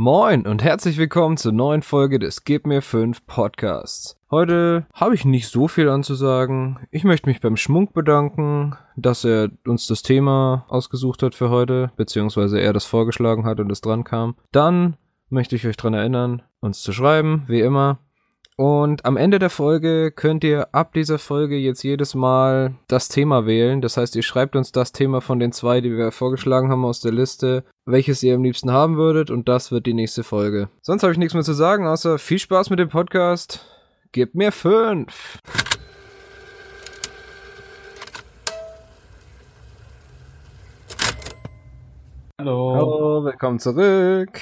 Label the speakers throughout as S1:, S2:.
S1: Moin und herzlich willkommen zur neuen Folge des Gib mir 5 Podcasts. Heute habe ich nicht so viel anzusagen. Ich möchte mich beim Schmunk bedanken, dass er uns das Thema ausgesucht hat für heute, beziehungsweise er das vorgeschlagen hat und es dran kam. Dann möchte ich euch daran erinnern, uns zu schreiben, wie immer. Und am Ende der Folge könnt ihr ab dieser Folge jetzt jedes Mal das Thema wählen. Das heißt, ihr schreibt uns das Thema von den zwei, die wir vorgeschlagen haben aus der Liste, welches ihr am liebsten haben würdet. Und das wird die nächste Folge. Sonst habe ich nichts mehr zu sagen, außer viel Spaß mit dem Podcast. Gebt mir fünf.
S2: Hallo.
S1: Hallo, willkommen zurück.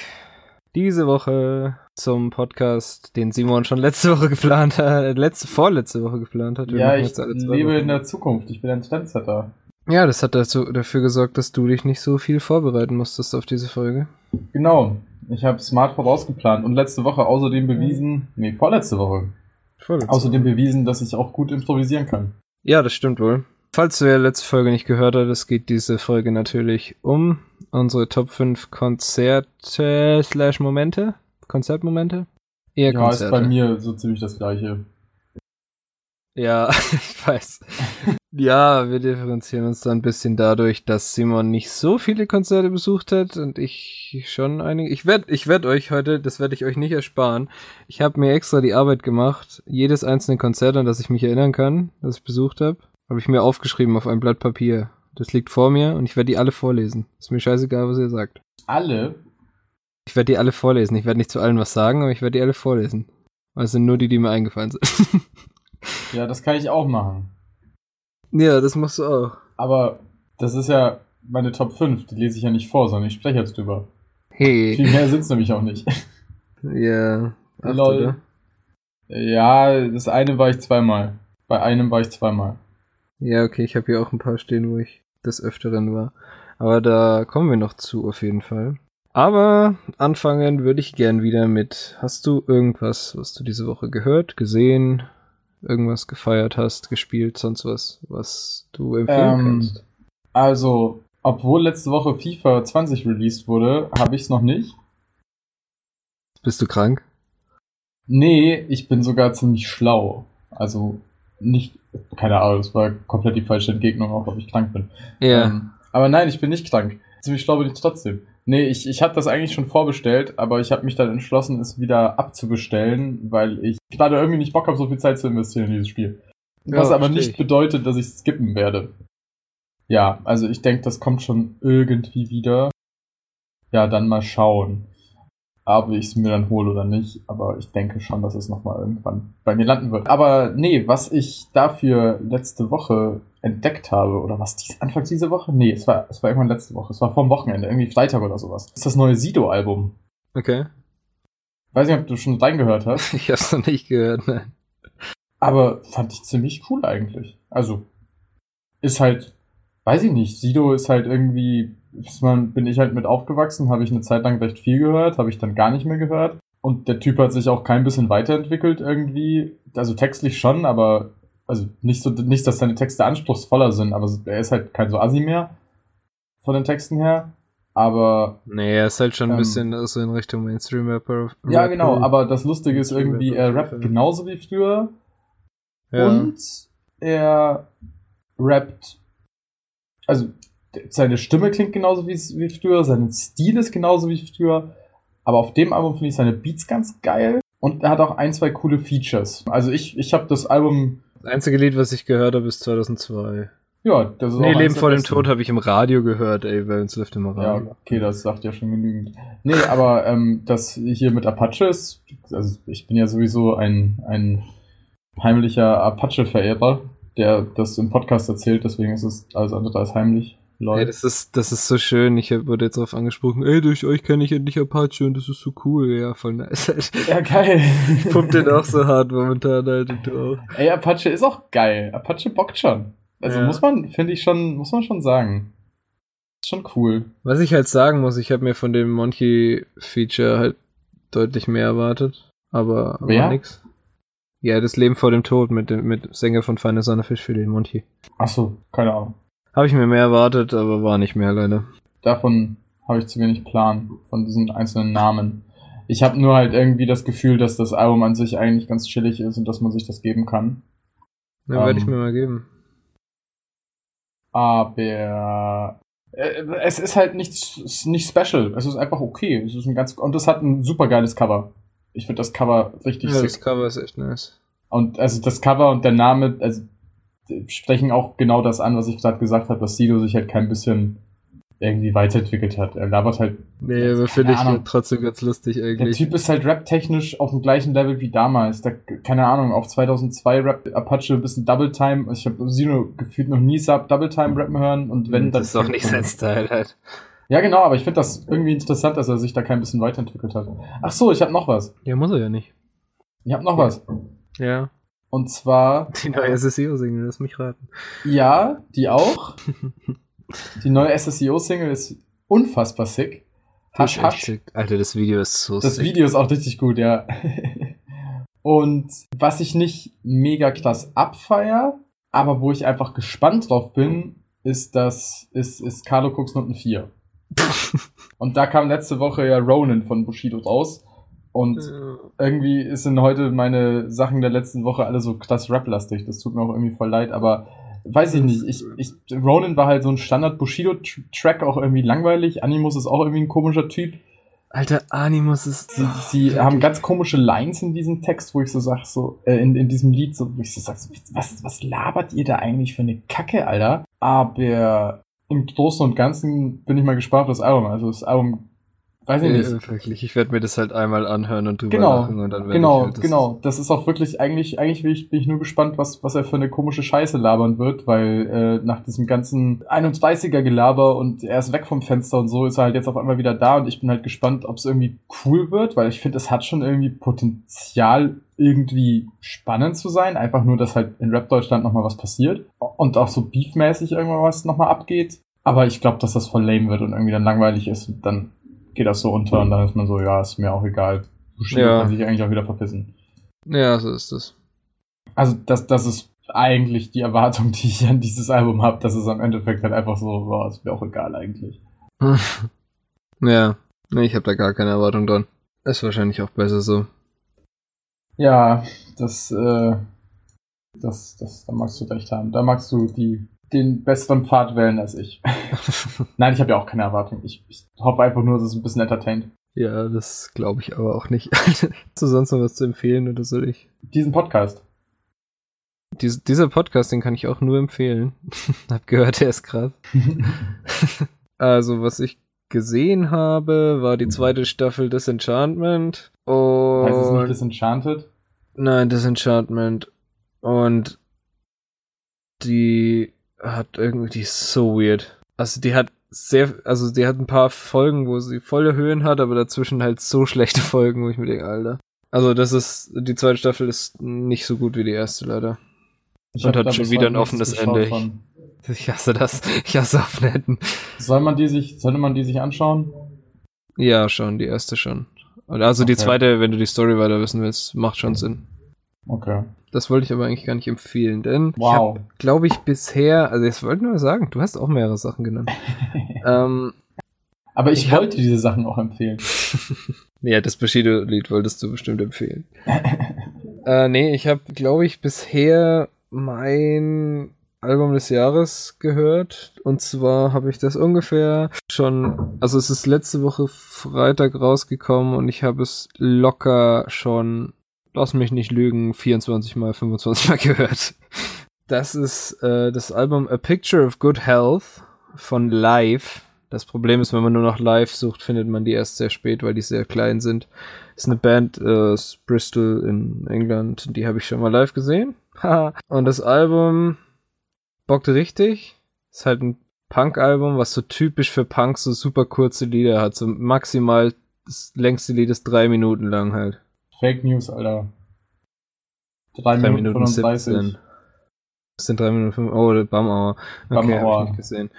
S1: Diese Woche zum Podcast, den Simon schon letzte Woche geplant hat, letzte, vorletzte Woche geplant hat. Wir
S2: ja, ich lebe
S1: Wochen.
S2: in der Zukunft. Ich bin ein Trendsetter.
S1: Ja, das hat dazu, dafür gesorgt, dass du dich nicht so viel vorbereiten musstest auf diese Folge.
S2: Genau. Ich habe smart vorausgeplant und letzte Woche außerdem bewiesen, nee, vorletzte Woche,
S1: Vorletzte
S2: außerdem bewiesen, dass ich auch gut improvisieren kann.
S1: Ja, das stimmt wohl. Falls du ja letzte Folge nicht gehört hattest, geht diese Folge natürlich um unsere Top 5 Konzerte slash Momente. Konzertmomente? Eher
S2: Ja, ist
S1: Konzerte.
S2: bei mir so ziemlich das gleiche.
S1: Ja, ich weiß. ja, wir differenzieren uns da ein bisschen dadurch, dass Simon nicht so viele Konzerte besucht hat und ich schon einige. Ich werde ich werd euch heute, das werde ich euch nicht ersparen. Ich habe mir extra die Arbeit gemacht, jedes einzelne Konzert, an das ich mich erinnern kann, das ich besucht habe, habe ich mir aufgeschrieben auf ein Blatt Papier. Das liegt vor mir und ich werde die alle vorlesen. Ist mir scheißegal, was ihr sagt.
S2: Alle?
S1: Ich werde die alle vorlesen. Ich werde nicht zu allen was sagen, aber ich werde die alle vorlesen. Weil es sind nur die, die mir eingefallen sind.
S2: Ja, das kann ich auch machen.
S1: ja, das machst du auch.
S2: Aber das ist ja meine Top 5. Die lese ich ja nicht vor, sondern ich spreche jetzt drüber.
S1: Hey.
S2: Viel mehr sind's nämlich auch nicht.
S1: Ja. Acht,
S2: Lol.
S1: oder?
S2: Ja, das eine war ich zweimal. Bei einem war ich zweimal.
S1: Ja, okay, ich habe hier auch ein paar stehen, wo ich des Öfteren war. Aber da kommen wir noch zu, auf jeden Fall. Aber anfangen würde ich gern wieder mit, hast du irgendwas, was du diese Woche gehört, gesehen, irgendwas gefeiert hast, gespielt, sonst was, was du empfehlen
S2: Ähm,
S1: kannst?
S2: Also, obwohl letzte Woche FIFA 20 released wurde, habe ich es noch nicht.
S1: Bist du krank?
S2: Nee, ich bin sogar ziemlich schlau. Also nicht, keine Ahnung, das war komplett die falsche Entgegnung, auch ob ich krank bin.
S1: Ja.
S2: Ähm, aber nein, ich bin nicht krank. Ziemlich schlau bin ich trotzdem. Nee, ich, ich habe das eigentlich schon vorbestellt, aber ich habe mich dann entschlossen, es wieder abzubestellen, weil ich gerade irgendwie nicht Bock habe, so viel Zeit zu investieren in dieses Spiel.
S1: Ja,
S2: Was aber
S1: versteh
S2: nicht
S1: ich.
S2: bedeutet, dass ich skippen werde. Ja, also ich denke, das kommt schon irgendwie wieder. Ja, dann mal schauen, ob ich es mir dann hole oder nicht. Aber ich denke schon, dass es nochmal irgendwann bei mir landen wird. Aber nee, was ich dafür letzte Woche entdeckt habe, oder was dies, Anfang diese Woche? Nee, es war, es war irgendwann letzte Woche. Es war vorm Wochenende, irgendwie Freitag oder sowas. Das ist das neue Sido-Album.
S1: Okay.
S2: Weiß nicht, ob du schon reingehört hast.
S1: Ich hab's noch nicht gehört, nein.
S2: Aber fand ich ziemlich cool eigentlich. Also, ist halt, weiß ich nicht, Sido ist halt irgendwie, man, bin ich halt mit aufgewachsen, habe ich eine Zeit lang recht viel gehört, habe ich dann gar nicht mehr gehört. Und der Typ hat sich auch kein bisschen weiterentwickelt irgendwie. Also textlich schon, aber, also nicht so, nicht, dass seine Texte anspruchsvoller sind, aber er ist halt kein so Assi mehr. Von den Texten her. Aber
S1: Nee, er ist halt schon ein
S2: Ähm,
S1: bisschen so in Richtung Mainstream-Rapper.
S2: ja, genau, aber das Lustige ist irgendwie, er rappt genauso wie früher,
S1: Ja.
S2: Und er rappt, also seine Stimme klingt genauso wie, früher, sein Stil ist genauso wie früher, aber auf dem Album finde ich seine Beats ganz geil und er hat auch ein, zwei coole Features. Also ich, ich habe das Album,
S1: Das einzige Lied, was ich gehört habe, ist 2002.
S2: ja, das ist
S1: Nee, Leben vor dem. Tod habe ich im Radio gehört, ey, weil uns läuft immer
S2: Ja,
S1: Radio.
S2: okay, das sagt ja schon genügend. Nee, aber ähm, das hier mit Apache ist, also ich bin ja sowieso ein, ein heimlicher Apache-Verehrer, der das im Podcast erzählt, deswegen ist es alles andere als heimlich.
S1: Ey,
S2: Leute.
S1: das ist, das ist so schön. Ich wurde jetzt darauf angesprochen, ey, durch euch kenne ich endlich Apache und das ist so cool. Ja, voll nice.
S2: Ja, geil.
S1: Ich pump den auch so hart momentan, halt, und du auch.
S2: Ey, Apache ist auch geil. Apache bockt schon. Also
S1: Ja.
S2: muss man, finde ich schon, muss man schon sagen. Ist schon cool.
S1: Was ich halt sagen muss, ich habe mir von dem Monkey-Feature halt deutlich mehr erwartet. Aber, aber
S2: Wer?
S1: nix. Ja, das Leben vor dem Tod mit dem mit Sänger von Feine Sonne Fisch für den Monty.
S2: Ach so, keine Ahnung.
S1: Habe ich mir mehr erwartet, aber war nicht mehr leider.
S2: Davon habe ich zu wenig Plan von diesen einzelnen Namen. Ich habe nur halt irgendwie das Gefühl, dass das Album an sich eigentlich ganz chillig ist und dass man sich das geben kann.
S1: Na, werde ich
S2: Ähm.
S1: mir mal geben.
S2: Aber äh, es ist halt nichts nicht special. Es ist einfach okay. Es ist ein ganz und es hat ein super geiles Cover. Ich finde das Cover richtig
S1: Ja, das
S2: sick.
S1: Cover ist echt nice.
S2: Und also das Cover und der Name, also sprechen auch genau das an, was ich gerade gesagt habe, dass Sido sich halt kein bisschen irgendwie weiterentwickelt hat. Er labert halt.
S1: Nee,
S2: Keine
S1: finde ich
S2: Ahnung.
S1: trotzdem ganz lustig
S2: Der
S1: eigentlich.
S2: Typ ist halt rap-technisch auf dem gleichen Level wie damals. Der, keine Ahnung, auf 2002 Rap Apache ein bisschen Double Time. Ich habe Sido gefühlt noch nie Sub Double Time rappen hören und wenn dann.
S1: das ist auch nicht sein Style halt.
S2: Ja, genau, aber ich finde das irgendwie interessant, dass er sich da kein bisschen weiterentwickelt hat. Ach so, ich habe noch was.
S1: Ja, muss er ja nicht.
S2: Ich habe noch was.
S1: Ja.
S2: Und zwar,
S1: Die neue SSEO-Single, lass mich raten.
S2: ja, die auch. Die neue SSEO-Single ist unfassbar sick. Hasch, hasch.
S1: Alter, das Video ist so
S2: Das
S1: sick.
S2: Video ist auch richtig gut, ja. Und was ich nicht mega krass abfeier, aber wo ich einfach gespannt drauf bin, ist das, ist, ist Carlo Cooks Noten 4. Und da kam letzte Woche ja Ronan von Bushido raus. Und irgendwie sind heute meine Sachen der letzten Woche alle so krass rap-lastig. Das tut mir auch irgendwie voll leid, aber weiß ich nicht. Ich, ich, Ronan war halt so ein Standard-Bushido-Track, auch irgendwie langweilig. Animus ist auch irgendwie ein komischer Typ.
S1: Alter, Animus ist.
S2: Sie, sie haben ganz komische Lines in diesem Text, wo ich so sag, so, äh, in, in diesem Lied, so, wo ich so sag, so, was, was labert ihr da eigentlich für eine Kacke, Alter? Aber im Großen und Ganzen bin ich mal gespannt auf das Album. Also das Album, weiß ich nicht.
S1: Äh, wirklich, ich werde mir das halt einmal anhören und drüber
S2: Genau,
S1: lachen und dann werde
S2: Genau,
S1: ich halt das
S2: genau. Das ist auch wirklich, eigentlich, eigentlich bin ich, bin ich nur gespannt, was, was er für eine komische Scheiße labern wird, weil äh, nach diesem ganzen 31er-Gelaber und er ist weg vom Fenster und so ist er halt jetzt auf einmal wieder da und ich bin halt gespannt, ob es irgendwie cool wird, weil ich finde, es hat schon irgendwie Potenzial, irgendwie spannend zu sein. Einfach nur, dass halt in Rap-Deutschland nochmal was passiert und auch so beefmäßig irgendwas nochmal abgeht. Aber ich glaube, dass das voll lame wird und irgendwie dann langweilig ist und dann geht das so unter und dann ist man so, ja, ist mir auch egal. Bushido
S1: Ja.
S2: kann sich eigentlich auch wieder verpissen.
S1: Ja, so ist es.
S2: Also das, das ist eigentlich die Erwartung, die ich an dieses Album habe, dass es am Endeffekt halt einfach so, boah, ist mir auch egal eigentlich.
S1: ja, nee, ich habe da gar keine Erwartung dran. Ist wahrscheinlich auch besser so.
S2: Ja, das, äh, das, das, da magst du recht haben. Da magst du die, den besseren Pfad wählen als ich. Nein, ich habe ja auch keine Erwartung. Ich, ich hoffe einfach nur, dass es ein bisschen entertaint.
S1: ja, das glaube ich aber auch nicht. Du sonst noch was zu empfehlen oder soll ich?
S2: Diesen Podcast.
S1: Dies, dieser Podcast, den kann ich auch nur empfehlen. Hab gehört, der ist krass. Also, was ich gesehen habe, war die zweite Staffel Disenchantment. Und
S2: heißt es nicht Disenchanted?
S1: Nein, Disenchantment. Und die hat irgendwie, die ist so weird. Also die hat sehr, also die hat ein paar Folgen, wo sie volle Höhen hat, aber dazwischen halt so schlechte Folgen, wo ich mir denke, Alter. Also das ist, die zweite Staffel ist nicht so gut wie die erste, leider.
S2: Ich
S1: Und hat schon wieder ein offenes Ende.
S2: von.
S1: Ich hasse das. Ich hasse Aufnetten.
S2: Soll man die sich, sollte man die sich anschauen?
S1: Ja, schon, die erste schon. Also die
S2: Okay.
S1: zweite, wenn du die Story weiter wissen willst, macht schon Sinn.
S2: Okay.
S1: Das wollte ich aber eigentlich gar nicht empfehlen, denn
S2: Wow.
S1: glaube ich, bisher, also ich wollte nur sagen, du hast auch mehrere Sachen genannt. ähm,
S2: Aber ich,
S1: Ich hab-
S2: wollte diese Sachen auch empfehlen.
S1: ja, das Bushido-Lied wolltest du bestimmt empfehlen. äh, nee, ich habe, glaube ich, bisher mein Album des Jahres gehört. Und zwar habe ich das ungefähr schon, also es ist letzte Woche Freitag rausgekommen und ich habe es locker schon, lass mich nicht lügen, 24 mal, 25 mal gehört. Das ist äh, das Album A Picture of Good Health von Live. Das Problem ist, wenn man nur noch Live sucht, findet man die erst sehr spät, weil die sehr klein sind. Ist eine Band äh, aus Bristol in England, die habe ich schon mal live gesehen. Und das Album bockt richtig. Ist halt ein Punk-Album, was so typisch für Punk so super kurze Lieder hat. So maximal das längste Lied ist drei Minuten lang halt.
S2: Fake News, Alter. Drei,
S1: Drei
S2: Minuten,
S1: Minuten
S2: 35.
S1: 17. Das sind drei Minuten fünf. Oh, der Bam-Hour. Okay,
S2: Bam-Hour.
S1: hab ich nicht gesehen.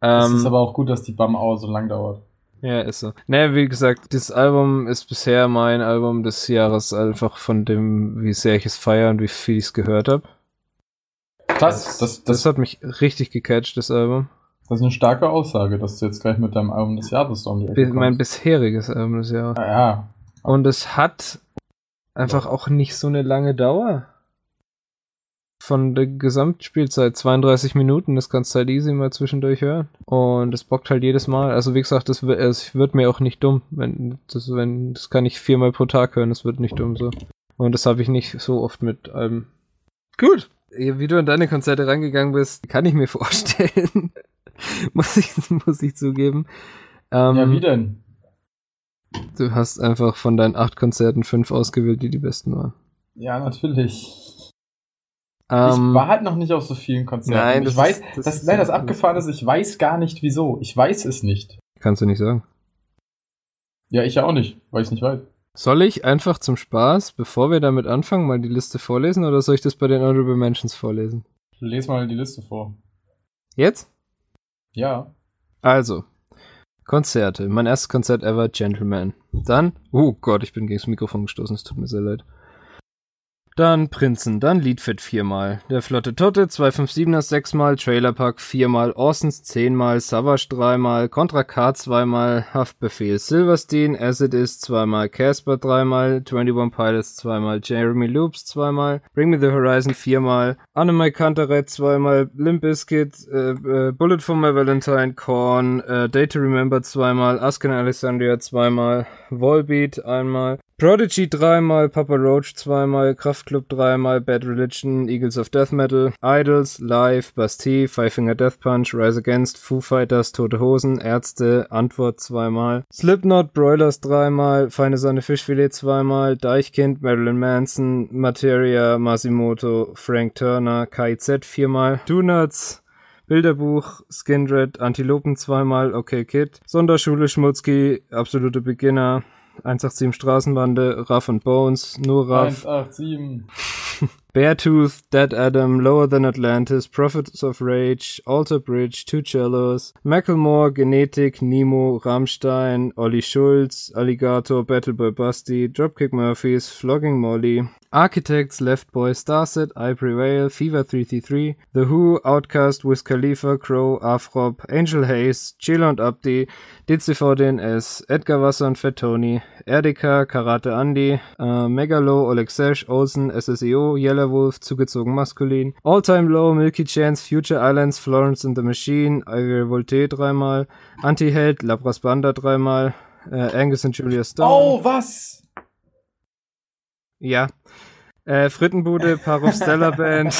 S2: Es
S1: Ähm,
S2: ist aber auch gut, dass die Bam-Hour so lang dauert.
S1: Ja, ist so. Naja, wie gesagt, das Album ist bisher mein Album des Jahres, einfach von dem, wie sehr ich es feiere und wie viel ich es gehört habe.
S2: Krass, das,
S1: Das
S2: das,
S1: hat mich richtig gecatcht, das Album.
S2: das ist eine starke Aussage, dass du jetzt gleich mit deinem Album des Jahres um die Ecke kommst.
S1: Mein bisheriges Album des Jahres.
S2: Ah, ja,
S1: Und es hat einfach auch nicht so eine lange Dauer. Von der Gesamtspielzeit 32 Minuten, das kannst du halt easy mal zwischendurch hören. Und es bockt halt jedes Mal. Also wie gesagt, das, wird- es wird mir auch nicht dumm. Wenn, das, wenn, das kann ich viermal pro Tag hören, das wird nicht dumm so. Und das habe ich nicht so oft mit Alben. Gut. Wie du an deine Konzerte rangegangen bist, kann ich mir vorstellen. muss, ich, muss ich zugeben. Ähm,
S2: Ja, wie denn?
S1: Du hast einfach von deinen acht Konzerten fünf ausgewählt, die die besten waren.
S2: Ja, natürlich.
S1: Ähm,
S2: ich war halt noch nicht auf so vielen Konzerten.
S1: nein,
S2: ich
S1: das
S2: weiß,
S1: ist- das
S2: das, nein, das abgefahren ist, ich weiß gar nicht wieso. Ich weiß es nicht.
S1: kannst du nicht sagen.
S2: Ja, ich ja auch nicht, weil ich es nicht weiß.
S1: Soll ich einfach zum Spaß, bevor wir damit anfangen, mal die Liste vorlesen oder soll ich das bei den Honorable Mentions vorlesen?
S2: Les mal die Liste vor.
S1: Jetzt?
S2: Ja.
S1: Also, Konzerte. Mein erstes Konzert ever, Gentleman. Dann, oh Gott, ich bin gegen das Mikrofon gestoßen, es tut mir sehr leid. Dann Prinzen, dann Liedfit viermal, der Flotte Totte 257er sechsmal, Trailerpark viermal, Orsons zehnmal, Savage dreimal, Contra K zweimal, Haftbefehl Silverstein, As It Is zweimal, Casper dreimal, 21 Pilots zweimal, Jeremy Loops zweimal, Bring Me the Horizon viermal, Annemai Kantereit zweimal, Limp Bizkit, äh, äh, Bullet for My Valentine, Korn, äh, Day to Remember zweimal, Asken Alexandria zweimal, Volbeat einmal, Prodigy dreimal, Papa Roach zweimal, Kraftklub dreimal, Bad Religion, Eagles of Death Metal, Idols, Live, Bastille, Five Finger Death Punch, Rise Against, Foo Fighters, Tote Hosen, Ärzte, Antwort zweimal, Slipknot, Broilers dreimal, Feine Sonne Fischfilet zweimal, Deichkind, Marilyn Manson, Materia, Masimoto, Frank Turner, KIZ viermal, Donuts, Bilderbuch, Skindred, Antilopen zweimal, Okay Kid, Sonderschule Schmutzki, absolute Beginner, 187 Straßenbande, Ruff and Bones, nur Ruff,
S2: 187.
S1: Beartooth, Dead Adam, Lower Than Atlantis, Prophets of Rage, Alter Bridge, Two Cellos, Macklemore, Genetic, Nemo, Rammstein, Olli Schulz, Alligator, Battleboy Busty, Dropkick Murphys, Flogging Molly, Architects, Left Boy, Starset, I Prevail, Fever 333, The Who, Outcast, Wiz Khalifa, Crow, Afrop, Angel Hayes, Chill und Abdi, DCVDNS, Edgar Wasser und Fat Tony, RDK, Karate Andy, äh, Megalo, Oleg Sesh, Olsen, SSEO, Yellow Wolf, zugezogen maskulin, All Time Low, Milky Chance, Future Islands, Florence and the Machine, Ivy Volte dreimal, Anti-Held, Labras Banda dreimal, äh, Angus und Julia Stone.
S2: Oh, was?
S1: Ja. Äh, Frittenbude, Parov Stellar Band,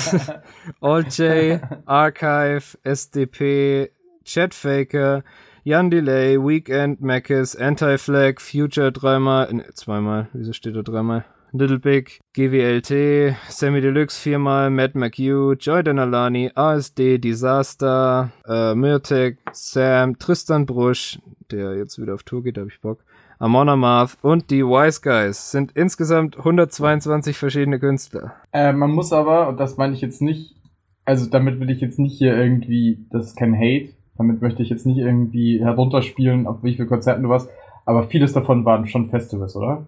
S1: All J, Archive, SDP, Chatfaker, Jan Delay, Weekend, Mackes, Anti-Flag, Future dreimal, ne, zweimal, wieso steht da dreimal? Little Big, GWLT, Sammy Deluxe viermal, Matt McHugh, Joy Denalani, ASD, Disaster, äh, Myrtek, Sam, Tristan Brusch, der jetzt wieder auf Tour geht, da hab ich Bock, Amon Amarth und die Wise Guys sind insgesamt 122 verschiedene Künstler.
S2: Äh, man muss aber, und das meine ich jetzt nicht, also damit will ich jetzt nicht hier irgendwie, das ist kein Hate, damit möchte ich jetzt nicht irgendwie herunterspielen, auf wie viele Konzerten du warst, aber vieles davon waren schon Festivals, oder?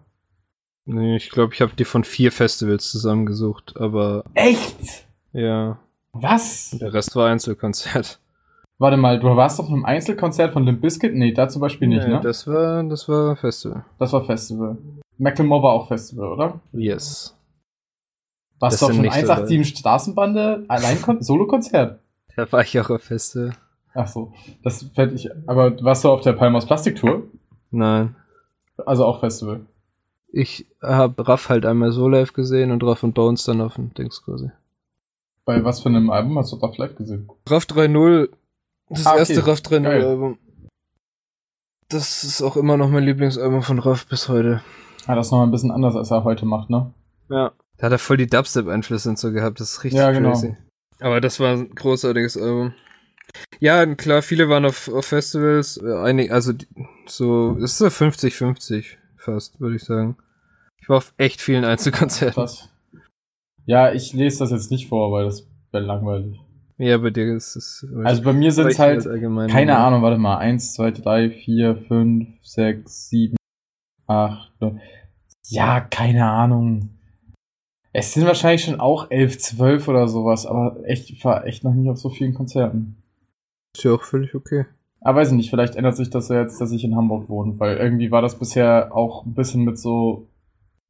S1: Nee, ich glaube, ich habe die von vier Festivals zusammengesucht, aber
S2: Echt?
S1: ja,
S2: Was?
S1: der Rest war Einzelkonzert.
S2: Warte mal, du warst doch in einem Einzelkonzert von Limp Bizkit? Nee, da zum Beispiel nicht,
S1: Nee,
S2: ne?
S1: Das war, das war Festival.
S2: Das war Festival. Macklemore war auch Festival, oder?
S1: Yes.
S2: Warst
S1: Das
S2: du auf einem
S1: nicht so
S2: 187 Straßenbande allein Solo-Konzert?
S1: Da war ich auch auf Festival.
S2: Ach so, das fände ich. Aber warst du auf der Palmas Plastik-Tour?
S1: Nein.
S2: Also auch Festival.
S1: Ich habe Raff halt einmal so live gesehen und Raff und Bones dann auf dem Dings quasi.
S2: Bei was für einem Album hast du Raff live gesehen?
S1: Raff 3.0, das
S2: Ah, okay.
S1: erste Raff 3.0
S2: Geil.
S1: Album. Das ist auch immer noch mein Lieblingsalbum von Raff bis heute.
S2: Ah, das ist nochmal ein bisschen anders, als er heute macht, ne?
S1: Ja. Da hat er voll die Dubstep-Einflüsse und so gehabt. Das ist richtig
S2: Ja, genau.
S1: crazy. Aber das war ein großartiges Album. Ja, klar, viele waren auf, auf Festivals. äh, Einig, also so, es ist so 50-50 fast, würde ich sagen. Ich war auf echt vielen Einzelkonzerten.
S2: Das. Ja, ich lese das jetzt nicht vor, weil das wäre langweilig.
S1: Ja, bei dir ist es.
S2: Also bei mir sind es halt, keine Ahnung, warte mal, eins, zwei, drei, vier, fünf, sechs, sieben, acht, neun. Ja, keine Ahnung. Es sind wahrscheinlich schon auch elf, zwölf oder sowas, aber echt, ich war echt noch nie auf so vielen Konzerten.
S1: Ist ja auch völlig okay.
S2: Aber weiß ich nicht, vielleicht ändert sich das ja jetzt, dass ich in Hamburg wohne, weil irgendwie war das bisher auch ein bisschen mit so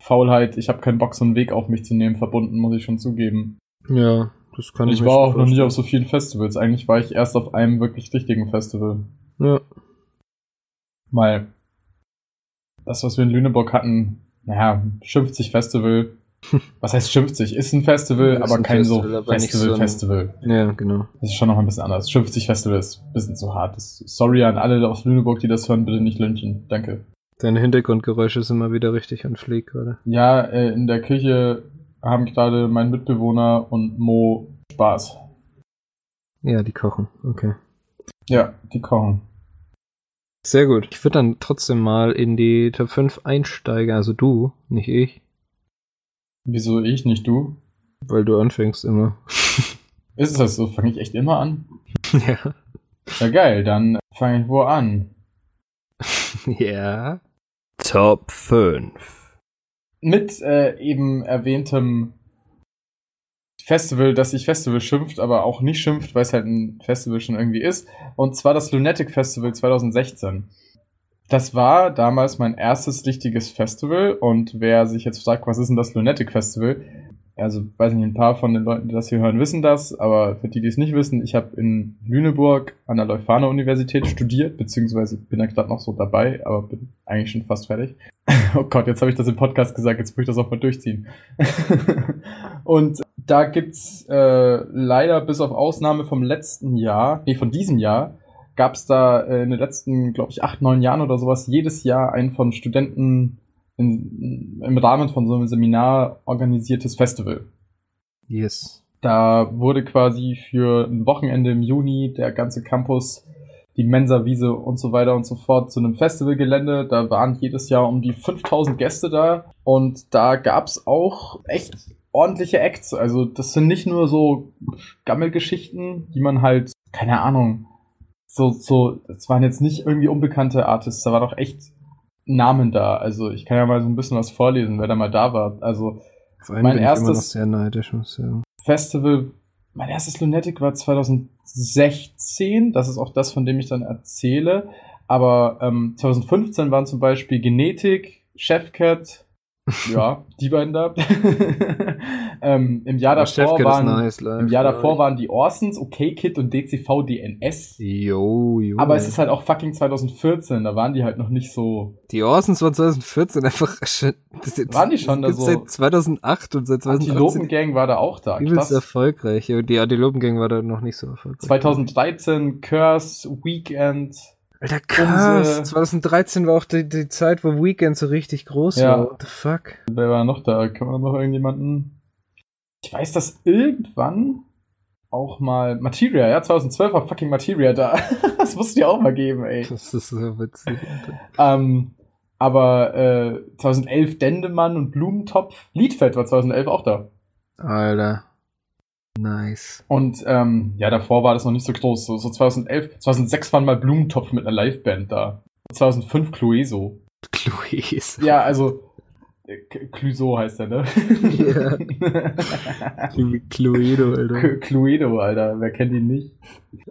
S2: Faulheit, ich habe keinen Bock, so einen Weg auf mich zu nehmen, verbunden, muss ich schon zugeben.
S1: Ja, das kann
S2: ich
S1: ich
S2: war auch noch nie auf so vielen Festivals. Eigentlich war ich erst auf einem wirklich richtigen Festival.
S1: Ja.
S2: Mal das, was wir in Lüneburg hatten, naja, schimpft sich Festival. Was heißt schimpft sich? Ist ein Festival,
S1: Ist
S2: aber
S1: ein
S2: kein
S1: Festival,
S2: so
S1: nicht so
S2: Festival-Festival.
S1: Ja, genau.
S2: Das ist schon noch ein bisschen anders. Schimpft sich Festival ist ein bisschen zu hart. Sorry an alle aus Lüneburg, die das hören, bitte nicht lynchen. Danke.
S1: Deine Hintergrundgeräusche sind mal wieder richtig an Pfleg gerade.
S2: Ja, äh, in der Küche haben gerade mein Mitbewohner und Mo Spaß.
S1: Ja, die kochen. Okay.
S2: Ja, die kochen.
S1: Sehr gut. Ich würde dann trotzdem mal in die Top 5 einsteigen. Also du, nicht ich.
S2: Wieso ich, nicht du?
S1: Weil du anfängst immer.
S2: Ist das so? Fange ich echt immer an?
S1: ja.
S2: Ja, geil, dann fange ich wo an?
S1: Ja. Top 5.
S2: Mit äh, eben erwähntem Festival, das sich Festival schimpft, aber auch nicht schimpft, weil es halt ein Festival schon irgendwie ist. Und zwar das Lunatic Festival 2016. Das war damals mein erstes richtiges Festival und wer sich jetzt fragt, was ist denn das Lunatic Festival? Also, weiß nicht, ein paar von den Leuten, die das hier hören, wissen das, aber für die, die es nicht wissen, ich habe in Lüneburg an der Leuphana-Universität studiert, beziehungsweise bin da gerade noch so dabei, aber bin eigentlich schon fast fertig. Oh Gott, jetzt habe ich das im Podcast gesagt, jetzt muss ich das auch mal durchziehen. und da gibt's äh, leider bis auf Ausnahme vom letzten Jahr, nee, von diesem Jahr, gab's da äh, in den letzten, glaube ich, acht, neun Jahren oder sowas jedes Jahr ein von Studenten in, im Rahmen von so einem Seminar organisiertes Festival.
S1: Yes.
S2: Da wurde quasi für ein Wochenende im Juni der ganze Campus, die Mensa-Wiese und so weiter und so fort zu einem Festivalgelände. Da waren jedes Jahr um die 5000 Gäste da und da gab's auch echt ordentliche Acts. Also das sind nicht nur so Gammelgeschichten, die man halt, keine Ahnung, so, so, das waren jetzt nicht irgendwie unbekannte Artists, da war doch echt Namen da. Also ich kann ja mal so ein bisschen was vorlesen, wer da mal da war. Also Mein erstes-
S1: neidisch.
S2: Festival, mein erstes Lunatic war 2016. Das ist auch das, von dem ich dann erzähle. Aber ähm, 2015 waren zum Beispiel Genetik, Chefcat, ja, die beiden da. ähm, Im Jahr davor waren,
S1: nice, live,
S2: im Jahr davor waren die Orsons, OK Kid und DCV DNS.
S1: Jo, jo.
S2: Aber es ist halt auch fucking 2014, da waren die halt noch nicht so.
S1: Die Orsons war 2014 einfach schon. Das,
S2: Waren die schon da so?
S1: Seit 2008 und seit 2018
S2: Antilopen-Gang war da auch da.
S1: übelst
S2: Krass.
S1: erfolgreich. Ja, Die Antilopen-Gang war da noch nicht so erfolgreich.
S2: 2013 Curse, Weekend.
S1: Alter, krass.
S2: Umse-
S1: 2013 war auch die, die Zeit, wo Weekend so richtig groß
S2: Ja.
S1: war. What the fuck?
S2: Wer war noch da? Kann man noch irgendjemanden? Ich weiß, dass irgendwann auch mal Materia, ja, 2012 war fucking Materia da. das musst du dir auch mal geben, ey.
S1: Das ist so witzig.
S2: Ähm, aber äh, 2011 Dendemann und Blumentopf. Liedfeld war 2011 auch da.
S1: Alter. Nice.
S2: Und ähm, ja, davor war das noch nicht so groß. So, so 2011, 2006 waren mal Blumentopf mit einer Liveband da. 2005 Clueso.
S1: Chloes.
S2: Ja, also äh, Clueso heißt er, ne?
S1: Cluedo, Alter.
S2: Cluedo, Alter, wer kennt ihn nicht?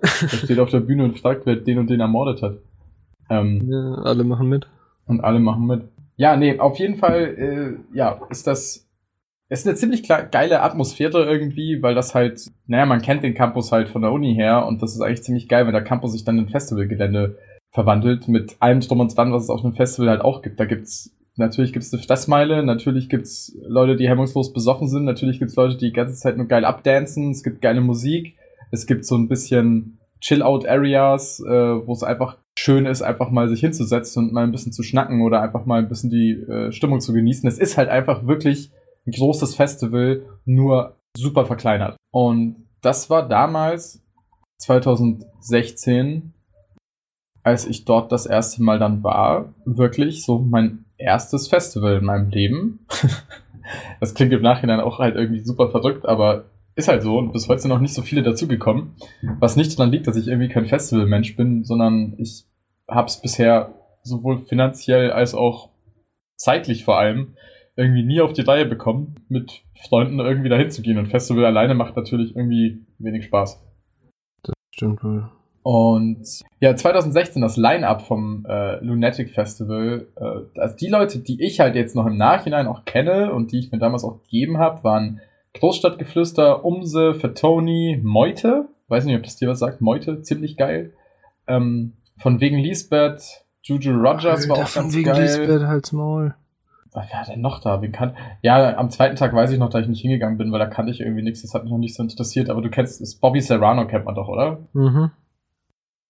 S2: Der steht auf der Bühne und fragt, wer den und den ermordet hat. Ähm,
S1: Ja, alle machen mit.
S2: und alle machen mit. Ja, nee, auf jeden Fall, äh, ja, ist das, ist eine ziemlich geile Atmosphäre irgendwie, weil das halt, naja, man kennt den Campus halt von der Uni her und das ist eigentlich ziemlich geil, wenn der Campus sich dann in Festivalgelände verwandelt mit allem drum und dran, was es auf einem Festival halt auch gibt. Da gibt's Natürlich gibt's eine Fressmeile, natürlich gibt's Leute, die hemmungslos besoffen sind, natürlich gibt's Leute, die die ganze Zeit nur geil abdancen, es gibt geile Musik, es gibt so ein bisschen Chill-Out-Areas, äh, wo es einfach schön ist, einfach mal sich hinzusetzen und mal ein bisschen zu schnacken oder einfach mal ein bisschen die äh, Stimmung zu genießen. Es ist halt einfach wirklich großes Festival, nur super verkleinert. Und das war damals 2016 als ich dort das erste Mal dann war, wirklich so mein erstes Festival in meinem Leben. das klingt im Nachhinein auch halt irgendwie super verrückt, aber ist halt so und bis heute sind noch nicht so viele dazugekommen. Was nicht daran liegt, dass ich irgendwie kein Festivalmensch bin, sondern ich habe es bisher sowohl finanziell als auch zeitlich vor allem irgendwie nie auf die Reihe bekommen, mit Freunden irgendwie dahin zu gehen. Und Festival alleine macht natürlich irgendwie wenig Spaß.
S1: Stimmt wohl.
S2: Und ja, 2016 das Line-Up vom äh, Lunatic Festival. Äh, also die Leute, die ich halt jetzt noch im Nachhinein auch kenne und die ich mir damals auch gegeben habe, waren Großstadtgeflüster, Umse, Fatoni, Meute. Weiß nicht, ob das dir was sagt. Meute, ziemlich geil. Ähm, von wegen Lisbeth, Juju Rogers
S1: Alter,
S2: war auch
S1: von
S2: ganz
S1: wegen
S2: geil.
S1: Lisbeth halt's Maul.
S2: Wer denn noch da? Wen kann... Ja, am zweiten Tag weiß ich noch, dass ich nicht hingegangen bin, weil da kannte ich irgendwie nichts. Das hat mich noch nicht so interessiert. Aber du kennst, ist Bobby Serrano kennt man doch, oder?
S1: Mhm.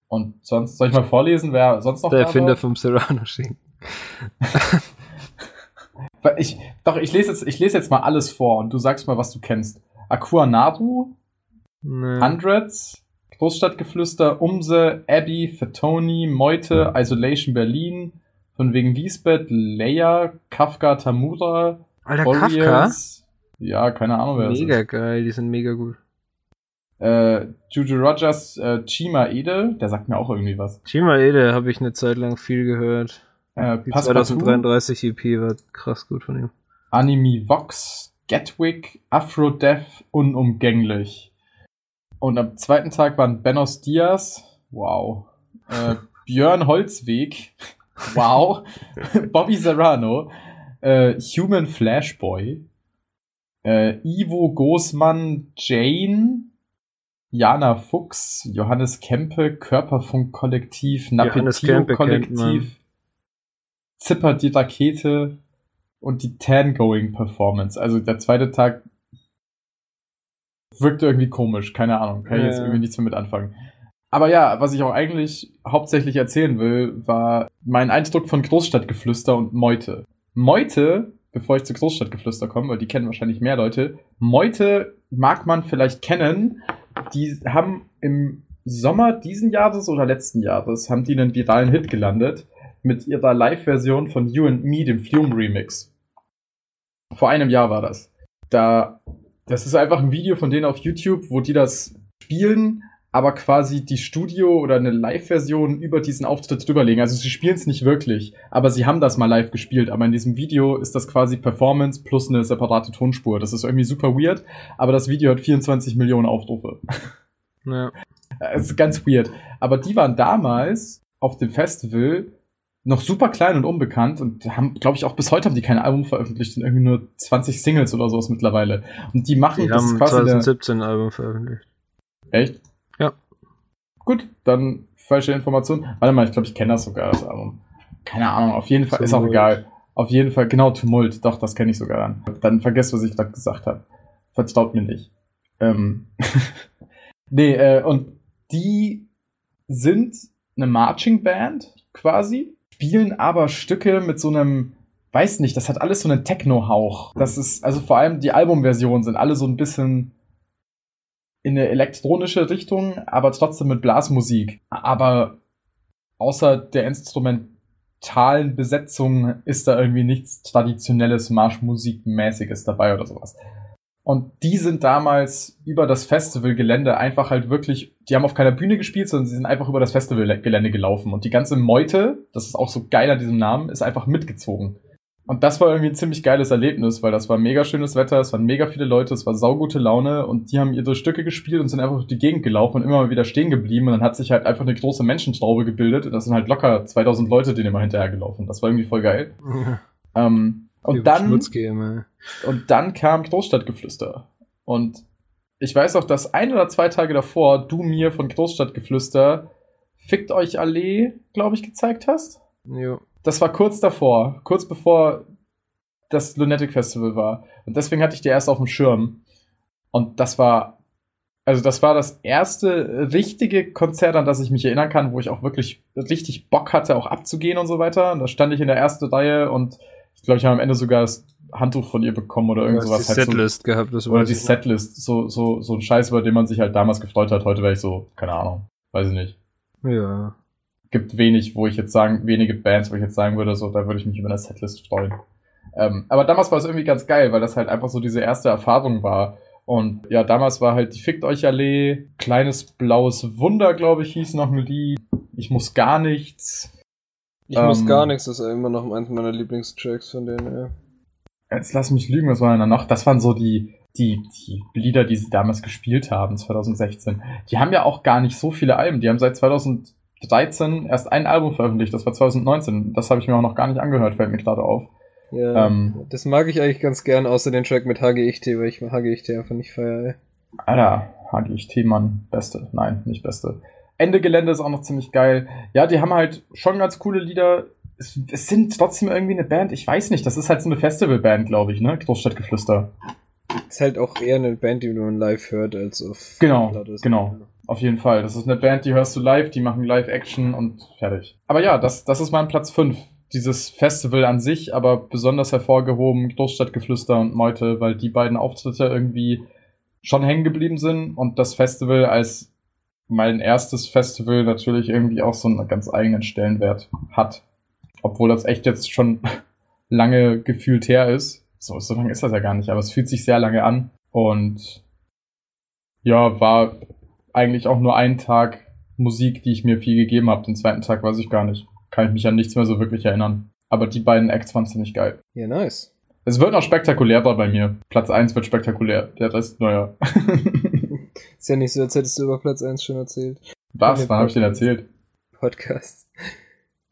S2: Und sonst, soll ich mal vorlesen, wer sonst noch
S1: Der
S2: da
S1: Erfinder vom Serrano-Schinken.
S2: Ich, doch, ich lese, jetzt, ich lese jetzt mal alles vor und du sagst mal, was du kennst. Aqua Naru,
S1: Nee.
S2: Hundreds, Großstadtgeflüster, Umse, Abby, Fatoni, Meute, Isolation Berlin, von wegen Lisbeth, Leia, Kafka, Tamura,
S1: Alter, Kafka?
S2: Warriors. Ja, keine Ahnung, wer
S1: Mega geil, die sind mega gut.
S2: Äh, Juju Rogers, äh, Chima Ede, der sagt mir auch irgendwie was.
S1: Chima Ede habe ich eine Zeit lang viel gehört.
S2: Äh,
S1: Die
S2: Passepartout,
S1: 2033 EP war krass gut von ihm.
S2: Anime Vox, Gatwick, Afrodeath, unumgänglich. Und am zweiten Tag waren Benos Diaz, wow, äh, Björn Holzweg, wow, Bobby Serrano, äh, Human Flashboy, äh, Ivo Gosmann, Jane, Jana Fuchs, Johannes Kempe, Körperfunk Kollektiv,
S1: Johannes
S2: Napetio
S1: Kempe kennt man.
S2: Kollektiv, Zipper die Rakete und die Tangoing Performance. Also der zweite Tag wirkte irgendwie komisch, keine Ahnung, kann ich jetzt irgendwie nichts mehr mit anfangen. Aber ja, was ich auch eigentlich hauptsächlich erzählen will, war mein Eindruck von Großstadtgeflüster und Meute. Meute, bevor ich zu Großstadtgeflüster komme, weil die kennen wahrscheinlich mehr Leute, Meute mag man vielleicht kennen. Die haben im Sommer diesen Jahres oder letzten Jahres haben die einen viralen Hit gelandet mit ihrer Live-Version von You and Me, dem Flume-Remix. Vor einem Jahr war das. Da, das ist einfach ein Video von denen auf YouTube, wo die das spielen, aber quasi die Studio- oder eine Live-Version über diesen Auftritt drüberlegen. Also sie spielen es nicht wirklich, aber sie haben das mal live gespielt. Aber in diesem Video ist das quasi Performance plus eine separate Tonspur. Das ist irgendwie super weird, aber das Video hat 24 Millionen Aufrufe.
S1: Ja.
S2: Es ist ganz weird. Aber die waren damals auf dem Festival noch super klein und unbekannt und haben, glaube ich, auch bis heute haben die kein Album veröffentlicht, sind irgendwie nur 20 Singles oder sowas mittlerweile. Und die machen
S1: Die
S2: das
S1: haben
S2: quasi der,
S1: 2017 ein Album veröffentlicht.
S2: Echt? Gut, dann falsche Information. Warte mal, ich glaube, ich kenne das sogar, das Album. Keine Ahnung, auf jeden Fall, ist auch
S1: Tumult.
S2: egal. Auf jeden Fall, genau, Tumult, doch, das kenne ich sogar dann. Dann vergesst, was ich gerade gesagt habe. Vertraut mir nicht. Ähm. nee, äh, und die sind eine Marching Band quasi, spielen aber Stücke mit so einem, weiß nicht, das hat alles so einen Techno-Hauch. Das ist, also vor allem die Albumversionen sind alle so ein bisschen in eine elektronische Richtung, aber trotzdem mit Blasmusik. Aber außer der instrumentalen Besetzung ist da irgendwie nichts traditionelles Marschmusikmäßiges dabei oder sowas. Und die sind damals über das Festivalgelände einfach halt wirklich, die haben auf keiner Bühne gespielt, sondern sie sind einfach über das Festivalgelände gelaufen. Und die ganze Meute, das ist auch so geil an diesem Namen, ist einfach mitgezogen. Und das war irgendwie ein ziemlich geiles Erlebnis, weil das war mega schönes Wetter, es waren mega viele Leute, es war saugute Laune und die haben ihre Stücke gespielt und sind einfach durch die Gegend gelaufen und immer mal wieder stehen geblieben und dann hat sich halt einfach eine große Menschenstraube gebildet und das sind halt locker 2000 Leute denen immer hinterhergelaufen. Das war irgendwie voll geil. Ähm, und dann,
S1: Schmutzgamer.
S2: und dann kam Großstadtgeflüster. Und ich weiß auch, dass ein oder zwei Tage davor du mir von Großstadtgeflüster Fickt euch Allee, glaube ich, gezeigt hast.
S1: Jo.
S2: Das war kurz davor, kurz bevor das Lunatic Festival war. Und deswegen hatte ich die erst auf dem Schirm. Und das war, also das war das erste richtige Konzert, an das ich mich erinnern kann, wo ich auch wirklich richtig Bock hatte, auch abzugehen und so weiter. Und da stand ich in der ersten Reihe und ich glaube, ich habe am Ende sogar das Handtuch von ihr bekommen oder irgend sowas.
S1: die
S2: Halt so,
S1: Setlist gehabt, das
S2: oder die
S1: ich noch.
S2: Setlist, so, so, so ein Scheiß, über den man sich halt damals gefreut hat. Heute wäre ich so, keine Ahnung, weiß ich nicht
S1: Ja.
S2: Gibt wenig, wo ich jetzt sagen, wenige Bands, wo ich jetzt sagen würde, so, da würde ich mich über eine Setlist freuen. Ähm, aber damals war es irgendwie ganz geil, weil das halt einfach so diese erste Erfahrung war. Und ja, damals war halt die Fickt euch Allee, kleines blaues Wunder, glaube ich, hieß noch ein Lied. Ich muss gar nichts.
S1: Ich muss
S2: Ähm,
S1: gar nichts, das ist immer noch eins meiner Lieblingstracks von denen, ja.
S2: Jetzt lass mich lügen, was war denn da noch? Das waren so die, die, die Lieder, die sie damals gespielt haben, 2016, die haben ja auch gar nicht so viele Alben. Die haben seit 2013 erst ein Album veröffentlicht, das war 2019. Das habe ich mir auch noch gar nicht angehört, fällt mir gerade auf.
S1: Ja, ähm, das mag ich eigentlich ganz gern, außer den Track mit HGIT, weil ich HGIT einfach nicht feiere.
S2: Alter, HGIT, Mann, beste. Nein, nicht beste. Ende Gelände ist auch noch ziemlich geil. Ja, die haben halt schon ganz coole Lieder. Es, es sind trotzdem irgendwie eine Band, ich weiß nicht, das ist halt so eine Festivalband, glaube ich, ne? Großstadtgeflüster.
S1: Ist halt auch eher eine Band, die man live hört, als auf
S2: Genau, genau. Auf jeden Fall. Das ist eine Band, die hörst du live, die machen Live-Action und fertig. Aber ja, das, das ist mein Platz 5 dieses Festival an sich, aber besonders hervorgehoben Großstadtgeflüster und Meute, weil die beiden Auftritte irgendwie schon hängen geblieben sind und das Festival als mein erstes Festival natürlich irgendwie auch so einen ganz eigenen Stellenwert hat. Obwohl das echt jetzt schon lange gefühlt her ist. So, so lange ist das ja gar nicht, aber es fühlt sich sehr lange an und ja, war eigentlich auch nur ein Tag Musik, die ich mir viel gegeben habe. Den zweiten Tag weiß ich gar nicht kann ich mich an nichts mehr so wirklich erinnern. Aber die beiden Acts waren ziemlich geil.
S1: Ja, nice.
S2: Es wird noch spektakulärer bei mir. Platz 1 wird spektakulär. Der Rest, naja.
S1: Ist ja nicht so, als hättest du über Platz 1 schon erzählt.
S2: Was? Wann habe ich den erzählt?
S1: Podcast.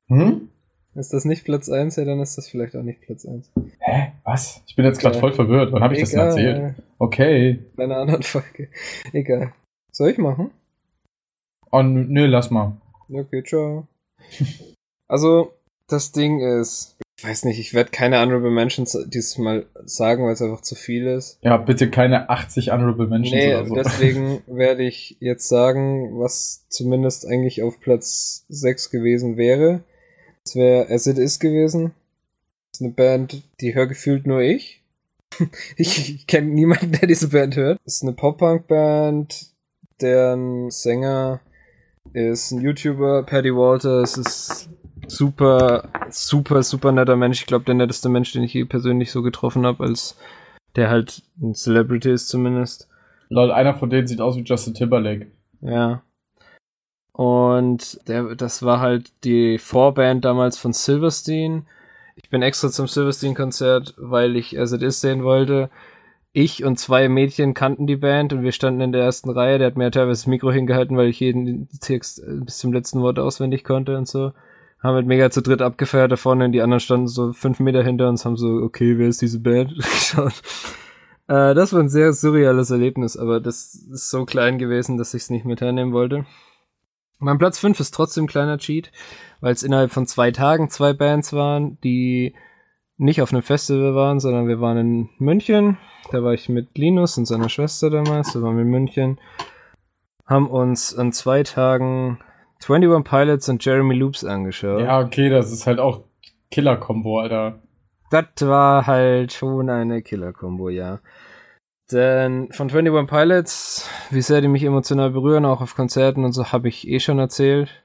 S2: Hm?
S1: Ist das nicht Platz 1? Ja, dann ist das vielleicht auch nicht Platz 1.
S2: Hä? Was? Ich bin jetzt gerade voll verwirrt. Wann habe ich Egal. das denn erzählt? Okay.
S1: Bei einer anderen Folge. Egal. Soll ich machen?
S2: Oh, nö, lass mal.
S1: Okay, ciao. Also, das Ding ist, ich weiß nicht, ich werde keine Honorable Mentions dieses Mal sagen, weil es einfach zu viel ist.
S2: Ja, bitte keine 80 Honorable Mentions
S1: nee, oder so. deswegen werde ich jetzt sagen, was zumindest eigentlich auf Platz 6 gewesen wäre. Es wäre As It Is gewesen. Das ist eine Band, die höre gefühlt nur ich. ich, ich kenne niemanden, der diese Band hört. Das ist eine Pop-Punk-Band, deren Sänger ist ein YouTuber, Paddy Walter. Es ist super, super, super netter Mensch. Ich glaube, der netteste Mensch, den ich je persönlich so getroffen habe, als der halt ein Celebrity ist zumindest.
S2: Lol, einer von denen sieht aus wie Justin Timberlake.
S1: Ja. Und der, das war halt die Vorband damals von Silverstein. Ich bin extra zum Silverstein-Konzert, weil ich As It Is sehen wollte. Ich und zwei Mädchen kannten die Band und wir standen in der ersten Reihe. Der hat mir teilweise das Mikro hingehalten, weil ich jeden Text bis zum letzten Wort auswendig konnte und so haben halt mega zu dritt abgefeiert da vorne und die anderen standen so fünf Meter hinter uns, haben so, okay, wer ist diese Band? geschaut. Äh, das war ein sehr surreales Erlebnis, aber das ist so klein gewesen, dass ich es nicht mit hernehmen wollte. Mein Platz 5 ist trotzdem ein kleiner Cheat, weil es innerhalb von zwei Tagen zwei Bands waren, die nicht auf einem Festival waren, sondern wir waren in München. Da war ich mit Linus und seiner Schwester damals, da waren wir in München, haben uns an zwei Tagen 21 Pilots und Jeremy Loops angeschaut.
S2: Ja, okay, das ist halt auch Killer-Kombo, Alter.
S1: Das war halt schon eine Killer-Kombo, ja. Denn von 21 Pilots, wie sehr die mich emotional berühren, auch auf Konzerten und so, habe ich eh schon erzählt.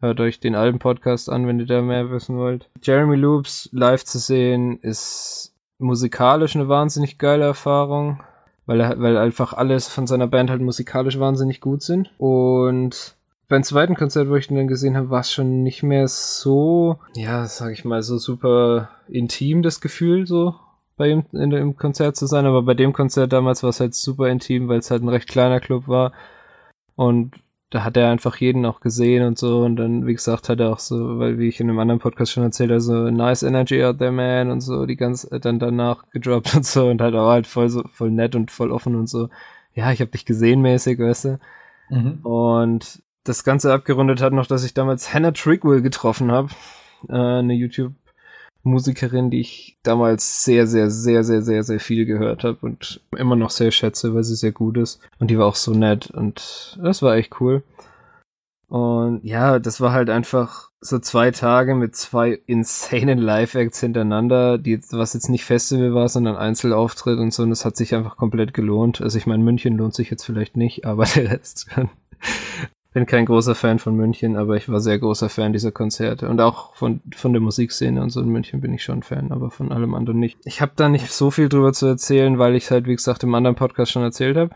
S1: Hört euch den alten Podcast an, wenn ihr da mehr wissen wollt. Jeremy Loops live zu sehen, ist musikalisch eine wahnsinnig geile Erfahrung, weil, er, weil einfach alles von seiner Band halt musikalisch wahnsinnig gut sind. Und beim zweiten Konzert, wo ich ihn dann gesehen habe, war es schon nicht mehr so, ja, sag ich mal, so super intim, das Gefühl, so bei ihm in, im Konzert zu sein. Aber bei dem Konzert damals war es halt super intim, weil es halt ein recht kleiner Club war. Und da hat er einfach jeden auch gesehen und so. Und dann, wie gesagt, hat er auch so, weil wie ich in einem anderen Podcast schon erzählt habe, so nice energy out there, man und so, die ganze, dann danach gedroppt und so und halt auch halt voll so, voll nett und voll offen und so. Ja, ich hab dich gesehen mäßig, weißt du. Mhm. Und das Ganze abgerundet hat noch, dass ich damals Hannah Trigwell getroffen habe. Äh, eine YouTube-Musikerin, die ich damals sehr, sehr, sehr, sehr, sehr, sehr viel gehört habe und immer noch sehr schätze, weil sie sehr gut ist. Und die war auch so nett und das war echt cool. Und ja, das war halt einfach so zwei Tage mit zwei insanen Live-Acts hintereinander, die, was jetzt nicht Festival war, sondern Einzelauftritt und so. Und das hat sich einfach komplett gelohnt. Also ich meine, München lohnt sich jetzt vielleicht nicht, aber der Rest bin kein großer Fan von München, aber ich war sehr großer Fan dieser Konzerte und auch von, von der Musikszene und so in München bin ich schon Fan, aber von allem anderen nicht. Ich habe da nicht so viel drüber zu erzählen, weil ich halt, wie gesagt, im anderen Podcast schon erzählt habe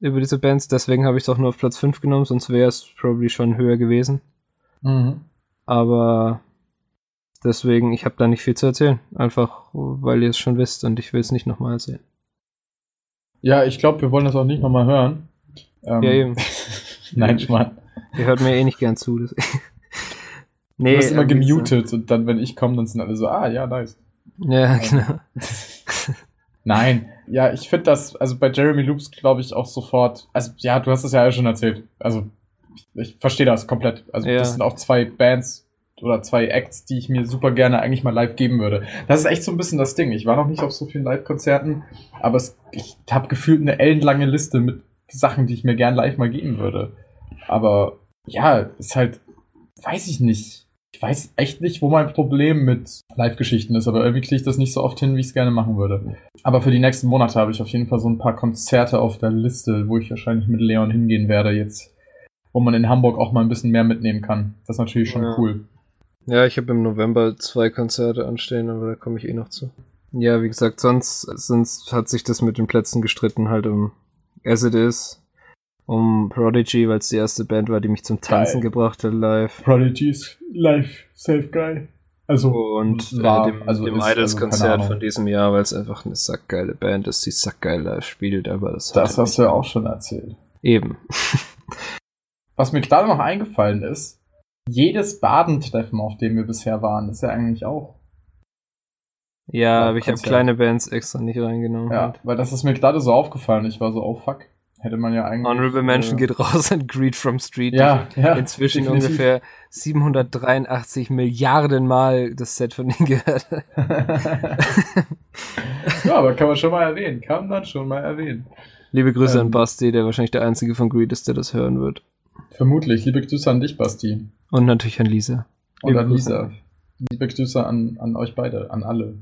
S1: über diese Bands. Deswegen habe ich es auch nur auf Platz 5 genommen, sonst wäre es probably schon höher gewesen. Mhm. Aber deswegen, ich habe da nicht viel zu erzählen. Einfach, weil ihr es schon wisst und ich will es nicht nochmal erzählen.
S2: Ja, ich glaube, wir wollen das auch nicht nochmal hören.
S1: Ähm, ja, eben.
S2: Nein, Schmarrn.
S1: Ihr hört mir eh nicht gern zu.
S2: nee, du bist immer gemutet so. und dann, wenn ich komme, dann sind alle so, ah, ja, nice.
S1: Ja, genau.
S2: Nein, ja, ich finde das, also bei Jeremy Loops glaube ich auch sofort, also ja, du hast es ja schon erzählt, also ich, ich verstehe das komplett. Also ja. das sind auch zwei Bands oder zwei Acts, die ich mir super gerne eigentlich mal live geben würde. Das ist echt so ein bisschen das Ding. Ich war noch nicht auf so vielen Live-Konzerten, aber es, ich habe gefühlt eine ellenlange Liste mit Sachen, die ich mir gern live mal geben würde. Aber ja, ist halt, weiß ich nicht ich weiß echt nicht, wo mein Problem mit Live-Geschichten ist, aber irgendwie kriege ich das nicht so oft hin, wie ich es gerne machen würde. Aber für die nächsten Monate habe ich auf jeden Fall so ein paar Konzerte auf der Liste, wo ich wahrscheinlich mit Leon hingehen werde jetzt, wo man in Hamburg auch mal ein bisschen mehr mitnehmen kann. Das ist natürlich schon
S1: ja.
S2: cool.
S1: Ja, ich habe im November zwei Konzerte anstehen, aber da komme ich eh noch zu. Ja, wie gesagt, sonst, sonst hat sich das mit den Plätzen gestritten, halt um As It Is, um Prodigy, weil es die erste Band war, die mich zum Tanzen geil. gebracht hat live.
S2: Prodigy's live, safe geil. Also
S1: und äh, war, äh, dem, also dem Idols-Konzert also von diesem Jahr, weil es einfach eine sackgeile Band ist, die sackgeil live spielt, aber das
S2: Das hast du ja auch schon erzählt.
S1: Eben.
S2: Was mir gerade noch eingefallen ist, jedes Badentreffen, auf dem wir bisher waren, ist ja eigentlich auch.
S1: Ja, aber ich habe kleine Bands extra nicht reingenommen.
S2: Ja, halt. weil das ist mir gerade so aufgefallen. Ich war so, oh fuck. Hätte man ja eigentlich.
S1: Honorable Mention äh, geht raus an Greed from Street.
S2: Ja, ja.
S1: Inzwischen definitiv. ungefähr 783 Milliarden Mal das Set von denen gehört.
S2: ja, aber kann man schon mal erwähnen. Kann man schon mal erwähnen.
S1: Liebe Grüße ähm, an Basti, der wahrscheinlich der einzige von Greed ist, der das hören wird.
S2: Vermutlich. Liebe Grüße an dich, Basti.
S1: Und natürlich an Lisa.
S2: Und Liebe an Lisa. Grüße. Liebe Grüße an, an euch beide, an alle.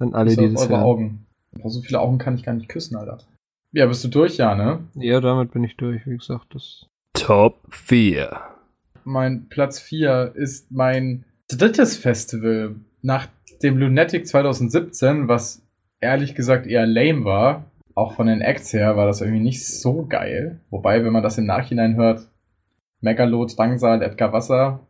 S1: An alle, die das
S2: hören. Augen. So viele Augen kann ich gar nicht küssen, Alter. Ja, bist du durch, ja, ne?
S1: Ja, damit bin ich durch, wie gesagt. Das Top 4.
S2: Mein Platz 4 ist mein drittes Festival nach dem Lunatic 2017, was ehrlich gesagt eher lame war. Auch von den Acts her war das irgendwie nicht so geil. Wobei, wenn man das im Nachhinein hört, Megalot, Drangsal, Edgar Wasser,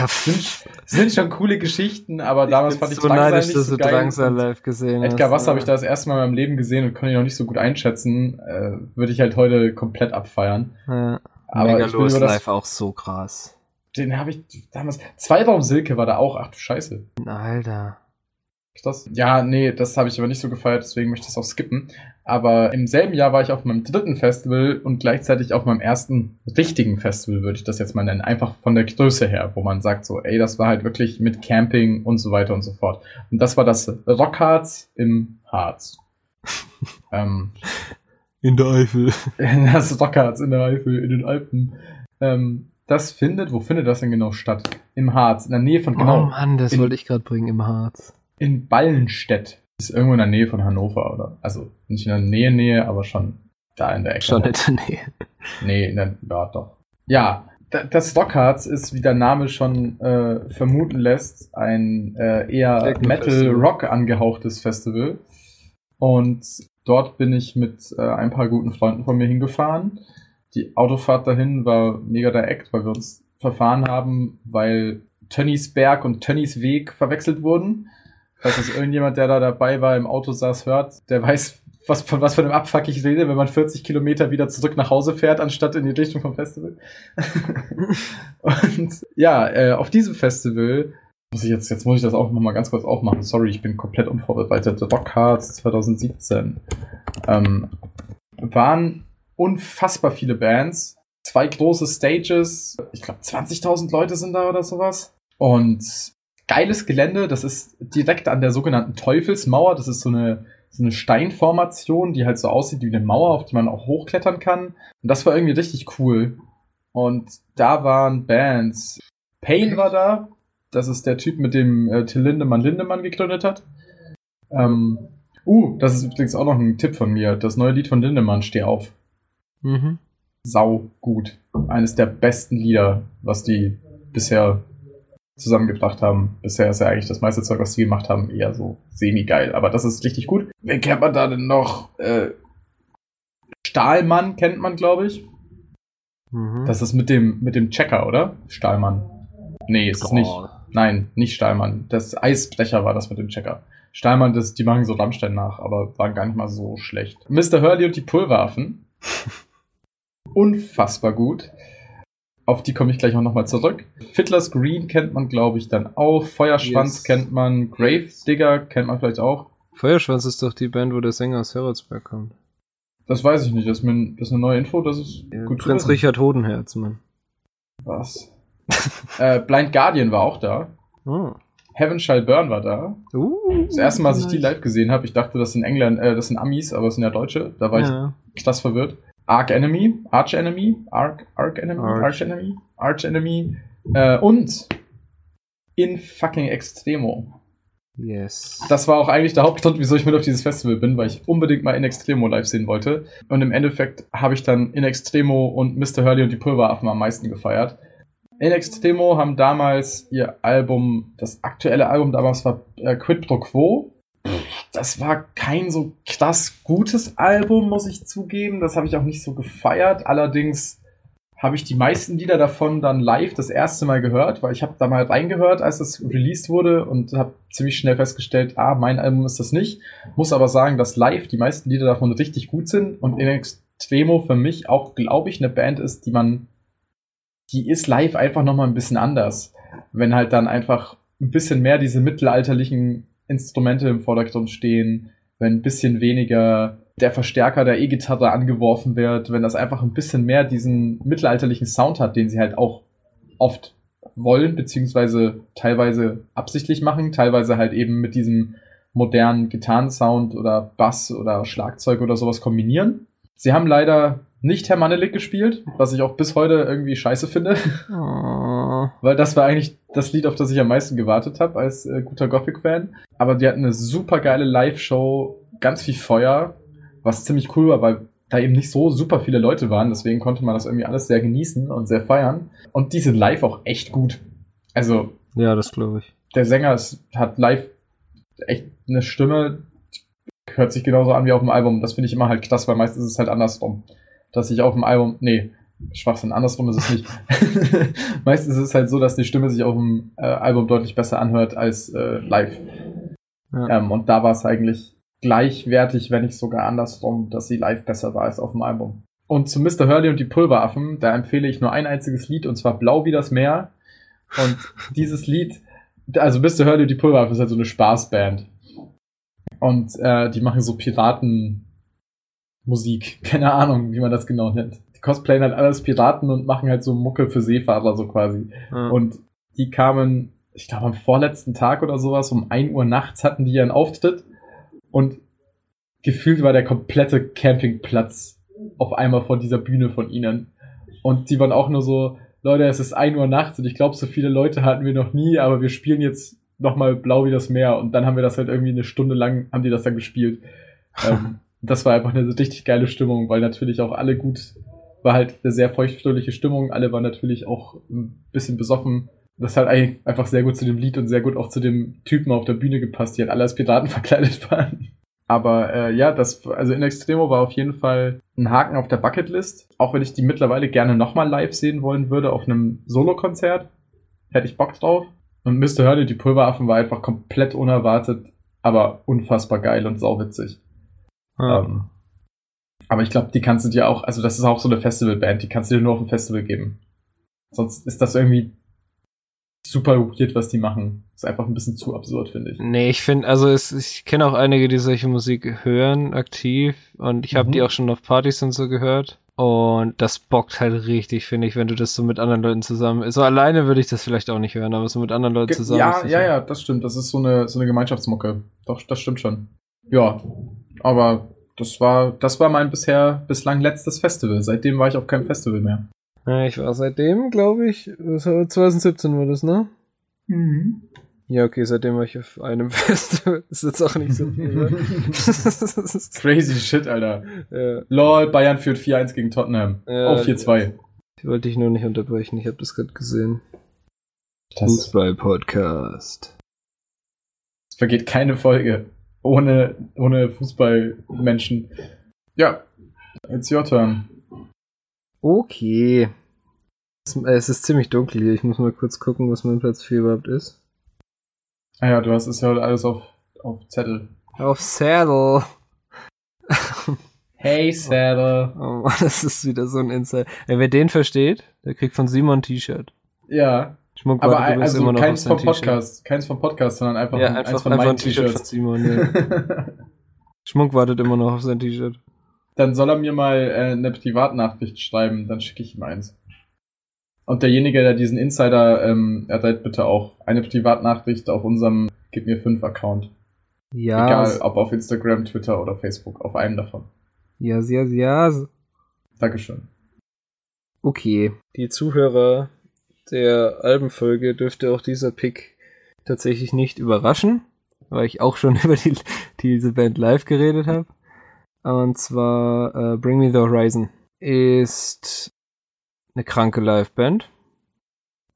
S2: ja. Sind, sind schon coole Geschichten, aber ich damals fand ich
S1: so Drangsal neidisch, nicht dass so du geil. Drangsal live gesehen
S2: Edgar hast, Wasser habe ich das erste Mal in meinem Leben gesehen und konnte ihn noch nicht so gut einschätzen. Äh, Würde ich halt heute komplett abfeiern.
S1: Ja. Aber Megalo ist live auch so krass.
S2: Den habe ich damals. Zweiraum Silke war da auch. Ach du Scheiße.
S1: Alter.
S2: Das? Ja, nee, das habe ich aber nicht so gefeiert, deswegen möchte ich das auch skippen. Aber im selben Jahr war ich auf meinem dritten Festival und gleichzeitig auf meinem ersten richtigen Festival, würde ich das jetzt mal nennen. Einfach von der Größe her, wo man sagt so, ey, das war halt wirklich mit Camping und so weiter und so fort. Und das war das Rockharz im Harz.
S1: ähm, in der Eifel.
S2: Das Rockharz in der Eifel, in den Alpen. Ähm, das findet, wo findet das denn genau statt? Im Harz, in der Nähe von
S1: genau. Oh Mann, das wollte ich gerade bringen, im Harz.
S2: In Ballenstedt ist irgendwo in der Nähe von Hannover, oder? Also nicht in der Nähe, Nähe, aber schon da in der Ecke.
S1: Schon in der Nähe.
S2: Nee, in der, ja, doch. Ja, das Stockharz ist, wie der Name schon äh, vermuten lässt, ein äh, eher Metal-Rock angehauchtes Festival. Und dort bin ich mit äh, ein paar guten Freunden von mir hingefahren. Die Autofahrt dahin war mega der Act, weil wir uns verfahren haben, weil Tönnies Berg und Tönnies Weg verwechselt wurden. Falls das irgendjemand, der da dabei war, im Auto saß, hört, der weiß, was, von was für einem Abfuck ich rede, wenn man 40 Kilometer wieder zurück nach Hause fährt, anstatt in die Richtung vom Festival. und ja, äh, auf diesem Festival muss ich jetzt, jetzt muss ich das auch nochmal ganz kurz aufmachen. Sorry, ich bin komplett unvorbereitet. Rockhards 2017. Ähm, waren unfassbar viele Bands. Zwei große Stages. Ich glaube, 20.000 Leute sind da oder sowas. Und geiles Gelände. Das ist direkt an der sogenannten Teufelsmauer. Das ist so eine, so eine Steinformation, die halt so aussieht wie eine Mauer, auf die man auch hochklettern kann. Und das war irgendwie richtig cool. Und da waren Bands. Payne war da. Das ist der Typ, mit dem äh, Till Lindemann Lindemann gegründet hat. Ähm, uh, das ist übrigens auch noch ein Tipp von mir. Das neue Lied von Lindemann, Steh auf.
S1: Mhm.
S2: Sau gut. Eines der besten Lieder, was die bisher zusammengebracht haben. Bisher ist ja eigentlich das meiste Zeug, was sie gemacht haben, eher so semi-geil. Aber das ist richtig gut. Wen kennt man da denn noch? Äh, Stahlmann kennt man, glaube ich. Mhm. Das ist mit dem, mit dem Checker, oder? Stahlmann. Nee, ist es oh. nicht. Nein, nicht Stahlmann. Das Eisbrecher war das mit dem Checker. Stahlmann, das, die machen so Rammstein nach, aber waren gar nicht mal so schlecht. Mr. Hurley und die Pulveraffen. Unfassbar gut. Auf die komme ich gleich auch nochmal zurück. Fiddler's Green kennt man, glaube ich, dann auch. Feuerschwanz
S1: Yes.
S2: kennt man. Grave Digger kennt man vielleicht auch.
S1: Feuerschwanz ist doch die Band, wo der Sänger aus Heroldsberg kommt.
S2: Das weiß ich nicht. Das ist, mir, das ist eine neue Info. Das ist
S1: Ja,
S2: gut
S1: Prinz. Richard Hodenherz, Mann.
S2: Was? äh, Blind Guardian war auch da.
S1: Oh.
S2: Heaven Shall Burn war da.
S1: Uh,
S2: Das erste Mal, als ich die live gesehen habe, ich dachte, das sind England, äh, das sind Amis, aber es sind ja Deutsche. Da war
S1: ja.
S2: ich krass verwirrt. Arc Enemy, Arch Enemy, Arc, Arc Enemy,
S1: Arch.
S2: Arch, Enemy, Arch Enemy äh, und In Fucking Extremo.
S1: Yes.
S2: Das war auch eigentlich der Hauptgrund, wieso ich mit auf dieses Festival bin, weil ich unbedingt mal In Extremo live sehen wollte. Und im Endeffekt habe ich dann In Extremo und Mr. Hurley und die Pulveraffen am meisten gefeiert. In Extremo haben damals ihr Album, das aktuelle Album damals war äh, Quid Pro Quo. Das war kein so krass gutes Album, muss ich zugeben. Das habe ich auch nicht so gefeiert. Allerdings habe ich die meisten Lieder davon dann live das erste Mal gehört, weil ich habe da mal reingehört, als es released wurde und habe ziemlich schnell festgestellt, ah, mein Album ist das nicht. Muss aber sagen, dass live die meisten Lieder davon richtig gut sind und In Extremo für mich auch, glaube ich, eine Band ist, die man, die ist live einfach nochmal ein bisschen anders. Wenn halt dann einfach ein bisschen mehr diese mittelalterlichen Instrumente im Vordergrund stehen, wenn ein bisschen weniger der Verstärker der E-Gitarre angeworfen wird, wenn das einfach ein bisschen mehr diesen mittelalterlichen Sound hat, den sie halt auch oft wollen, beziehungsweise teilweise absichtlich machen, teilweise halt eben mit diesem modernen Gitarrensound oder Bass oder Schlagzeug oder sowas kombinieren. Sie haben leider nicht Herr Manelik gespielt, was ich auch bis heute irgendwie scheiße finde,
S1: Oh.
S2: Weil das war eigentlich das Lied, auf das ich am meisten gewartet habe als äh, guter Gothic-Fan. Aber die hatten eine super geile Live-Show, ganz viel Feuer, was ziemlich cool war, weil da eben nicht so super viele Leute waren, deswegen konnte man das irgendwie alles sehr genießen und sehr feiern. Und die sind live auch echt gut. Also,
S1: Ja, das glaube ich.
S2: der Sänger ist, hat live echt eine Stimme, hört sich genauso an wie auf dem Album. Das finde ich immer halt krass, weil meistens ist es halt andersrum. Dass ich auf dem Album, nee, Schwachsinn, andersrum ist es nicht. meistens ist es halt so, dass die Stimme sich auf dem äh, Album deutlich besser anhört als äh, live.
S1: Ja.
S2: Ähm, und da war es eigentlich gleichwertig, wenn nicht sogar andersrum, dass sie live besser war als auf dem Album. Und zu Mr. Hurley und die Pulveraffen, da empfehle ich nur ein einziges Lied, und zwar Blau wie das Meer. Und dieses Lied, also Mr. Hurley und die Pulveraffen ist halt so eine Spaßband. Und äh, die machen so Piratenmusik, keine Ahnung, wie man das genau nennt. Cosplayen halt alles Piraten und machen halt so Mucke für Seefahrer so quasi.
S1: Ja.
S2: Und die kamen, ich glaube am vorletzten Tag oder sowas, um 1 Uhr nachts hatten die ihren Auftritt. Und gefühlt war der komplette Campingplatz auf einmal vor dieser Bühne von ihnen. Und die waren auch nur so, Leute, es ist 1 Uhr nachts und ich glaube, so viele Leute hatten wir noch nie, aber wir spielen jetzt nochmal blau wie das Meer. Und dann haben wir das halt irgendwie eine Stunde lang, haben die das dann gespielt. ähm, das war einfach eine richtig geile Stimmung, weil natürlich auch alle gut, war halt eine sehr feuchtfröhliche Stimmung. Alle waren natürlich auch ein bisschen besoffen. Das hat eigentlich einfach sehr gut zu dem Lied und sehr gut auch zu dem Typen auf der Bühne gepasst, die halt alle als Piraten verkleidet waren. Aber äh, ja, das, also in Extremo war auf jeden Fall ein Haken auf der Bucketlist. Auch wenn ich die mittlerweile gerne nochmal live sehen wollen würde auf einem Solokonzert, hätte ich Bock drauf. Und Mr. Hurley, die Pulveraffen, war einfach komplett unerwartet, aber unfassbar geil und sauwitzig.
S1: Ja.
S2: Ähm, aber ich glaube, die kannst du dir auch, also das ist auch so eine Festivalband, die kannst du dir nur auf dem Festival geben. Sonst ist das irgendwie super weird, was die machen. Ist einfach ein bisschen zu absurd, finde ich.
S1: Nee, ich finde, also es, ich kenne auch einige, die solche Musik hören, aktiv. Und ich habe
S2: Mhm.
S1: die auch schon auf Partys und so gehört. Und das bockt halt richtig, finde ich, wenn du das so mit anderen Leuten zusammen. So alleine würde ich das vielleicht auch nicht hören, aber so mit anderen Leuten zusammen.
S2: Ja, ja, ja, das stimmt. Das ist so eine, so eine Gemeinschaftsmucke. Doch, das stimmt schon. Ja, aber das war, das war mein bisher, bislang letztes Festival. Seitdem war ich auf keinem Festival mehr.
S1: Ja, ich war seitdem, glaube ich, das war 2017 war das, ne?
S2: Mhm.
S1: Ja, okay, seitdem war ich auf einem Festival. Ist jetzt auch nicht so viel. ne?
S2: Crazy shit, Alter.
S1: ja,
S2: Lol, Bayern führt 4-1 gegen Tottenham.
S1: Ja,
S2: Auf 4-2.
S1: ich wollte dich nur nicht unterbrechen, ich habe das gerade gesehen.
S2: Das
S1: Fußball-Podcast.
S2: es vergeht keine Folge ohne, ohne Fußballmenschen. Ja, it's your turn.
S1: Okay. Es, es ist ziemlich dunkel hier. Ich muss mal kurz gucken, was mein Platz 4 überhaupt ist.
S2: Ah ja, du hast es ja heute alles auf, auf Zettel.
S1: Auf Saddle.
S2: Hey Saddle.
S1: Oh Mann, das ist wieder so ein Insight. Ey, wer den versteht, der kriegt von Simon ein T-Shirt.
S2: Ja.
S1: Schmuck
S2: Aber
S1: übrigens
S2: also keins vom Podcast. Keins vom Podcast, sondern einfach,
S1: Ja,
S2: ein-
S1: einfach,
S2: eins von
S1: einfach
S2: meinen
S1: ein
S2: T-Shirts.
S1: Simon. Ja. Schmuck wartet immer noch auf sein T-Shirt.
S2: Dann soll er mir mal äh, eine Privatnachricht schreiben, dann schicke ich ihm eins. Und derjenige, der diesen Insider ähm, erteilt, bitte auch eine Privatnachricht auf unserem Gib mir 5 Account.
S1: Ja,
S2: Egal, ob auf Instagram, Twitter oder Facebook, auf einem davon.
S1: ja, ja, ja.
S2: Dankeschön.
S1: Okay. Die Zuhörer der Albenfolge dürfte auch dieser Pick tatsächlich nicht überraschen, weil ich auch schon über die, diese Band live geredet habe. Und zwar äh, Bring Me the Horizon ist eine kranke Liveband.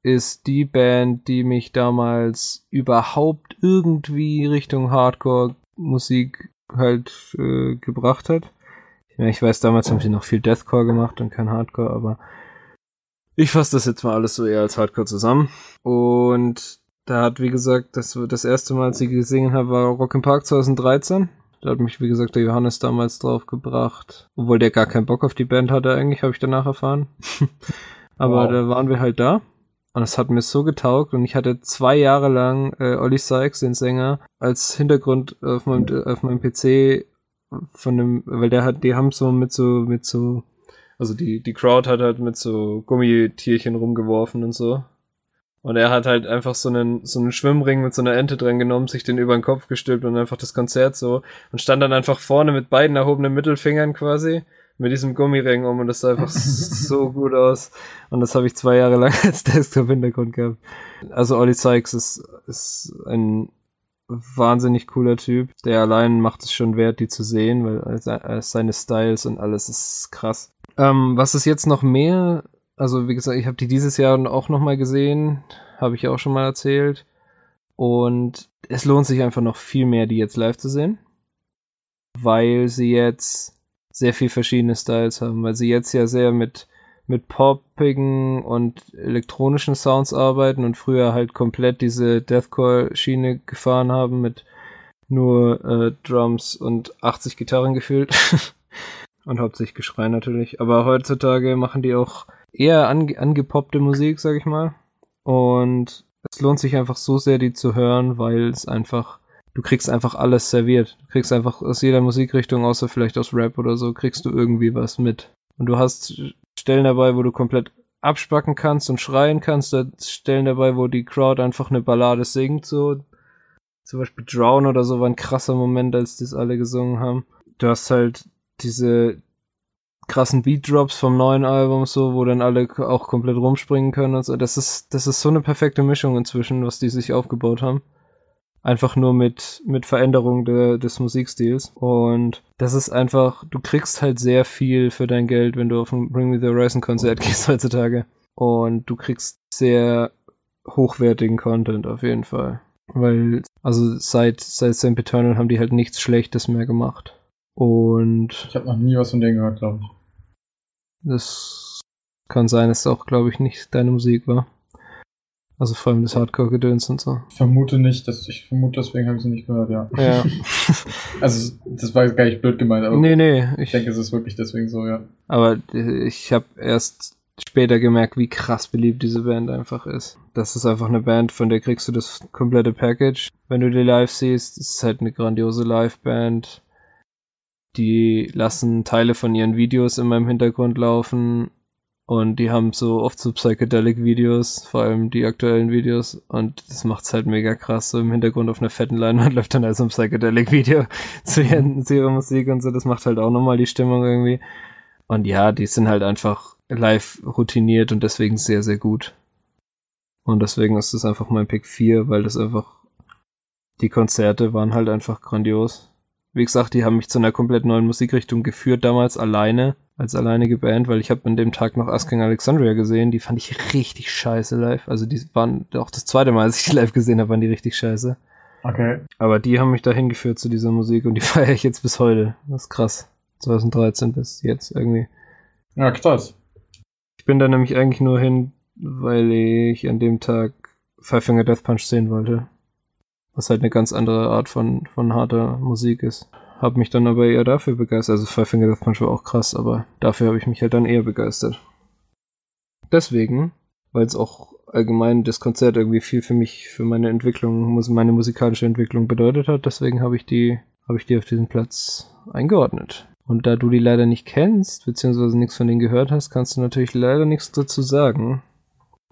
S1: Ist die Band, die mich damals überhaupt irgendwie Richtung Hardcore-Musik halt äh, gebracht hat. Ja, ich weiß, damals haben sie noch viel Deathcore gemacht und kein Hardcore, aber ich fasse das jetzt mal alles so eher als Hardcore zusammen. Und da hat, wie gesagt, das, das erste Mal, als ich gesungen habe, war Rock im Park 2013. Da hat mich, wie gesagt, der Johannes damals drauf gebracht. Obwohl der gar keinen Bock auf die Band hatte eigentlich, habe ich danach erfahren. aber
S2: Wow.
S1: da waren wir halt da. Und es hat mir so getaugt und ich hatte zwei Jahre lang äh, Olli Sykes, den Sänger, als Hintergrund auf meinem, auf meinem PC von dem, weil der hat, die haben so mit so, mit so, also die, die Crowd hat halt mit so Gummitierchen rumgeworfen und so. Und er hat halt einfach so einen, so einen Schwimmring mit so einer Ente dran genommen, sich den über den Kopf gestülpt und einfach das Konzert so und stand dann einfach vorne mit beiden erhobenen Mittelfingern quasi mit diesem Gummiring um und das sah einfach so gut aus. Und das habe ich zwei Jahre lang als Desktop-Hintergrund gehabt. Also Ollie Sykes ist, ist ein wahnsinnig cooler Typ. Der allein macht es schon wert, die zu sehen, weil se- seine Styles und alles ist krass. Ähm, was ist jetzt noch mehr? Also wie gesagt, ich habe die dieses Jahr auch noch mal gesehen, habe ich auch schon mal erzählt. Und es lohnt sich einfach noch viel mehr, die jetzt live zu sehen, weil sie jetzt sehr viel verschiedene Styles haben, weil sie jetzt ja sehr mit mit poppigen und elektronischen Sounds arbeiten und früher halt komplett diese Deathcore-Schiene gefahren haben mit nur äh, Drums und 80 Gitarren gefühlt. und hauptsächlich Geschrei natürlich. Aber heutzutage machen die auch eher ange angepoppte Musik, sag ich mal. Und es lohnt sich einfach so sehr, die zu hören, weil es einfach, du kriegst einfach alles serviert. Du kriegst einfach aus jeder Musikrichtung, außer vielleicht aus Rap oder so, kriegst du irgendwie was mit. Und du hast Stellen dabei, wo du komplett abspacken kannst und schreien kannst. Da Stellen dabei, wo die Crowd einfach eine Ballade singt, so. Zum Beispiel Drown oder so war ein krasser Moment, als das alle gesungen haben. Du hast halt diese krassen Beat Drops vom neuen Album, so, wo dann alle auch komplett rumspringen können und so. Das ist, das ist so eine perfekte Mischung inzwischen, was die sich aufgebaut haben. Einfach nur mit, mit Veränderung de, des Musikstils. Und das ist einfach, du kriegst halt sehr viel für dein Geld, wenn du auf ein Bring Me the Horizon Konzert gehst heutzutage. Und du kriegst sehr hochwertigen Content auf jeden Fall. Weil, also seit, seit Sam Eternal haben die halt nichts Schlechtes mehr gemacht. Und
S2: Ich habe noch nie was von denen gehört, glaube ich.
S1: das kann sein, dass es auch, glaube ich, nicht deine Musik war. Also vor allem das Hardcore-Gedöns und so.
S2: Ich vermute nicht, dass ich vermute, deswegen habe ich sie nicht gehört, ja.
S1: Ja.
S2: Also, das war jetzt gar nicht blöd gemeint, aber
S1: nee, nee.
S2: ich
S1: Ich,
S2: denke, es ist wirklich deswegen so, ja.
S1: aber ich habe erst später gemerkt, wie krass beliebt diese Band einfach ist. Das ist einfach eine Band, von der kriegst du das komplette Package. Wenn du die live siehst, ist es halt eine grandiose Live-Band. Die lassen Teile von ihren Videos immer im Hintergrund laufen. Und die haben so oft so Psychedelic-Videos, vor allem die aktuellen Videos. Und das macht's halt mega krass. So im Hintergrund auf einer fetten Leinwand läuft dann also ein Psychedelic-Video zu, ihren- zu ihrer Musik und so. Das macht halt auch nochmal die Stimmung irgendwie. Und ja, die sind halt einfach live routiniert und deswegen sehr, sehr gut. Und deswegen ist das einfach mein Pick 4, weil das einfach, die Konzerte waren halt einfach grandios. Wie gesagt, die haben mich zu einer komplett neuen Musikrichtung geführt, damals alleine, als alleinige Band, weil ich habe an dem Tag noch Asking Alexandria gesehen, die fand ich richtig scheiße live. Also die waren auch das zweite Mal, als ich die live gesehen habe, waren die richtig scheiße.
S2: Okay.
S1: Aber die haben mich dahin geführt zu dieser Musik und die feiere ich jetzt bis heute. Das ist krass. 2013 bis jetzt irgendwie.
S2: Ja, krass.
S1: Ich bin da nämlich eigentlich nur hin, weil ich an dem Tag Five Finger Death Punch sehen wollte. Was halt eine ganz andere Art von, von harter Musik ist. Hab mich dann aber eher dafür begeistert. Also Five Finger Death Punch war auch krass, aber dafür habe ich mich halt dann eher begeistert. Deswegen, weil es auch allgemein das Konzert irgendwie viel für mich, für meine Entwicklung, meine musikalische Entwicklung bedeutet hat, deswegen habe ich die, habe ich die auf diesen Platz eingeordnet. Und da du die leider nicht kennst, beziehungsweise nichts von denen gehört hast, kannst du natürlich leider nichts dazu sagen.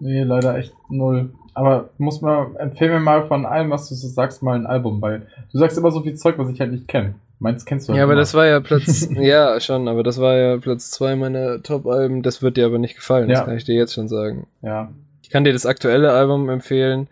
S2: Nee, leider echt null. Aber muss mal, empfehl mir mal von allem, was du so sagst, mal ein Album, weil du sagst immer so viel Zeug, was ich halt nicht kenne. Meins kennst du
S1: halt Ja, aber immer. das war ja Platz, ja, schon, aber das war ja Platz zwei meiner Top-Alben. Das wird dir aber nicht gefallen, ja. das kann ich dir jetzt schon sagen.
S2: Ja.
S1: Ich kann dir das aktuelle Album empfehlen.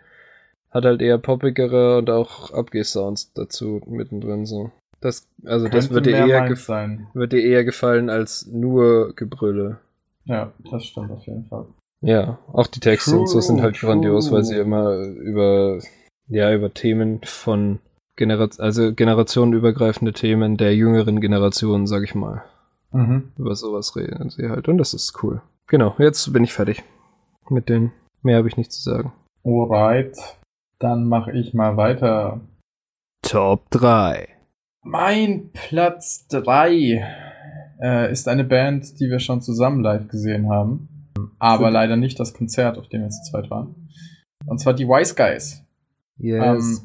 S1: Hat halt eher poppigere und auch Abgeh-Sounds dazu mittendrin so. Das, also Könnte das wird dir, eher sein. wird dir eher gefallen als nur Gebrülle.
S2: Ja, das stimmt auf jeden Fall.
S1: Ja, auch die Texte true, und so sind halt true. grandios, weil sie immer über, ja, über Themen von Generation, also generationenübergreifende Themen der jüngeren Generation, sag ich mal. Mhm. Über sowas reden sie halt und das ist cool. Genau, jetzt bin ich fertig mit den. Mehr habe ich nicht zu sagen.
S2: Alright, dann mache ich mal weiter.
S1: Top 3.
S2: Mein Platz 3 äh, ist eine Band, die wir schon zusammen live gesehen haben. Aber Für leider nicht das Konzert, auf dem wir zu zweit waren. Und zwar die Wise Guys.
S1: Yes.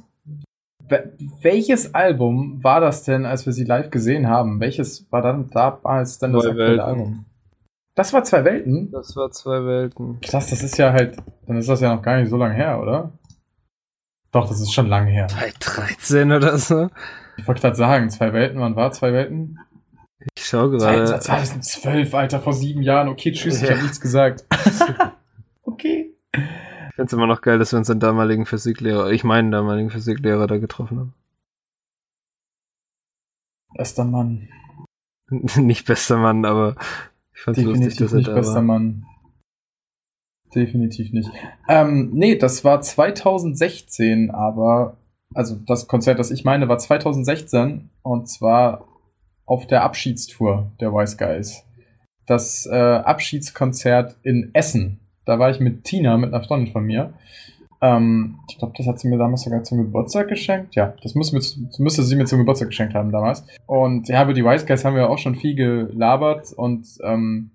S2: Ähm, welches Album war das denn, als wir sie live gesehen haben? Welches war dann damals dann das aktuelle Album? Das war zwei Welten?
S1: Das war zwei Welten.
S2: Krass, das ist ja halt, dann ist das ja noch gar nicht so lange her, oder? Doch, das ist schon lange her.
S1: 2013 oder so.
S2: Ich wollte gerade sagen, zwei Welten, wann war zwei Welten?
S1: Ich schau gerade.
S2: 2012, Alter, vor sieben Jahren. Okay, tschüss, ja. ich habe nichts gesagt. okay.
S1: Ich finde es immer noch geil, dass wir unseren damaligen Physiklehrer, ich meinen damaligen Physiklehrer da getroffen haben.
S2: Bester Mann.
S1: nicht bester Mann, aber ich fand's
S2: Definitiv lustig, dass er nicht da bester war. Mann. Definitiv nicht. Ähm, nee, das war 2016, aber also das Konzert, das ich meine, war 2016 und zwar auf der Abschiedstour der Wise Guys. Das äh, Abschiedskonzert in Essen. Da war ich mit Tina, mit einer Freundin von mir. Ähm, ich glaube, das hat sie mir damals sogar zum Geburtstag geschenkt. Ja, das müsste, müsste sie mir zum Geburtstag geschenkt haben damals. Und ja, über die Wise Guys haben wir auch schon viel gelabert und ähm,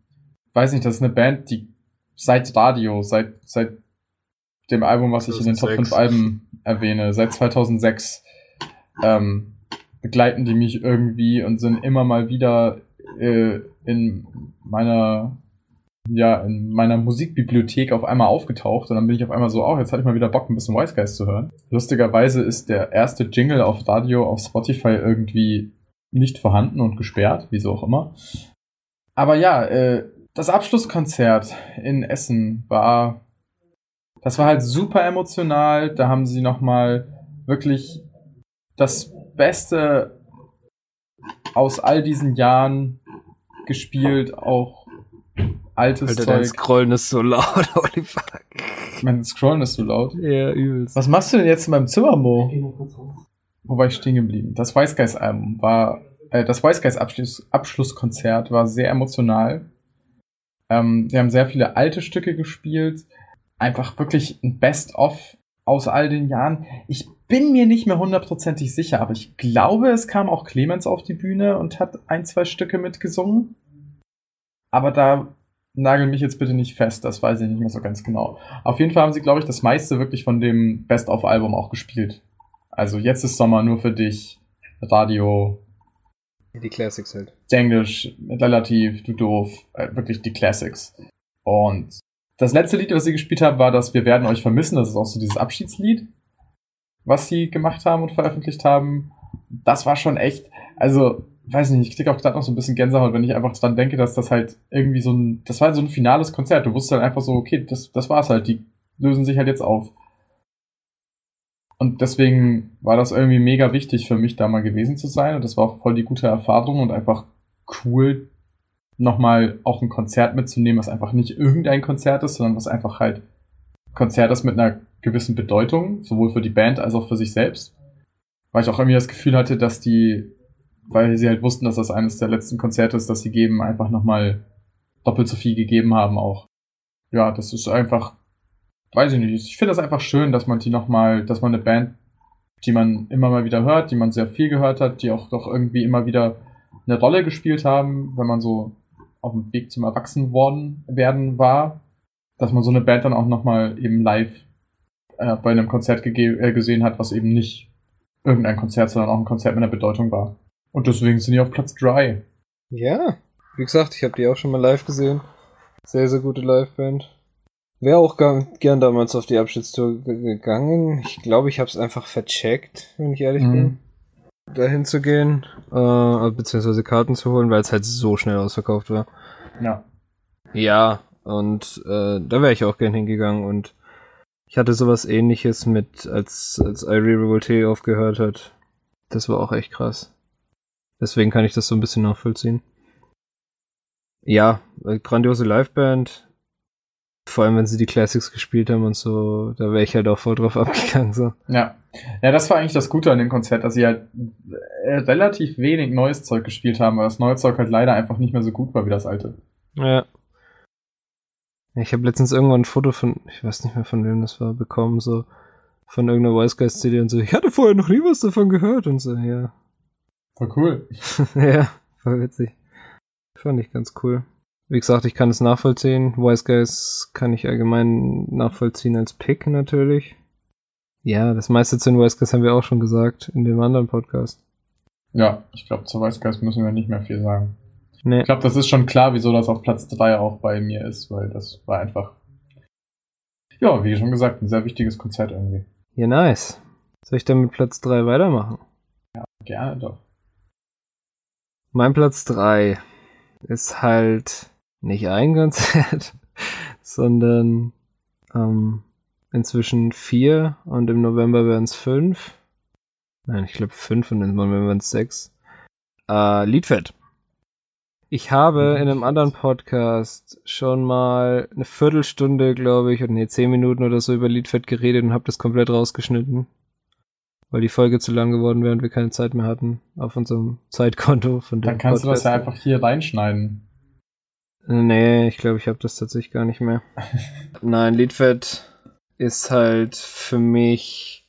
S2: weiß nicht, das ist eine Band, die seit Radio, seit, seit dem Album, was ich in den Top 5 Alben erwähne, seit 2006 ähm, begleiten die mich irgendwie und sind immer mal wieder äh, in meiner ja, in meiner Musikbibliothek auf einmal aufgetaucht und dann bin ich auf einmal so, auch oh, jetzt hatte ich mal wieder Bock, ein bisschen Wise Guys zu hören. Lustigerweise ist der erste Jingle auf Radio auf Spotify irgendwie nicht vorhanden und gesperrt, wieso auch immer. Aber ja, äh, das Abschlusskonzert in Essen war das war halt super emotional. Da haben sie nochmal wirklich das Beste aus all diesen Jahren gespielt, auch altes
S1: Alter, Zeug. Dein Scrollen ist so laut, holy fuck.
S2: Mein Scrollen ist so laut?
S1: Ja, übelst.
S2: Was machst du denn jetzt in meinem Zimmer, Mo? Wo war ich stehen geblieben? Das Wise Guys Album war, äh, das Guys Abschluss, Abschlusskonzert war sehr emotional. Ähm, sie haben sehr viele alte Stücke gespielt einfach wirklich ein Best-of aus all den Jahren. Ich bin mir nicht mehr hundertprozentig sicher, aber ich glaube, es kam auch Clemens auf die Bühne und hat ein, zwei Stücke mitgesungen. Aber da nagel mich jetzt bitte nicht fest, das weiß ich nicht mehr so ganz genau. Auf jeden Fall haben sie, glaube ich, das meiste wirklich von dem Best-of-Album auch gespielt. Also jetzt ist Sommer nur für dich, Radio.
S1: Die Classics halt.
S2: Englisch, relativ, du doof, äh, wirklich die Classics. Und das letzte Lied, was sie gespielt haben, war das Wir werden euch vermissen. Das ist auch so dieses Abschiedslied, was sie gemacht haben und veröffentlicht haben. Das war schon echt, also, weiß nicht, ich kriege auch gerade noch so ein bisschen Gänsehaut, wenn ich einfach dran denke, dass das halt irgendwie so ein, das war so ein finales Konzert. Du wusstest halt einfach so, okay, das, das war's halt, die lösen sich halt jetzt auf. Und deswegen war das irgendwie mega wichtig für mich, da mal gewesen zu sein. Und das war auch voll die gute Erfahrung und einfach cool, nochmal auch ein Konzert mitzunehmen, was einfach nicht irgendein Konzert ist, sondern was einfach halt Konzert ist mit einer gewissen Bedeutung, sowohl für die Band als auch für sich selbst. Weil ich auch irgendwie das Gefühl hatte, dass die, weil sie halt wussten, dass das eines der letzten Konzerte ist, dass sie geben, einfach nochmal doppelt so viel gegeben haben auch. Ja, das ist einfach, weiß ich nicht, ich finde das einfach schön, dass man die nochmal, dass man eine Band die man immer mal wieder hört, die man sehr viel gehört hat, die auch doch irgendwie immer wieder eine Rolle gespielt haben, wenn man so auf dem Weg zum Erwachsenwerden werden war, dass man so eine Band dann auch nochmal eben live äh, bei einem Konzert äh, gesehen hat, was eben nicht irgendein Konzert, sondern auch ein Konzert mit einer Bedeutung war. Und deswegen sind die auf Platz 3.
S1: Ja, wie gesagt, ich habe die auch schon mal live gesehen. Sehr, sehr gute Liveband. Wäre auch gern damals auf die Abschiedstour gegangen. Ich glaube, ich habe es einfach vercheckt, wenn ich ehrlich mhm. bin. Dahin zu gehen, äh, beziehungsweise Karten zu holen, weil es halt so schnell ausverkauft war.
S2: Ja.
S1: Ja, und äh, da wäre ich auch gern hingegangen und ich hatte sowas ähnliches mit, als, als Irie Revolte aufgehört hat. Das war auch echt krass. Deswegen kann ich das so ein bisschen nachvollziehen. Ja, äh, grandiose Liveband. Vor allem, wenn sie die Classics gespielt haben und so, da wäre ich halt auch voll drauf abgegangen. So.
S2: Ja. Ja, das war eigentlich das Gute an dem Konzert, dass sie halt äh, relativ wenig neues Zeug gespielt haben, weil das neue Zeug halt leider einfach nicht mehr so gut war wie das alte.
S1: Ja. Ich habe letztens irgendwann ein Foto von, ich weiß nicht mehr von wem das war, bekommen, so von irgendeiner Wise Guys CD und so, ich hatte vorher noch nie was davon gehört und so, ja.
S2: Voll cool.
S1: ja, voll witzig. Fand ich ganz cool. Wie gesagt, ich kann es nachvollziehen. Wise Guys kann ich allgemein nachvollziehen als Pick natürlich. Ja, das meiste zu den Wise Guys haben wir auch schon gesagt in dem anderen Podcast.
S2: Ja, ich glaube, zu Wise Guys müssen wir nicht mehr viel sagen. Nee. Ich glaube, das ist schon klar, wieso das auf Platz 3 auch bei mir ist, weil das war einfach, ja, wie schon gesagt, ein sehr wichtiges Konzert irgendwie.
S1: Ja, nice. Soll ich dann mit Platz 3 weitermachen?
S2: Ja, gerne doch.
S1: Mein Platz 3 ist halt nicht ein Konzert, sondern ähm, inzwischen vier und im November werden es fünf. Nein, ich glaube fünf und im November werden es sechs. Äh, Liedfett. Ich habe in einem anderen Podcast schon mal eine Viertelstunde, glaube ich, oder nee, zehn Minuten oder so über Liedfett geredet und habe das komplett rausgeschnitten. Weil die Folge zu lang geworden wäre und wir keine Zeit mehr hatten auf unserem Zeitkonto von
S2: dem Dann kannst Podcast. du das ja einfach hier reinschneiden.
S1: Nee, ich glaube, ich habe das tatsächlich gar nicht mehr. Nein, Liedfett ist halt für mich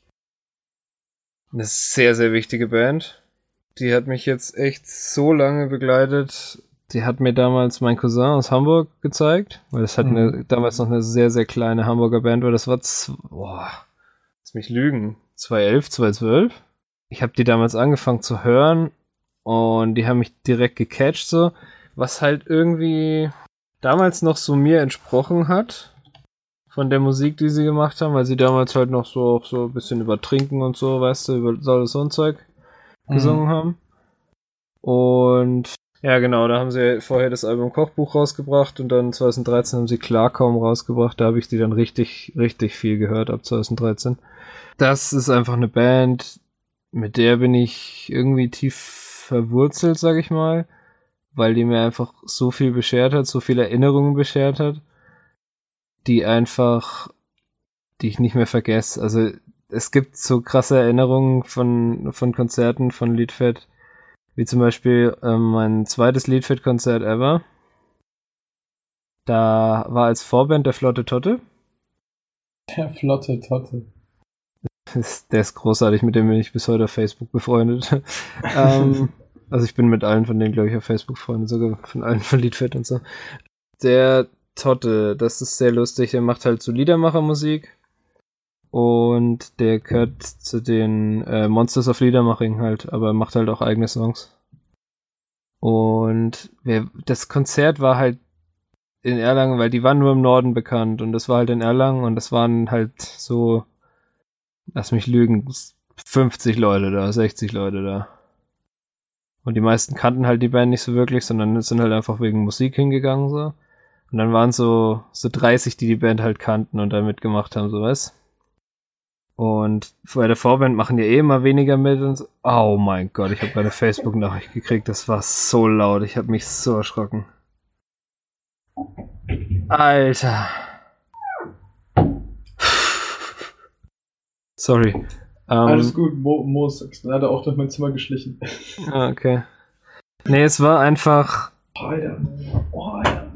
S1: eine sehr, sehr wichtige Band. Die hat mich jetzt echt so lange begleitet. Die hat mir damals mein Cousin aus Hamburg gezeigt, weil das halt mhm. eine, damals noch eine sehr, sehr kleine Hamburger Band war. Das war, boah, lass mich lügen, 2011, 2012. Ich habe die damals angefangen zu hören und die haben mich direkt gecatcht so was halt irgendwie damals noch so mir entsprochen hat von der Musik, die sie gemacht haben, weil sie damals halt noch so auch so ein bisschen über Trinken und so, weißt du, über so ein Zeug mhm. gesungen haben. Und ja, genau, da haben sie vorher das Album Kochbuch rausgebracht und dann 2013 haben sie Klarkaum rausgebracht. Da habe ich die dann richtig, richtig viel gehört ab 2013. Das ist einfach eine Band, mit der bin ich irgendwie tief verwurzelt, sag ich mal weil die mir einfach so viel beschert hat, so viele Erinnerungen beschert hat, die einfach, die ich nicht mehr vergesse. Also es gibt so krasse Erinnerungen von, von Konzerten von Liedfett, wie zum Beispiel ähm, mein zweites Liedfett-Konzert ever. Da war als Vorband der Flotte Totte.
S2: Der Flotte Totte.
S1: Der ist großartig, mit dem bin ich bis heute auf Facebook befreundet. ähm, also ich bin mit allen von denen, glaube ich, auf Facebook Freunde, sogar von allen von Liedfett und so. Der Totte, das ist sehr lustig, der macht halt so Liedermachermusik. Und der gehört zu den äh, Monsters of Liedermaching halt, aber macht halt auch eigene Songs. Und wer, das Konzert war halt in Erlangen, weil die waren nur im Norden bekannt und das war halt in Erlangen und das waren halt so, lass mich lügen, 50 Leute da, 60 Leute da. Und die meisten kannten halt die Band nicht so wirklich, sondern sind halt einfach wegen Musik hingegangen so. Und dann waren so, so 30, die die Band halt kannten und da mitgemacht haben, so was. Und bei der Vorband machen die eh immer weniger mit und so. Oh mein Gott, ich habe eine Facebook-Nachricht gekriegt, das war so laut, ich habe mich so erschrocken. Alter. Sorry.
S2: Um, Alles gut, Mo, Mo ist leider auch durch mein Zimmer geschlichen.
S1: Ah, okay. Nee, es war einfach.
S2: Oh, Alter. Oh, Alter.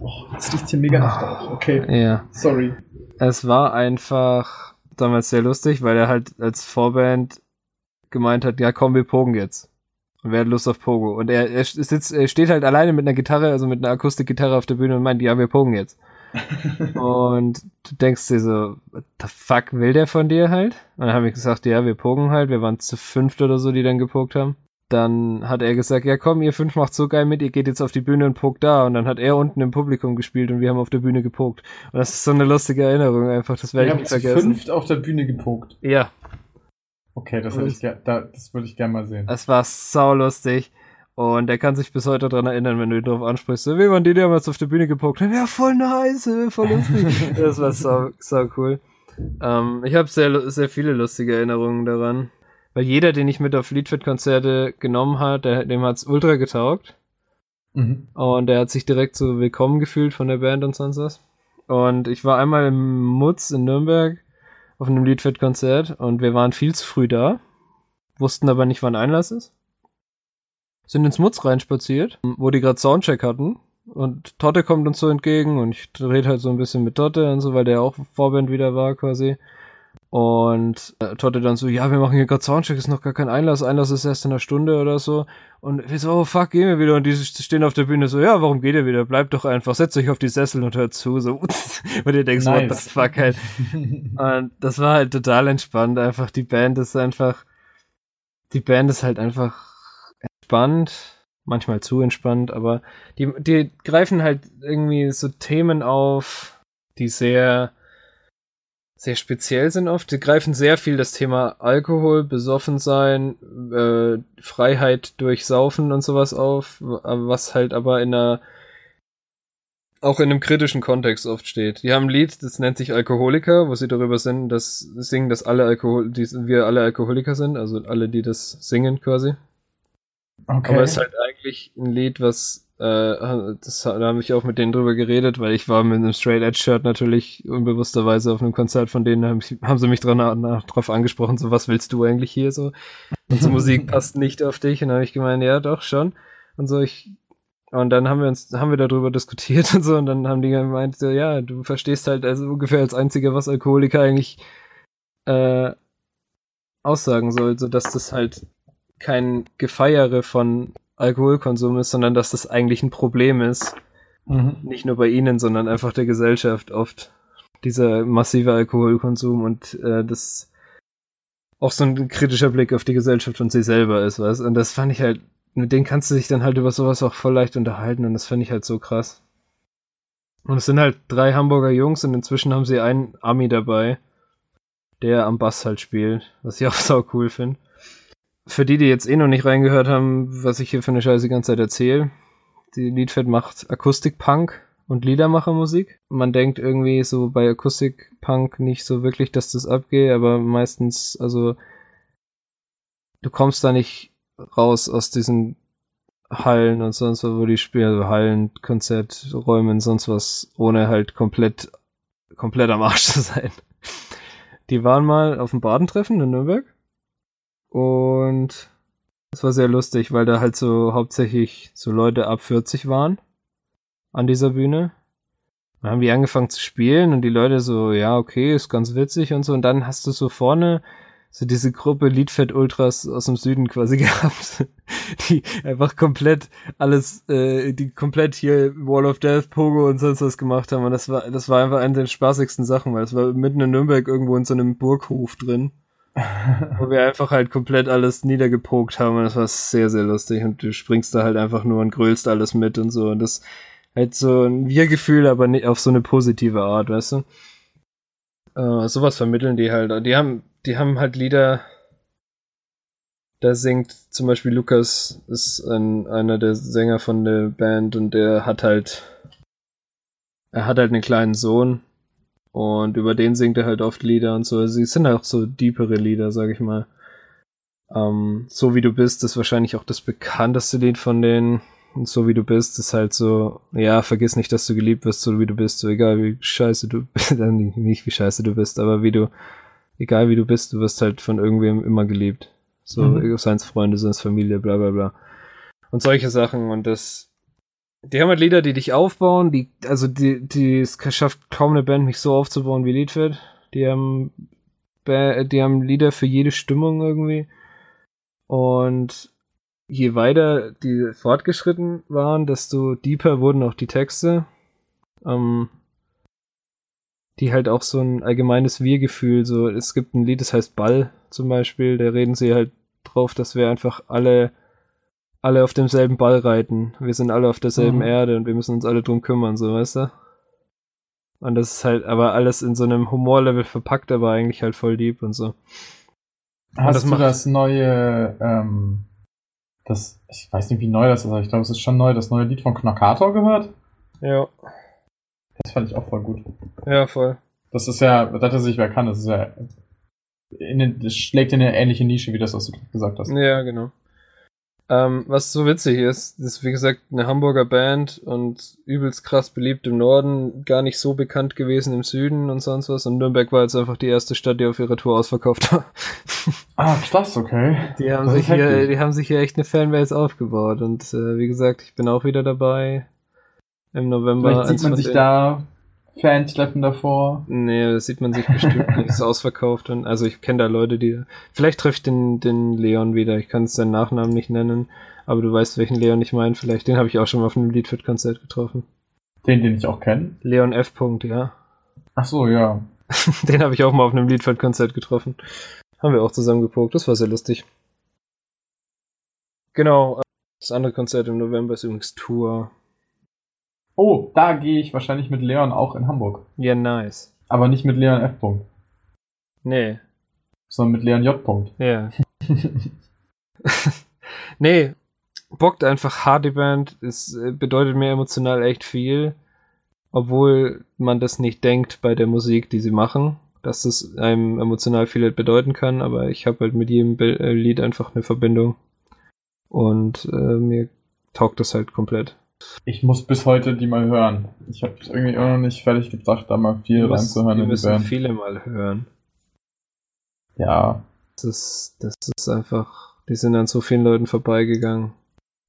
S2: Oh, jetzt riecht hier mega nach. Okay.
S1: Ja.
S2: Sorry.
S1: Es war einfach damals sehr lustig, weil er halt als Vorband gemeint hat, ja komm, wir pogen jetzt. Und wer hat Lust auf Pogo? Und er, er sitzt, er steht halt alleine mit einer Gitarre, also mit einer Akustikgitarre auf der Bühne und meint, ja, wir pogen jetzt. und du denkst dir so, what the fuck will der von dir halt? Und dann habe ich gesagt, ja, wir pogen halt. Wir waren zu fünft oder so, die dann gepokt haben. Dann hat er gesagt, ja komm, ihr fünf macht so geil mit, ihr geht jetzt auf die Bühne und pokt da. Und dann hat er unten im Publikum gespielt und wir haben auf der Bühne gepokt. Und das ist so eine lustige Erinnerung einfach, das werde ich nicht vergessen.
S2: fünft auf der Bühne gepokt.
S1: Ja.
S2: Okay, das, ich, da, das würde ich gerne mal sehen.
S1: Das war sau lustig. Und er kann sich bis heute daran erinnern, wenn du ihn drauf ansprichst. So, wie waren die damals auf der Bühne gepokt haben? Ja, voll nice, voll lustig. das war sau, sau cool. Ähm, ich habe sehr, sehr viele lustige Erinnerungen daran. Weil jeder, den ich mit auf Liedfit-Konzerte genommen hat, der, dem hat's ultra getaugt. Mhm. Und er hat sich direkt so willkommen gefühlt von der Band und sonst was. Und ich war einmal im Mutz in Nürnberg auf einem Liedfit-Konzert und wir waren viel zu früh da, wussten aber nicht, wann Einlass ist sind ins Mutz reinspaziert, wo die gerade Soundcheck hatten. Und Totte kommt uns so entgegen und ich rede halt so ein bisschen mit Totte und so, weil der auch Vorband wieder war quasi. Und äh, Totte dann so, ja, wir machen hier gerade Soundcheck, ist noch gar kein Einlass, Einlass ist erst in einer Stunde oder so. Und wir so, oh fuck, gehen wir wieder. Und die stehen auf der Bühne so, ja, warum geht ihr wieder? Bleibt doch einfach, setzt euch auf die Sessel und hört zu. So, und ihr denkst, nice. what the fuck halt. und das war halt total entspannt, einfach die Band ist einfach, die Band ist halt einfach entspannt, manchmal zu entspannt, aber die, die greifen halt irgendwie so Themen auf, die sehr, sehr speziell sind oft. Die greifen sehr viel das Thema Alkohol, besoffen sein, äh, Freiheit durch Saufen und sowas auf, was halt aber in einer auch in einem kritischen Kontext oft steht. Die haben ein Lied, das nennt sich Alkoholiker, wo sie darüber sind, dass singen, dass alle Alkohol, die, wir alle Alkoholiker sind, also alle, die das singen quasi. Okay. Aber es ist halt eigentlich ein Lied, was, äh, das, da habe ich auch mit denen drüber geredet, weil ich war mit einem Straight Edge Shirt natürlich unbewussterweise auf einem Konzert von denen, haben, haben sie mich dran, na, drauf angesprochen, so, was willst du eigentlich hier so? Unsere Musik passt nicht auf dich. Und dann habe ich gemeint, ja, doch, schon. Und so, ich, und dann haben wir uns, haben wir darüber diskutiert und so, und dann haben die gemeint, so, ja, du verstehst halt also ungefähr als einziger, was Alkoholiker eigentlich, äh, aussagen soll, so dass das halt kein Gefeiere von Alkoholkonsum ist, sondern dass das eigentlich ein Problem ist. Mhm. Nicht nur bei ihnen, sondern einfach der Gesellschaft oft. Dieser massive Alkoholkonsum und äh, das auch so ein kritischer Blick auf die Gesellschaft und sie selber ist, was. Und das fand ich halt, mit denen kannst du dich dann halt über sowas auch voll leicht unterhalten und das fand ich halt so krass. Und es sind halt drei Hamburger Jungs und inzwischen haben sie einen Ami dabei, der am Bass halt spielt, was ich auch sau cool finde für die, die jetzt eh noch nicht reingehört haben, was ich hier für eine Scheiße die ganze Zeit erzähle, die Liedfett macht Akustik-Punk und Liedermachermusik. Man denkt irgendwie so bei Akustik-Punk nicht so wirklich, dass das abgeht, aber meistens, also du kommst da nicht raus aus diesen Hallen und sonst was, wo die spielen, also Hallen, Konzerträumen, sonst was, ohne halt komplett, komplett am Arsch zu sein. Die waren mal auf dem Badentreffen in Nürnberg und es war sehr lustig, weil da halt so hauptsächlich so Leute ab 40 waren an dieser Bühne. Dann haben die angefangen zu spielen und die Leute so, ja, okay, ist ganz witzig und so. Und dann hast du so vorne so diese Gruppe Liedfett Ultras aus dem Süden quasi gehabt, die einfach komplett alles, äh, die komplett hier Wall of Death, Pogo und sonst was gemacht haben. Und das war, das war einfach eine der spaßigsten Sachen, weil es war mitten in Nürnberg irgendwo in so einem Burghof drin wo wir einfach halt komplett alles niedergepokt haben und das war sehr, sehr lustig und du springst da halt einfach nur und grölst alles mit und so und das halt so ein Wir-Gefühl, aber nicht auf so eine positive Art, weißt du? Äh, sowas vermitteln die halt. Die haben, die haben halt Lieder, da singt zum Beispiel Lukas, ist ein, einer der Sänger von der Band und der hat halt, er hat halt einen kleinen Sohn und über den singt er halt oft Lieder und so. Sie sind auch so deepere Lieder, sag ich mal. Ähm, so wie du bist, ist wahrscheinlich auch das bekannteste Lied von denen. Und so wie du bist, ist halt so, ja, vergiss nicht, dass du geliebt wirst, so wie du bist, so egal wie scheiße du bist, nicht wie scheiße du bist, aber wie du, egal wie du bist, du wirst halt von irgendwem immer geliebt. So, mhm. seien es Freunde, seien es Familie, bla bla bla. Und solche Sachen und das, die haben halt Lieder, die dich aufbauen, die, also die, die, es schafft kaum eine Band, mich so aufzubauen wie Liedfit. Die haben die haben Lieder für jede Stimmung irgendwie. Und je weiter die fortgeschritten waren, desto deeper wurden auch die Texte. Ähm, die halt auch so ein allgemeines Wir-Gefühl, so, es gibt ein Lied, das heißt Ball zum Beispiel, da reden sie halt drauf, dass wir einfach alle, alle auf demselben Ball reiten. Wir sind alle auf derselben
S2: Mhm.
S1: Erde und wir müssen uns alle drum kümmern, so, weißt du? Und das ist halt aber alles in so einem Humorlevel verpackt, aber eigentlich halt voll deep und so.
S2: Hast
S1: das
S2: du
S1: macht-
S2: das neue, ähm, das, ich weiß nicht, wie neu das ist, aber ich glaube, es ist schon neu, das neue Lied von Knockator gehört?
S1: Ja,
S2: Das fand ich auch voll gut.
S1: ja, voll.
S2: Das ist ja, das hat sich wer kann, das ist ja, in, den- das schlägt in eine ähnliche Nische, wie das, was du gesagt hast.
S1: Ja, genau. Ähm, was so witzig ist, ist wie gesagt eine Hamburger Band und übelst krass beliebt im Norden, gar nicht so bekannt gewesen im Süden und sonst was. Und Nürnberg war jetzt einfach die erste Stadt, die auf ihrer Tour ausverkauft war.
S2: Ah, krass, okay.
S1: Die haben,
S2: Das
S1: sich hier, die haben sich hier echt eine Fanbase aufgebaut. Und äh, wie gesagt, ich bin auch wieder dabei. Im November.
S2: Vielleicht sieht man sich da Fantreffen davor.
S1: Nee, das sieht man sich bestimmt nicht. Ist ausverkauft. Und, also ich kenne da Leute, die. Vielleicht treffe ich den, den Leon wieder. Ich kann es seinen Nachnamen nicht nennen. Aber du weißt, welchen Leon ich meine. Vielleicht den habe ich auch schon mal auf einem Liedfit-Konzert getroffen.
S2: Den, den ich auch kenne.
S1: Leon F. Punkt, ja.
S2: Ach so, ja.
S1: Den habe ich auch mal auf einem Liedfit-Konzert getroffen. Haben wir auch zusammen gepokt. Das war sehr lustig. Genau. Das andere Konzert im November ist übrigens Tour.
S2: Oh, da gehe ich wahrscheinlich mit Leon auch in Hamburg.
S1: Ja, nice.
S2: Aber nicht mit Leon F. Punkt,
S1: Nee,
S2: sondern mit Leon J. Punkt.
S1: ja. nee, bockt einfach hart die Band. Es äh, bedeutet mir emotional echt viel. Obwohl man das nicht denkt bei der Musik, die sie machen, dass es einem emotional viel bedeuten kann. Aber ich habe halt mit jedem äh, Lied einfach eine Verbindung. Und äh, mir taugt das halt komplett.
S2: Ich muss bis heute die mal hören. Ich habe irgendwie immer noch nicht fertig gedacht, da mal viel reinzuhören
S1: die müssen viele mal hören.
S2: Ja.
S1: Das ist, das ist einfach, die sind an so vielen Leuten vorbeigegangen.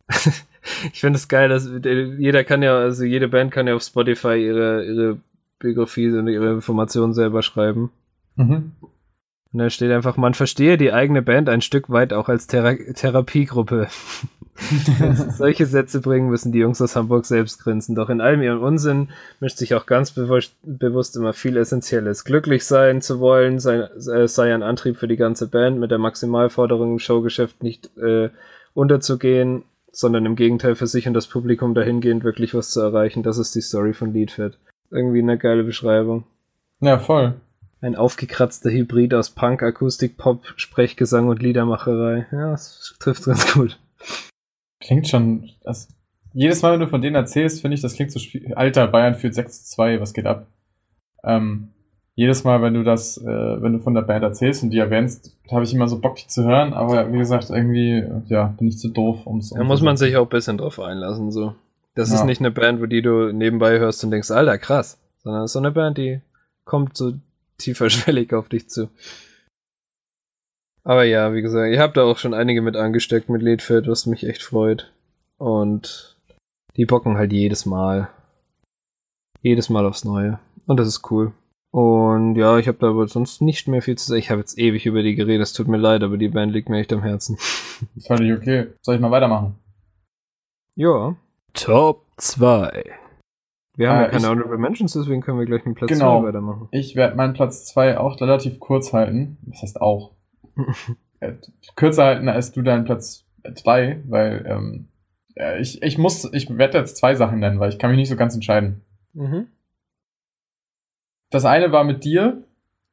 S1: ich finde es geil, dass jeder kann ja, also jede Band kann ja auf Spotify ihre, ihre Biografie und ihre Informationen selber schreiben.
S2: Mhm.
S1: Und da steht einfach, man verstehe die eigene Band ein Stück weit auch als Thera Therapiegruppe. Solche Sätze bringen, müssen die Jungs aus Hamburg selbst grinsen. Doch in allem ihrem Unsinn mischt sich auch ganz bewusst, bewusst immer viel Essentielles. Glücklich sein zu wollen sei, äh, sei ein Antrieb für die ganze Band, mit der Maximalforderung im Showgeschäft nicht äh, unterzugehen, sondern im Gegenteil für sich und das Publikum dahingehend wirklich was zu erreichen. Das ist die Story von Liedfett. Irgendwie eine geile Beschreibung.
S2: Ja, voll.
S1: Ein aufgekratzter Hybrid aus Punk, Akustik, Pop, Sprechgesang und Liedermacherei. Ja, das trifft ganz gut.
S2: Klingt schon. Das, jedes Mal, wenn du von denen erzählst, finde ich, das klingt so spiel Alter, Bayern führt 6 zu 2, was geht ab? Ähm, jedes Mal, wenn du das, äh, wenn du von der Band erzählst und die erwähnst, habe ich immer so Bock, die zu hören, aber wie gesagt, irgendwie, ja, bin ich zu doof, ums
S1: Da muss man sich auch ein bisschen drauf einlassen, so. Das ist
S2: Ja.
S1: nicht eine Band, wo die du nebenbei hörst und denkst, Alter, krass. Sondern es ist so eine Band, die kommt so tieferschwellig auf dich zu. Aber ja, wie gesagt, ihr habt da auch schon einige mit angesteckt mit Liedfeld, was mich echt freut. Und die bocken halt jedes Mal. Jedes Mal aufs Neue. Und das ist cool. Und ja, ich habe da aber sonst nicht mehr viel zu sagen. Ich habe jetzt ewig über die geredet, es tut mir leid, aber die Band liegt mir echt am Herzen.
S2: Völlig okay. Soll ich mal weitermachen?
S1: Ja. Top 2. Wir haben
S2: Äh,
S1: ja keine
S2: ich-
S1: Honorable Mentions, deswegen können wir gleich mit Platz 2
S2: Genau.
S1: weitermachen.
S2: Ich werde meinen Platz 2 auch relativ kurz halten. Das heißt auch. Äh, Kürzer halten als du deinen Platz 3, weil ähm, äh, ich, ich muss, ich werde jetzt zwei Sachen nennen, weil ich kann mich nicht so ganz entscheiden.
S1: mhm.
S2: Das eine war mit dir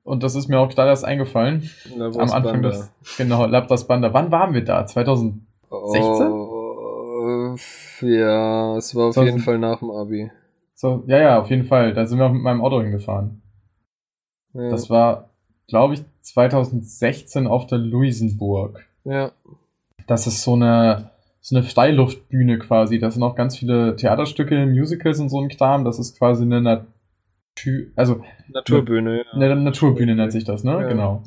S2: und das ist mir auch gerade erst eingefallen.
S1: Labros
S2: am Anfang
S1: Banda.
S2: des, genau, Labras Banda. Wann waren wir da? 2000? 16?
S1: Oh, ja, es war auf
S2: 2000
S1: jeden Fall nach dem Abi.
S2: So, ja, ja, auf jeden Fall. Da sind wir auch mit meinem Auto hingefahren.
S1: Ja.
S2: Das war, glaube ich, 2016 auf der Luisenburg.
S1: ja.
S2: Das ist so eine, so eine Freiluftbühne quasi. Da sind auch ganz viele Theaterstücke, Musicals und so ein Kram. Das ist quasi eine Natür, also
S1: Naturbühne. Ja.
S2: eine Naturbühne nennt sich das, ne?
S1: Ja.
S2: Genau.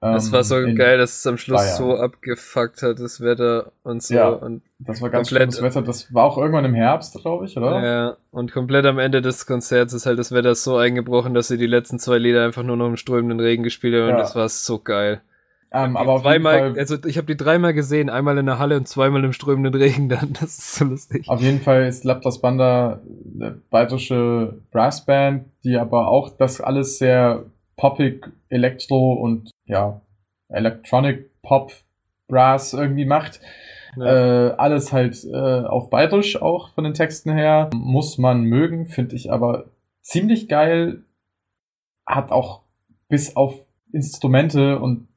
S1: Das war so
S2: ähm,
S1: geil, dass es am Schluss
S2: Bayern.
S1: so abgefuckt hat, das Wetter und so.
S2: Ja.
S1: Und,
S2: Das war ganz
S1: komplett-
S2: schlimmes Wetter. Das war auch irgendwann im Herbst, glaube ich, oder?
S1: ja, und komplett am Ende des Konzerts ist halt das Wetter so eingebrochen, dass sie die letzten zwei Lieder einfach nur noch im strömenden Regen gespielt haben und
S2: Ja.
S1: das war so geil.
S2: Ähm, aber auf jeden,
S1: dreimal,
S2: Fall,
S1: also ich habe die dreimal gesehen, einmal in der Halle und zweimal im strömenden Regen dann. Das ist so lustig.
S2: auf jeden Fall ist Laptas Banda eine bayerische Brassband, die aber auch das alles sehr poppig, Elektro und ja, Electronic Pop Brass irgendwie macht.
S1: Ja.
S2: Äh, alles halt äh, auf bayerisch auch von den Texten her. Muss man mögen, finde ich aber ziemlich geil. Hat auch bis auf Instrumente und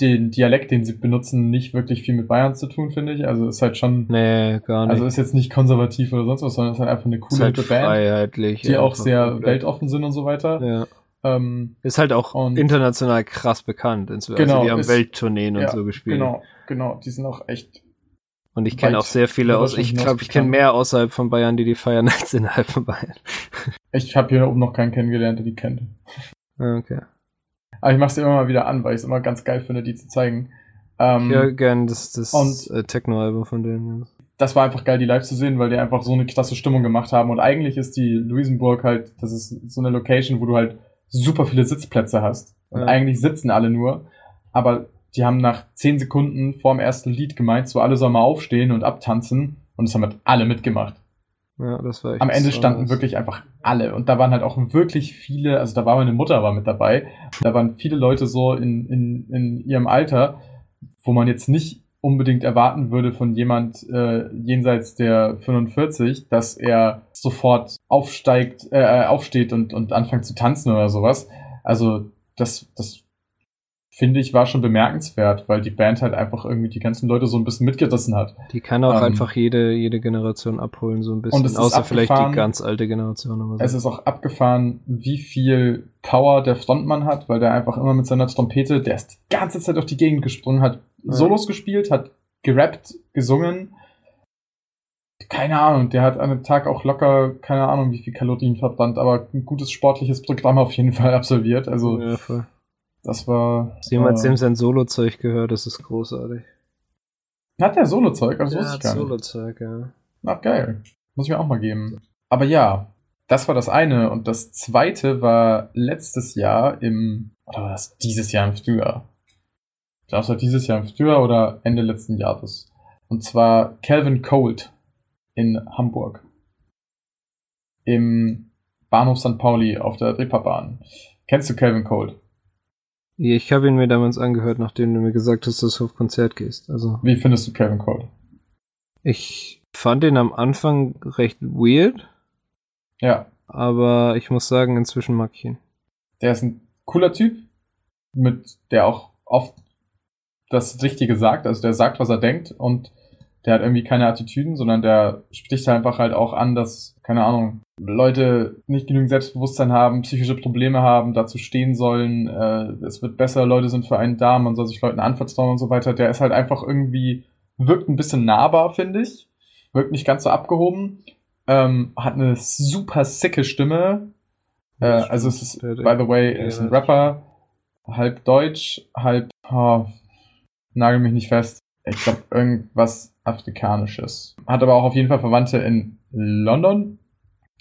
S2: den Dialekt, den sie benutzen, nicht wirklich viel mit Bayern zu tun, finde ich. Also ist halt schon,
S1: nee, gar nicht.
S2: also ist jetzt nicht konservativ oder sonst was, sondern ist halt einfach eine
S1: ist
S2: coole
S1: halt
S2: Band, die auch sehr weltoffen sind und so weiter.
S1: Ja.
S2: Ähm,
S1: Ist halt auch international krass bekannt. inzwischen.
S2: Genau,
S1: also die haben
S2: ist-
S1: Welttourneen und
S2: ja,
S1: so gespielt.
S2: genau, genau. Die sind auch echt
S1: Und ich kenne auch sehr viele aus. Ich glaube, ich kenne mehr außerhalb von Bayern, die die feiern, als innerhalb von Bayern.
S2: Ich habe hier oben noch keinen kennengelernt, der die kennt.
S1: Ah, Okay.
S2: Aber ich mache sie immer mal wieder an, weil ich es immer ganz geil finde, die zu zeigen. Ähm,
S1: Ich höre gern das, das äh, Techno-Album von denen.
S2: Das war einfach geil, die live zu sehen, weil die einfach so eine klasse Stimmung gemacht haben. Und eigentlich ist die Luisenburg halt, das ist so eine Location, wo du halt super viele Sitzplätze hast. Und
S1: Ja.
S2: eigentlich sitzen alle nur. Aber die haben nach zehn Sekunden vor dem ersten Lied gemeint, so alle sollen mal aufstehen und abtanzen. Und das haben halt alle mitgemacht.
S1: Ja, das war echt
S2: Am Ende standen wirklich einfach alle. Und da waren halt auch wirklich viele, also da war meine Mutter war mit dabei. Da waren viele Leute so in, in, in ihrem Alter, wo man jetzt nicht unbedingt erwarten würde von jemand äh, jenseits der 45, dass er sofort aufsteigt, äh, aufsteht und, und anfängt zu tanzen oder sowas. Also das, das finde ich war schon bemerkenswert, weil die Band halt einfach irgendwie die ganzen Leute so ein bisschen mitgerissen hat.
S1: Die kann auch
S2: ähm,
S1: einfach jede, jede Generation abholen, so ein bisschen.
S2: Und es ist
S1: Außer vielleicht die ganz alte Generation. So.
S2: Es ist auch abgefahren, wie viel Power der Frontmann hat, weil der einfach immer mit seiner Trompete, der ist die ganze Zeit durch die Gegend gesprungen, hat. Solos gespielt, hat gerappt, gesungen. Keine Ahnung, der hat an einem Tag auch locker, keine Ahnung, wie viel Kalorien verbrannt, aber ein gutes sportliches Programm auf jeden Fall absolviert. Also,
S1: ja, voll.
S2: das war.
S1: Hast du jemals
S2: äh,
S1: dem sein Solo-Zeug gehört? Das ist großartig.
S2: hat der Solo-Zeug? Das
S1: Ja,
S2: wusste ich gar nicht.
S1: Solo-Zeug, ja.
S2: Na, geil. Muss ich mir auch mal geben. Aber ja, das war das eine. Und das zweite war letztes Jahr im, oder war das dieses Jahr im Frühjahr? Ich glaube, es war dieses Jahr im Frühjahr oder Ende letzten Jahres. Und zwar Calvin Cold in Hamburg. Im Bahnhof St. Pauli auf der Reeperbahn. Kennst du Calvin Cold?
S1: Ich habe ihn mir damals angehört, nachdem du mir gesagt hast, dass du auf Konzert gehst. Also,
S2: Wie findest du Calvin Cold?
S1: ich fand ihn am Anfang recht weird,
S2: Ja,
S1: aber ich muss sagen, inzwischen mag ich ihn.
S2: der ist ein cooler Typ, mit der auch oft das Richtige sagt, also der sagt, was er denkt und der hat irgendwie keine Attitüden, sondern der spricht einfach halt auch an, dass, keine Ahnung, Leute nicht genügend Selbstbewusstsein haben, psychische Probleme haben, dazu stehen sollen, äh, es wird besser, Leute sind für einen da, man soll sich Leuten anvertrauen und so weiter. Der ist halt einfach irgendwie, wirkt ein bisschen nahbar, finde ich. Wirkt nicht ganz so abgehoben. Ähm, hat eine super sicke Stimme. Äh, also es ist, by the way, er ist ein Rapper, halb deutsch, halb, oh, nagel mich nicht fest. Ich glaube, irgendwas Afrikanisches. Hat aber auch auf jeden Fall Verwandte in London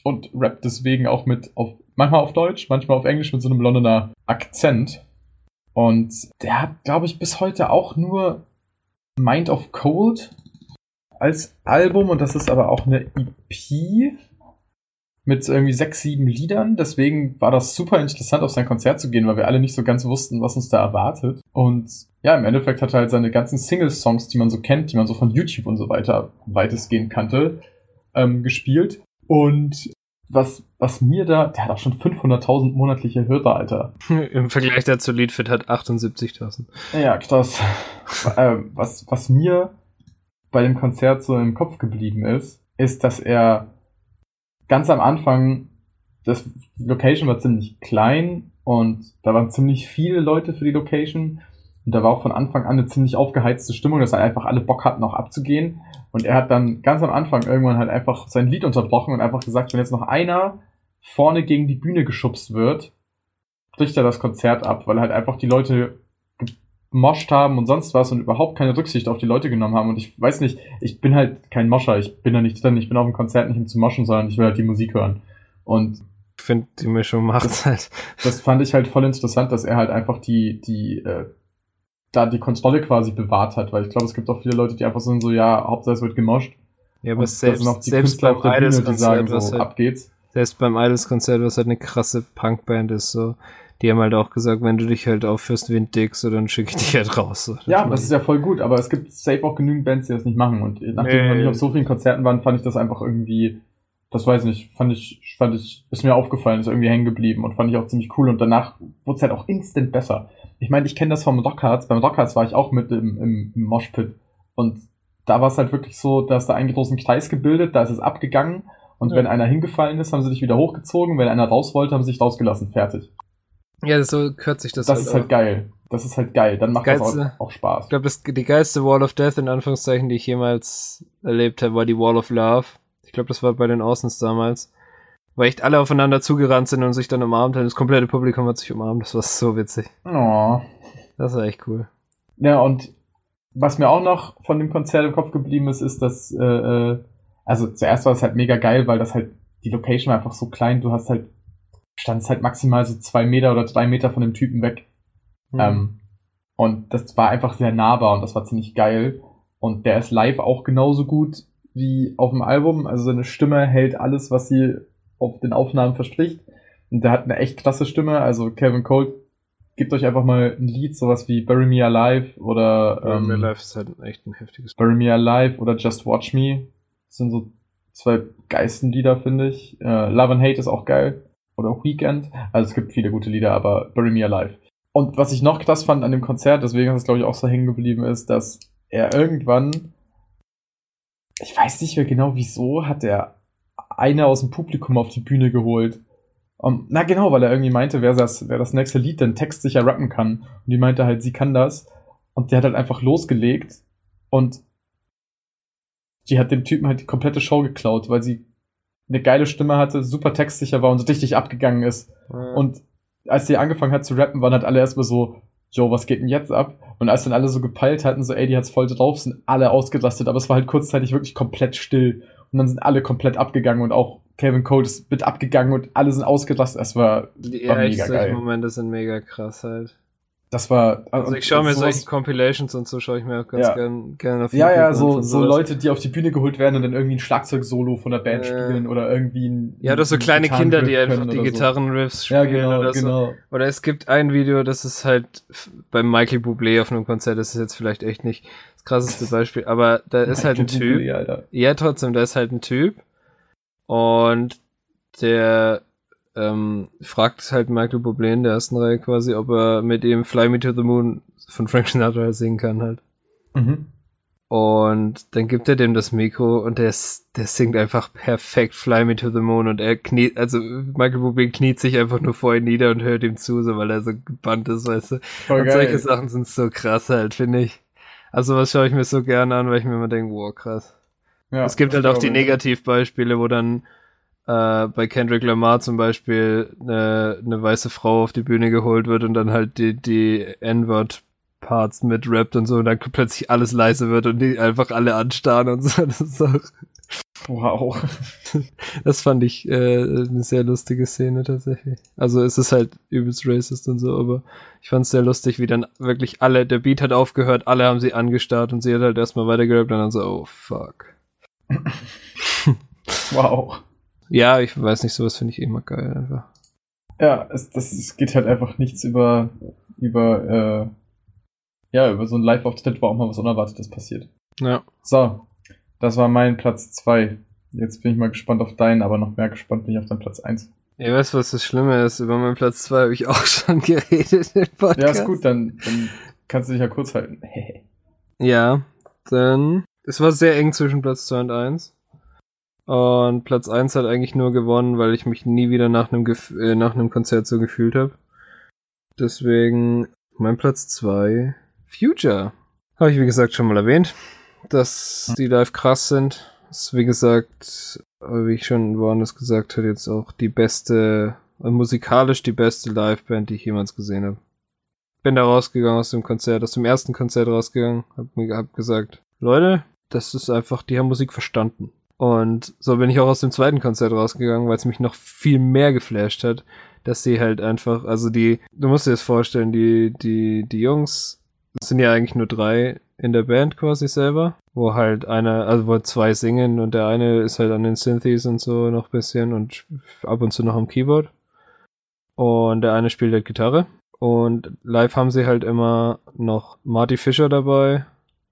S2: und rappt deswegen auch mit auf, manchmal auf Deutsch, manchmal auf Englisch mit so einem Londoner Akzent. Und der hat, glaube ich, bis heute auch nur Mind of Cold als Album und das ist aber auch eine EP mit irgendwie sechs, sieben Liedern. Deswegen war das super interessant, auf sein Konzert zu gehen, weil wir alle nicht so ganz wussten, was uns da erwartet. Und ja, im Endeffekt hat er halt seine ganzen Single-Songs, die man so kennt, die man so von YouTube und so weiter weitestgehend kannte, ähm, gespielt. Und was, was mir da, der hat auch schon 500.000 monatliche Hörer, Alter.
S1: Im Vergleich dazu Liedfit hat 78.000.
S2: Ja, krass. ähm, was, was mir bei dem Konzert so im Kopf geblieben ist, ist, dass er ganz am Anfang, das die Location war ziemlich klein und da waren ziemlich viele Leute für die Location. Und da war auch von Anfang an eine ziemlich aufgeheizte Stimmung, dass halt einfach alle Bock hatten, auch abzugehen. Und er hat dann ganz am Anfang irgendwann halt einfach sein Lied unterbrochen und einfach gesagt, wenn jetzt noch einer vorne gegen die Bühne geschubst wird, bricht er das Konzert ab, weil halt einfach die Leute gemoscht haben und sonst was und überhaupt keine Rücksicht auf die Leute genommen haben. Und ich weiß nicht, ich bin halt kein Moscher, ich bin da nicht drin, ich bin auf dem Konzert nicht um zu moschen, sondern ich will halt die Musik hören. Und
S1: ich finde, die Mischung macht halt.
S2: Das fand ich halt voll interessant, dass er halt einfach die, die, äh, da die Kontrolle quasi bewahrt hat, weil ich glaube, es gibt auch viele Leute, die einfach sind so, ja, Hauptsache es wird gemoscht.
S1: Ja, aber selbst, noch die selbst beim Idols Bühne, die sagen, so, halt, ab geht's. Selbst beim Idols-Konzert, was halt eine krasse Punkband ist, so, die haben halt auch gesagt, wenn du dich halt aufführst wie ein Dick, so, dann schicke ich dich halt raus. So.
S2: Ja, das ist ja voll gut, aber es gibt safe auch genügend Bands, die das nicht machen. Und nachdem nee. wir nicht auf so vielen Konzerten waren, fand ich das einfach irgendwie, das weiß ich nicht, fand ich, fand ich, ist mir aufgefallen, ist irgendwie hängen geblieben und fand ich auch ziemlich cool. Und danach wurde es halt auch instant besser. Ich meine, ich kenne das vom Rockhards. Beim Rockhards war ich auch mit im, im, im Moshpit. Und da war es halt wirklich so, dass da einen großen Kreis gebildet, da ist es abgegangen. Und ja. wenn einer hingefallen ist, haben sie dich wieder hochgezogen. Wenn einer raus wollte, haben sie sich rausgelassen. Fertig.
S1: Ja, so kürzt sich das.
S2: Das halt ist halt geil. Das ist halt geil. Dann macht das, geilste, das auch, auch, Spaß.
S1: Ich glaube, die geilste Wall of Death, in Anführungszeichen, die ich jemals erlebt habe, war die Wall of Love. Ich glaube, das war bei den Außens damals. Weil echt alle aufeinander zugerannt sind und sich dann umarmt haben. Das komplette Publikum hat sich umarmt. Das war so witzig. Oh. Das war echt cool.
S2: Ja, und was mir auch noch von dem Konzert im Kopf geblieben ist, ist, dass, äh, äh also zuerst war es halt mega geil, weil das halt, die Location war einfach so klein, du hast halt standst halt maximal so zwei Meter oder drei Meter von dem Typen weg. Mhm. Ähm, und das war einfach sehr nahbar und das war ziemlich geil. Und der ist live auch genauso gut wie auf dem Album. Also seine Stimme hält alles, was sie auf den Aufnahmen verspricht. Und der hat eine echt klasse Stimme. Also Kevin Cole, gebt euch einfach mal ein Lied, sowas wie Bury Me Alive oder
S1: Bury ähm, Me Alive ist halt echt ein heftiges
S2: Bury Me Alive oder Just Watch Me. Das sind so zwei Geistenlieder, finde ich. Äh, Love and Hate ist auch geil oder Weekend. Also es gibt viele gute Lieder, aber Bury Me Alive. Und was ich noch krass fand an dem Konzert, deswegen ist es glaube ich auch so hängen geblieben, ist, dass er irgendwann, ich weiß nicht mehr genau wieso, hat er eine aus dem Publikum auf die Bühne geholt. Um, na genau, weil er irgendwie meinte, wer das, wer das nächste Lied denn textsicher rappen kann. Und die meinte halt, sie kann das. Und der hat halt einfach losgelegt und die hat dem Typen halt die komplette Show geklaut, weil sie eine geile Stimme hatte, super textsicher war und so richtig abgegangen ist. Mhm. Und als sie angefangen hat zu rappen, waren halt alle erstmal so, Jo, was geht denn jetzt ab? Und als dann alle so gepeilt hatten, so, ey, die hat's voll drauf, sind alle ausgerastet, aber es war halt kurzzeitig wirklich komplett still. Und dann sind alle komplett abgegangen und auch Kevin Cole ist mit abgegangen und alle sind ausgerastet. Es war,
S1: die war mega geil. Momente sind mega krass halt.
S2: Das war.
S1: Also ich schaue mir solche Compilations und so schaue ich mir auch ganz ja. gern, gern
S2: auf Ja, ja, so, so Leute, die auf die Bühne geholt werden und dann irgendwie ein Schlagzeug-Solo von der Band äh, spielen oder irgendwie ein.
S1: Ja, das so kleine Kinder, die einfach die Gitarrenriffs so. spielen ja, genau, oder so. Genau. Oder es gibt ein Video, das ist halt beim Michael Bublé auf einem Konzert, das ist jetzt vielleicht echt nicht das krasseste Beispiel, aber da ist halt ein Typ. Bublé. Ja, trotzdem, da ist halt ein Typ und der ähm, fragt halt Michael Bublé in der ersten Reihe quasi, ob er mit ihm Fly Me to the Moon von Frank Sinatra singen kann halt. Mhm. Und dann gibt er dem das Mikro und der, der singt einfach perfekt Fly Me to the Moon und er kniet, also Michael Bublé kniet sich einfach nur vor ihm nieder und hört ihm zu, so weil er so gebannt ist, weißt du. Voll und geil. solche Sachen sind so krass halt, finde ich. Also was schaue ich mir so gerne an, weil ich mir immer denke, wow, krass. Ja, es gibt halt auch die Negativbeispiele, wo dann äh, bei Kendrick Lamar zum Beispiel eine, eine weiße Frau auf die Bühne geholt wird und dann halt die, die N-Word-Parts mit rappt und so und dann plötzlich alles leise wird und die einfach alle anstarren und so. Das ist auch Wow. Das fand ich äh, eine sehr lustige Szene tatsächlich. Also es ist halt übelst racist und so, aber ich fand es sehr lustig, wie dann wirklich alle, der Beat hat aufgehört, alle haben sie angestarrt und sie hat halt erstmal weitergerappt und dann so, oh fuck.
S2: wow.
S1: Ja, ich weiß nicht, sowas finde ich immer geil einfach.
S2: Ja, es, das, es geht halt einfach nichts über, über, äh, ja, über so ein Live-Auftritt, wo auch mal was Unerwartetes passiert.
S1: Ja.
S2: So, das war mein Platz 2. Jetzt bin ich mal gespannt auf deinen, aber noch mehr gespannt bin ich auf deinen Platz 1.
S1: Ja, weißt du, was das Schlimme ist? Über meinen Platz 2 habe ich auch schon geredet im
S2: Podcast. Ja, ist gut, dann, dann kannst du dich ja kurz halten.
S1: ja, dann. Es war sehr eng zwischen Platz 2 und 1. Und Platz 1 hat eigentlich nur gewonnen, weil ich mich nie wieder nach einem, Gef äh, nach einem Konzert so gefühlt habe. Deswegen mein Platz 2, Future. Habe ich wie gesagt schon mal erwähnt, dass die live krass sind. Ist wie gesagt, wie ich schon woanders gesagt habe, jetzt auch die beste, äh, musikalisch die beste Liveband, die ich jemals gesehen habe. bin da rausgegangen aus dem Konzert, aus dem ersten Konzert rausgegangen, hab mir hab gesagt, Leute, das ist einfach, die haben Musik verstanden. Und so bin ich auch aus dem zweiten Konzert rausgegangen, weil es mich noch viel mehr geflasht hat, dass sie halt einfach, also die, du musst dir das vorstellen, die, die, die Jungs sind ja eigentlich nur drei in der Band quasi selber, wo halt einer, also wo zwei singen und der eine ist halt an den Synthes und so noch bisschen und ab und zu noch am Keyboard. Und der eine spielt halt Gitarre. Und live haben sie halt immer noch Marty Fischer dabei,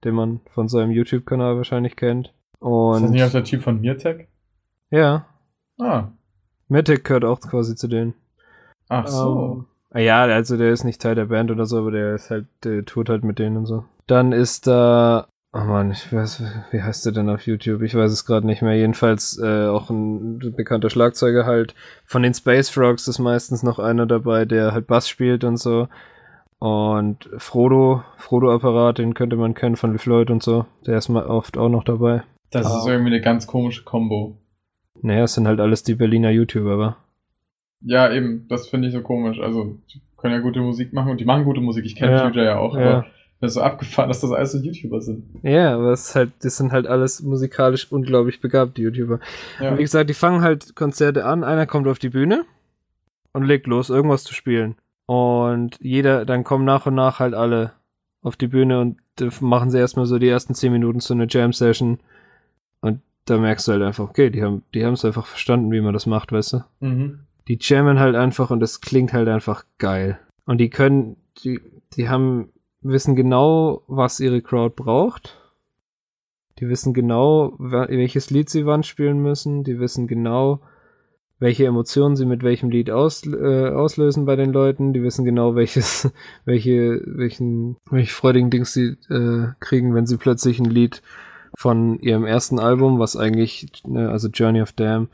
S1: den man von seinem YouTube-Kanal wahrscheinlich kennt. Und
S2: ist das nicht auch der Typ von Mirtek?
S1: ja,
S2: Ah.
S1: Matic gehört auch quasi zu denen.
S2: Ach so.
S1: Ähm, ja, also der ist nicht Teil der Band oder so, aber der ist halt, der tut halt mit denen und so. Dann ist da, oh man, ich weiß, wie heißt der denn auf YouTube? Ich weiß es gerade nicht mehr. Jedenfalls äh, auch ein bekannter Schlagzeuger halt. Von den Space Frogs ist meistens noch einer dabei, der halt Bass spielt und so. Und Frodo, Frodo-Apparat, den könnte man kennen von LeFloid und so. Der ist mal oft auch noch dabei.
S2: Das ist
S1: Ah.
S2: irgendwie eine ganz komische Combo.
S1: Naja, es sind halt alles die Berliner YouTuber, aber.
S2: Ja, eben, das finde ich so komisch. Also, die können ja gute Musik machen und die machen gute Musik. Ich kenne
S1: Ja,
S2: Future ja auch,
S1: ja.
S2: aber das ist so abgefahren, dass das alles so YouTuber sind.
S1: Ja, aber es halt, das sind halt alles musikalisch unglaublich begabte YouTuber.
S2: Ja.
S1: Wie gesagt, die fangen halt Konzerte an, einer kommt auf die Bühne und legt los, irgendwas zu spielen. Und jeder, dann kommen nach und nach halt alle auf die Bühne und machen sie erstmal so die ersten zehn Minuten so eine Jam-Session. Da merkst du halt einfach, okay, die haben, die haben es einfach verstanden, wie man das macht, weißt du?
S2: Mhm.
S1: Die jammen halt einfach und das klingt halt einfach geil. Und die können, die, die haben, wissen genau, was ihre Crowd braucht. Die wissen genau, welches Lied sie wann spielen müssen. Die wissen genau, welche Emotionen sie mit welchem Lied aus, äh, auslösen bei den Leuten. Die wissen genau, welches, welche, welchen, welche freudigen Dings sie äh, kriegen, wenn sie plötzlich ein Lied von ihrem ersten Album, was eigentlich, ne, also Journey of Damn,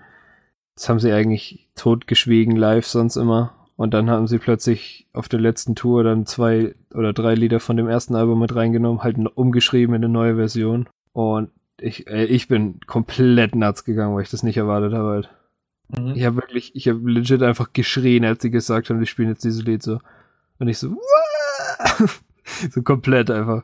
S1: das haben sie eigentlich totgeschwiegen live sonst immer. Und dann haben sie plötzlich auf der letzten Tour dann zwei oder drei Lieder von dem ersten Album mit reingenommen, halt umgeschrieben in eine neue Version. Und ich, äh, ich bin komplett nuts gegangen, weil ich das nicht erwartet habe halt.
S2: Mhm.
S1: Ich habe wirklich, ich habe legit einfach geschrien, als sie gesagt haben, die spielen jetzt dieses Lied so. Und ich so, "What?" so komplett einfach.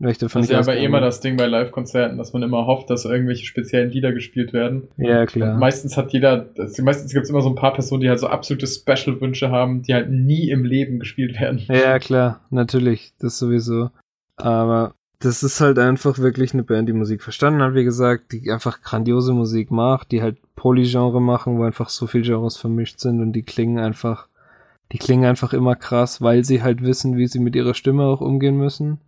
S1: Weil ich davon
S2: Das ist ja aber eh immer das Ding bei Live-Konzerten, dass man immer hofft, dass irgendwelche speziellen Lieder gespielt werden.
S1: Ja, klar.
S2: Und meistens hat jeder, das- meistens gibt es immer so ein paar Personen, die halt so absolute Special-Wünsche haben, die halt nie im Leben gespielt werden.
S1: Ja, klar, natürlich, das sowieso. Aber das ist halt einfach wirklich eine Band, die Musik verstanden hat, wie gesagt, die einfach grandiose Musik macht, die halt Polygenre machen, wo einfach so viele Genres vermischt sind und die klingen einfach, die klingen einfach immer krass, weil sie halt wissen, wie sie mit ihrer Stimme auch umgehen müssen.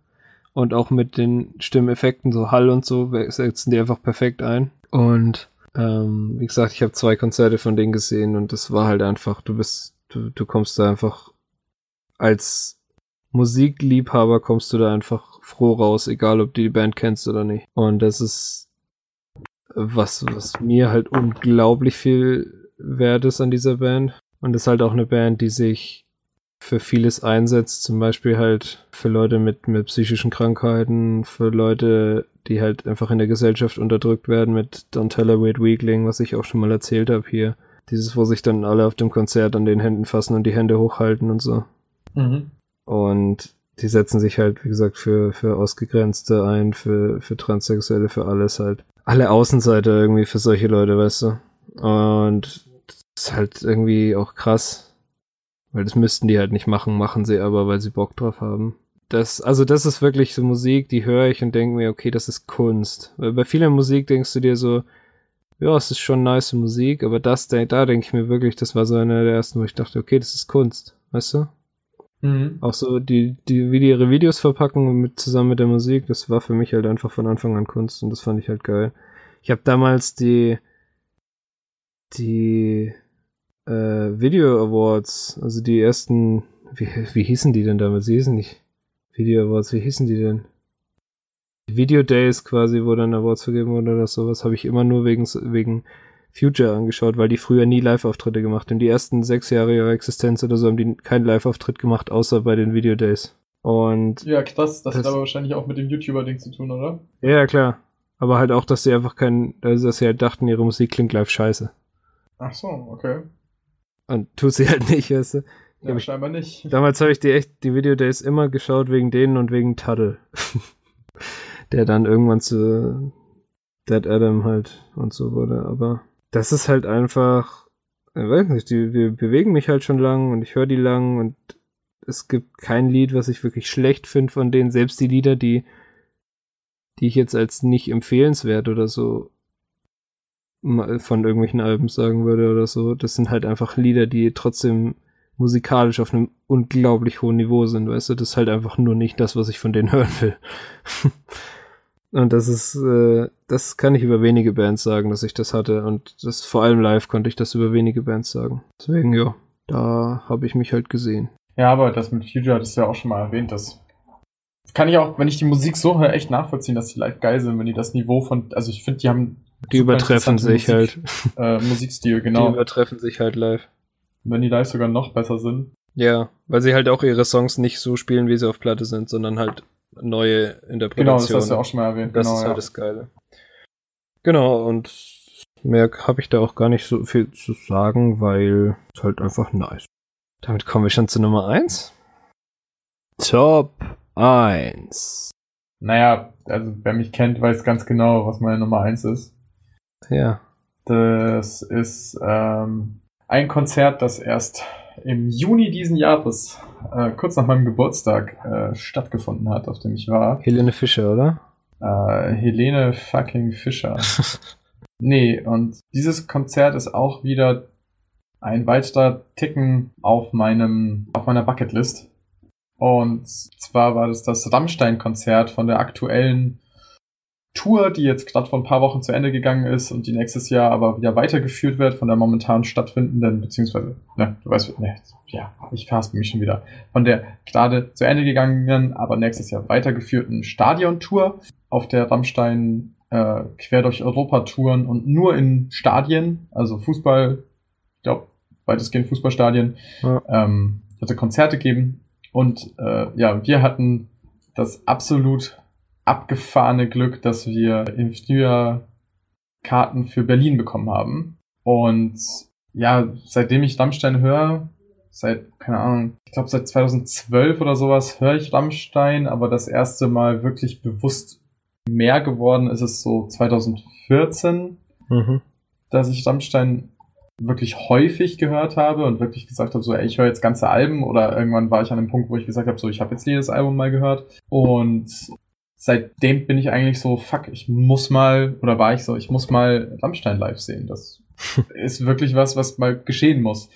S1: Und auch mit den Stimmeffekten, so Hall und so, setzen die einfach perfekt ein. Und ähm, wie gesagt, ich habe zwei Konzerte von denen gesehen und das war halt einfach, du bist, du, du kommst da einfach als Musikliebhaber kommst du da einfach froh raus, egal ob du die Band kennst oder nicht. Und das ist was, was mir halt unglaublich viel wert ist an dieser Band. Und das ist halt auch eine Band, die sich für vieles einsetzt, zum Beispiel halt für Leute mit, mit psychischen Krankheiten, für Leute, die halt einfach in der Gesellschaft unterdrückt werden mit Don't Tell a Weird Weakling, was ich auch schon mal erzählt habe hier. Dieses, wo sich dann alle auf dem Konzert an den Händen fassen und die Hände hochhalten und so.
S2: Mhm.
S1: Und die setzen sich halt, wie gesagt, für, für Ausgegrenzte ein, für, für Transsexuelle, für alles halt. Alle Außenseiter irgendwie für solche Leute, weißt du. Und das ist halt irgendwie auch krass. Weil das müssten die halt nicht machen, machen sie aber, weil sie Bock drauf haben. Das, also das ist wirklich so Musik, die höre ich und denke mir, okay, das ist Kunst. Weil bei vieler Musik denkst du dir so, ja, es ist schon nice Musik, aber das, da, da denke ich mir wirklich, das war so einer der ersten, wo ich dachte, okay, das ist Kunst, weißt du?
S2: Mhm.
S1: Auch so die, die, wie die ihre Videos verpacken mit, zusammen mit der Musik, das war für mich halt einfach von Anfang an Kunst und das fand ich halt geil. Ich habe damals die, die äh, Video Awards, also die ersten, wie, wie hießen die denn damals? Sie hießen nicht Video Awards, wie hießen die denn? Video Days quasi, wo dann Awards vergeben wurden oder sowas, habe ich immer nur wegen, wegen Future angeschaut, weil die früher nie Live-Auftritte gemacht haben. Die ersten sechs Jahre ihrer Existenz oder so haben die keinen Live-Auftritt gemacht, außer bei den Video Days. Und
S2: Ja, krass. Das,
S1: Das-
S2: hat aber wahrscheinlich auch mit dem YouTuber-Ding zu tun, oder?
S1: ja, klar. Aber halt auch, dass sie einfach keinen, also dass sie halt dachten, ihre Musik klingt live scheiße.
S2: Ach so, okay.
S1: Und tut sie halt nicht, weißt du.
S2: Ja, scheinbar nicht.
S1: Damals habe ich die echt die Video Days immer geschaut wegen denen und wegen Tuddle. der dann irgendwann zu Dead Adam halt und so wurde. Aber das ist halt einfach, ich weiß nicht, die, die bewegen mich halt schon lang und ich höre die lang und es gibt kein Lied, was ich wirklich schlecht finde von denen. Selbst die Lieder, die, die ich jetzt als nicht empfehlenswert oder so von irgendwelchen Alben sagen würde oder so, das sind halt einfach Lieder, die trotzdem musikalisch auf einem unglaublich hohen Niveau sind, weißt du, das ist halt einfach nur nicht das, was ich von denen hören will. und das ist, äh, das kann ich über wenige Bands sagen, dass ich das hatte und das vor allem live konnte ich das über wenige Bands sagen. Deswegen, ja, da habe ich mich halt gesehen.
S2: Ja, aber das mit Future hattest du ja auch schon mal erwähnt, das kann ich auch, wenn ich die Musik so höre, echt nachvollziehen, dass die live geil sind, wenn die das Niveau von, also ich finde, die haben
S1: die übertreffen sich
S2: Musik,
S1: halt.
S2: Äh, Musikstil, genau.
S1: Die übertreffen sich halt live.
S2: Wenn die live sogar noch besser sind.
S1: Ja, weil sie halt auch ihre Songs nicht so spielen, wie sie auf Platte sind, sondern halt neue Interpretationen. Genau, das
S2: hast du auch schon mal erwähnt.
S1: Das
S2: genau,
S1: ist
S2: ja.
S1: halt das Geile. Genau, und mehr habe ich da auch gar nicht so viel zu sagen, weil es halt einfach nice. Damit kommen wir schon zu Nummer 1. Top 1.
S2: Naja, also wer mich kennt, weiß ganz genau, was meine Nummer 1 ist.
S1: Ja.
S2: Das ist ähm, ein Konzert, das erst im Juni diesen Jahres, äh, kurz nach meinem Geburtstag, äh, stattgefunden hat, auf dem ich war.
S1: Helene Fischer, oder?
S2: Äh, Helene fucking Fischer. nee, und dieses Konzert ist auch wieder ein weiterer Ticken auf meinem, auf meiner Bucketlist. Und zwar war das das Rammstein-Konzert von der aktuellen Tour, die jetzt gerade vor ein paar Wochen zu Ende gegangen ist und die nächstes Jahr aber wieder weitergeführt wird von der momentan stattfindenden, beziehungsweise, ne, du weißt, ne, ja, ich verhaspel mich schon wieder, von der gerade zu Ende gegangenen, aber nächstes Jahr weitergeführten Stadiontour, auf der Rammstein äh, quer durch Europa touren und nur in Stadien, also Fußball, ich glaube, weitestgehend Fußballstadien, ja. ähm, hatte Konzerte geben und äh, ja, wir hatten das absolut abgefahrene Glück, dass wir im Frühjahr Karten für Berlin bekommen haben. Und ja, seitdem ich Rammstein höre, seit, keine Ahnung, ich glaube seit 2012 oder sowas höre ich Rammstein, aber das erste Mal wirklich bewusst mehr geworden ist es so 2014, mhm. dass ich Rammstein wirklich häufig gehört habe und wirklich gesagt habe, so, ey, ich höre jetzt ganze Alben oder irgendwann war ich an dem Punkt, wo ich gesagt habe, so, ich habe jetzt jedes Album mal gehört und seitdem bin ich eigentlich so, fuck, ich muss mal, oder war ich so, ich muss mal Rammstein live sehen. Das ist wirklich was, was mal geschehen muss.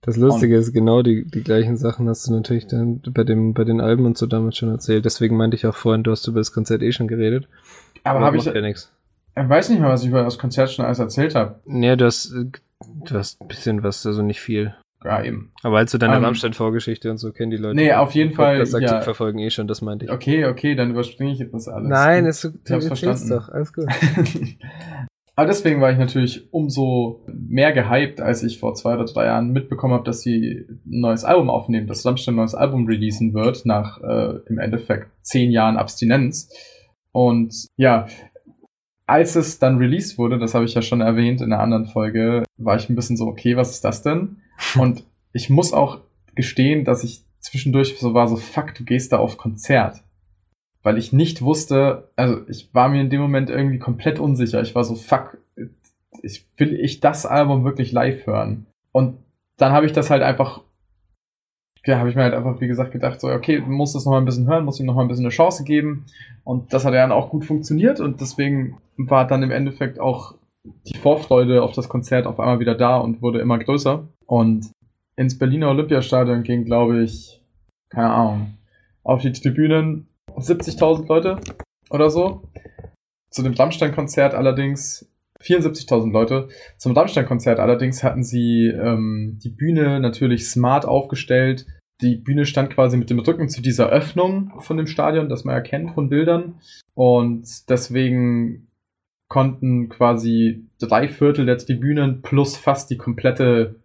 S1: Das Lustige und, ist, genau die, die gleichen Sachen hast du natürlich dann bei, dem, bei den Alben und so damals schon erzählt. Deswegen meinte ich auch vorhin, du hast über das Konzert eh schon geredet.
S2: Aber, aber habe ich. Ja nichts. Ich weiß nicht mehr, was ich über das Konzert schon alles erzählt habe.
S1: Nee, du hast, du hast ein bisschen was, also nicht viel.
S2: Ja, eben.
S1: Aber als du deine um, ähm, Rammstein-Vorgeschichte und so kennen die Leute.
S2: Nee, auf jeden Fall.
S1: Das ja. verfolgen eh schon, das meinte ich.
S2: Okay, okay, dann überspringe ich etwas alles.
S1: Nein, es
S2: hab's verstanden.
S1: doch, alles gut.
S2: Aber deswegen war ich natürlich umso mehr gehypt, als ich vor zwei oder drei Jahren mitbekommen habe, dass sie ein neues Album aufnehmen, dass Rammstein ein neues Album releasen wird, nach äh, im Endeffekt zehn Jahren Abstinenz. Und ja, als es dann released wurde, das habe ich ja schon erwähnt in einer anderen Folge, war ich ein bisschen so, okay, was ist das denn? Und ich muss auch gestehen, dass ich zwischendurch so war, so fuck, du gehst da auf Konzert. Weil ich nicht wusste, also ich war mir in dem Moment irgendwie komplett unsicher. Ich war so, fuck, ich, will ich das Album wirklich live hören? Und dann habe ich das halt einfach, ja, habe ich mir halt einfach, wie gesagt, gedacht, so, okay, du musst das noch mal ein bisschen hören, muss ihm noch mal ein bisschen eine Chance geben. Und das hat ja dann auch gut funktioniert und deswegen war dann im Endeffekt auch die Vorfreude auf das Konzert auf einmal wieder da und wurde immer größer. Und ins Berliner Olympiastadion gingen, glaube ich, keine Ahnung, auf die Tribünen 70.000 Leute oder so. Zu dem Rammstein-Konzert allerdings 74.000 Leute. Zum Rammstein-Konzert allerdings hatten sie ähm, die Bühne natürlich smart aufgestellt. Die Bühne stand quasi mit dem Rücken zu dieser Öffnung von dem Stadion, das man erkennt von Bildern. Und deswegen konnten quasi drei Viertel der Tribünen plus fast die komplette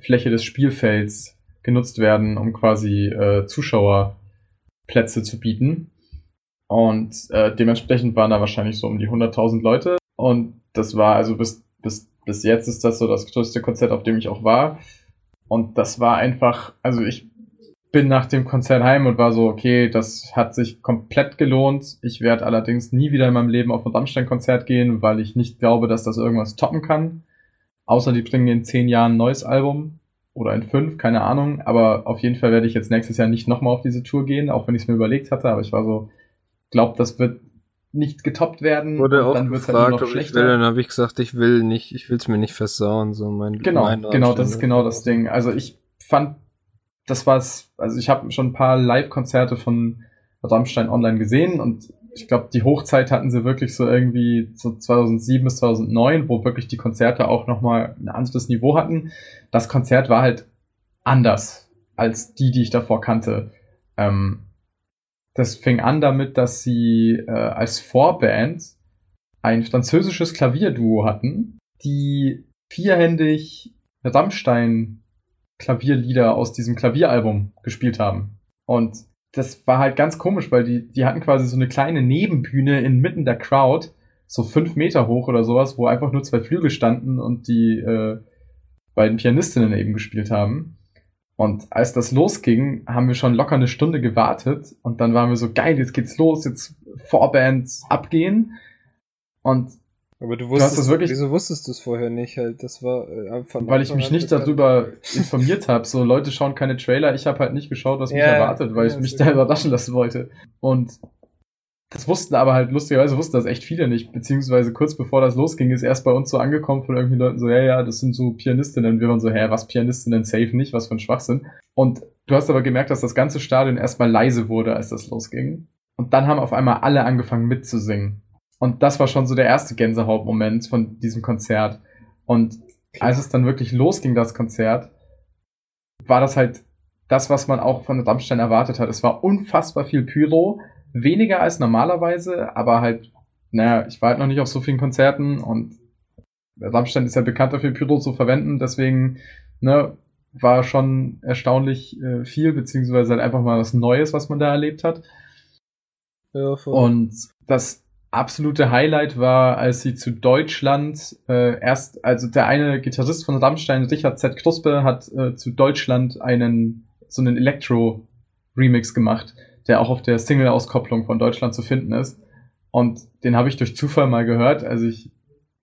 S2: Fläche des Spielfelds genutzt werden, um quasi äh, Zuschauerplätze zu bieten. Und äh, dementsprechend waren da wahrscheinlich so um die 100.000 Leute. Und das war also bis, bis, bis jetzt ist das so das größte Konzert, auf dem ich auch war. Und das war einfach, also ich bin nach dem Konzert heim und war so, okay, das hat sich komplett gelohnt. Ich werde allerdings nie wieder in meinem Leben auf ein Rammstein-Konzert gehen, weil ich nicht glaube, dass das irgendwas toppen kann. Außer die bringen in zehn Jahren ein neues Album oder in fünf, keine Ahnung. Aber auf jeden Fall werde ich jetzt nächstes Jahr nicht nochmal auf diese Tour gehen, auch wenn ich es mir überlegt hatte. Aber ich war so, glaub, das wird nicht getoppt werden.
S1: Wurde auch dann gefragt, halt ob ich will, dann habe ich gesagt, ich will nicht, ich will es mir nicht versauen. So mein,
S2: genau, mein genau, das ist genau das Ding. Also ich fand, das war's, also ich habe schon ein paar Live-Konzerte von Rammstein online gesehen und ich glaube, die Hochzeit hatten sie wirklich so irgendwie so 2007 bis 2009, wo wirklich die Konzerte auch nochmal ein anderes Niveau hatten. Das Konzert war halt anders als die, die ich davor kannte. Ähm, das fing an damit, dass sie äh, als Vorband ein französisches Klavierduo hatten, die vierhändig Rammstein Klavierlieder aus diesem Klavieralbum gespielt haben. Und das war halt ganz komisch, weil die, die hatten quasi so eine kleine Nebenbühne inmitten der Crowd, so fünf Meter hoch oder sowas, wo einfach nur zwei Flügel standen und die äh, beiden Pianistinnen eben gespielt haben. Und als das losging, haben wir schon locker eine Stunde gewartet und dann waren wir so geil, jetzt geht's los, jetzt Vorband abgehen. Und
S1: aber du wusstest, du das wirklich, wieso wusstest du es vorher nicht? Halt, das war
S2: äh, weil ich mich nicht darüber informiert habe. So Leute schauen keine Trailer, ich habe halt nicht geschaut, was ja, mich erwartet, weil ja, ich mich da überraschen lassen wollte. Und das wussten aber halt lustigerweise wussten das echt viele nicht, beziehungsweise kurz bevor das losging, ist erst bei uns so angekommen von irgendwelchen Leuten so, ja, ja, das sind so Pianistinnen. Wir waren so, hä, was Pianistinnen safe nicht, was für ein Schwachsinn. Und du hast aber gemerkt, dass das ganze Stadion erstmal leise wurde, als das losging. Und dann haben auf einmal alle angefangen mitzusingen. Und das war schon so der erste Gänsehautmoment von diesem Konzert. Und als es dann wirklich losging, das Konzert, war das halt das, was man auch von Rammstein erwartet hat. Es war unfassbar viel Pyro, weniger als normalerweise, aber halt, naja, ich war halt noch nicht auf so vielen Konzerten und Rammstein ist ja bekannt dafür, Pyro zu verwenden, deswegen, ne, war schon erstaunlich äh, viel, beziehungsweise halt einfach mal was Neues, was man da erlebt hat. Ja, voll. Und das absolute Highlight war, als sie zu Deutschland äh, erst, also der eine Gitarrist von Rammstein, Richard Z. Kruspe, hat äh, zu Deutschland einen so einen Elektro-Remix gemacht, der auch auf der Single-Auskopplung von Deutschland zu finden ist. Und den habe ich durch Zufall mal gehört, als ich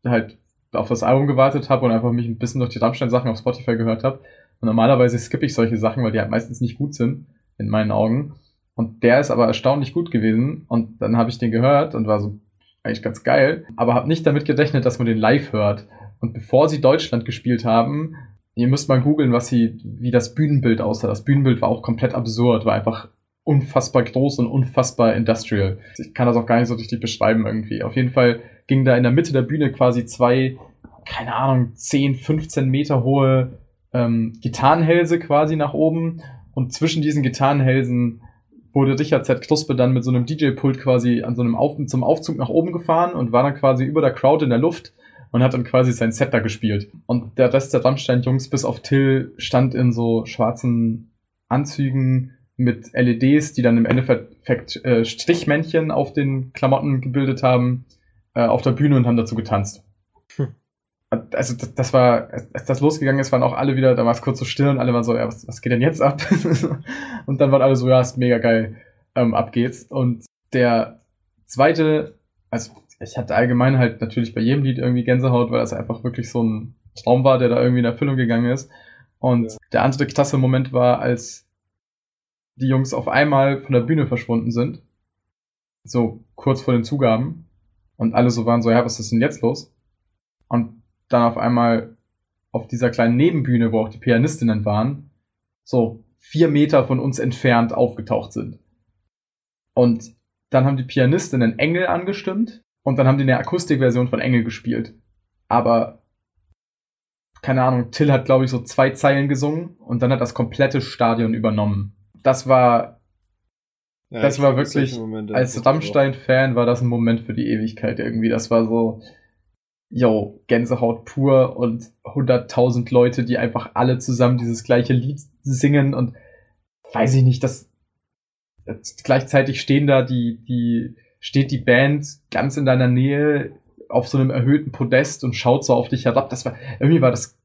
S2: halt auf das Album gewartet habe und einfach mich ein bisschen durch die Rammstein-Sachen auf Spotify gehört habe. Und normalerweise skippe ich solche Sachen, weil die halt meistens nicht gut sind, in meinen Augen. Und der ist aber erstaunlich gut gewesen. Und dann habe ich den gehört und war so eigentlich ganz geil, aber habe nicht damit gerechnet, dass man den live hört. Und bevor sie Deutschland gespielt haben, ihr müsst mal googeln, was sie, wie das Bühnenbild aussah. Das Bühnenbild war auch komplett absurd, war einfach unfassbar groß und unfassbar industrial. Ich kann das auch gar nicht so richtig beschreiben irgendwie. Auf jeden Fall ging da in der Mitte der Bühne quasi zwei, keine Ahnung, 10, 15 Meter hohe ähm, Gitarrenhälse quasi nach oben und zwischen diesen Gitarrenhälsen wurde Richard Z. Kruspe dann mit so einem DJ-Pult quasi an so einem Auf zum Aufzug nach oben gefahren und war dann quasi über der Crowd in der Luft und hat dann quasi sein Set da gespielt. Und der Rest der Rammstein-Jungs bis auf Till stand in so schwarzen Anzügen mit LEDs, die dann im Endeffekt äh, Strichmännchen auf den Klamotten gebildet haben, äh, auf der Bühne und haben dazu getanzt. Hm also das, das, war, als das losgegangen ist, waren auch alle wieder, da war es kurz so still und alle waren so, ja, was, was geht denn jetzt ab? und dann waren alle so, ja, ist mega geil, ähm, ab geht's. Und der zweite, also ich hatte allgemein halt natürlich bei jedem Lied irgendwie Gänsehaut, weil das einfach wirklich so ein Traum war, der da irgendwie in Erfüllung gegangen ist. Und ja. der andere klasse Moment war, als die Jungs auf einmal von der Bühne verschwunden sind. So kurz vor den Zugaben. Und alle so waren so, ja, was ist denn jetzt los? Dann auf einmal auf dieser kleinen Nebenbühne, wo auch die Pianistinnen waren, so vier Meter von uns entfernt aufgetaucht sind. Und dann haben die Pianistinnen Engel angestimmt und dann haben die eine Akustikversion von Engel gespielt. Aber keine Ahnung, Till hat, glaube ich, so zwei Zeilen gesungen und dann hat das komplette Stadion übernommen. Das war. Ja, das war wirklich, als Rammstein-Fan war das ein Moment für die Ewigkeit irgendwie. Das war so, yo, Gänsehaut pur und 100.000 Leute, die einfach alle zusammen dieses gleiche Lied singen und weiß ich nicht, das, das gleichzeitig stehen da die, die, steht die Band ganz in deiner Nähe auf so einem erhöhten Podest und schaut so auf dich herab. Das war, irgendwie war das,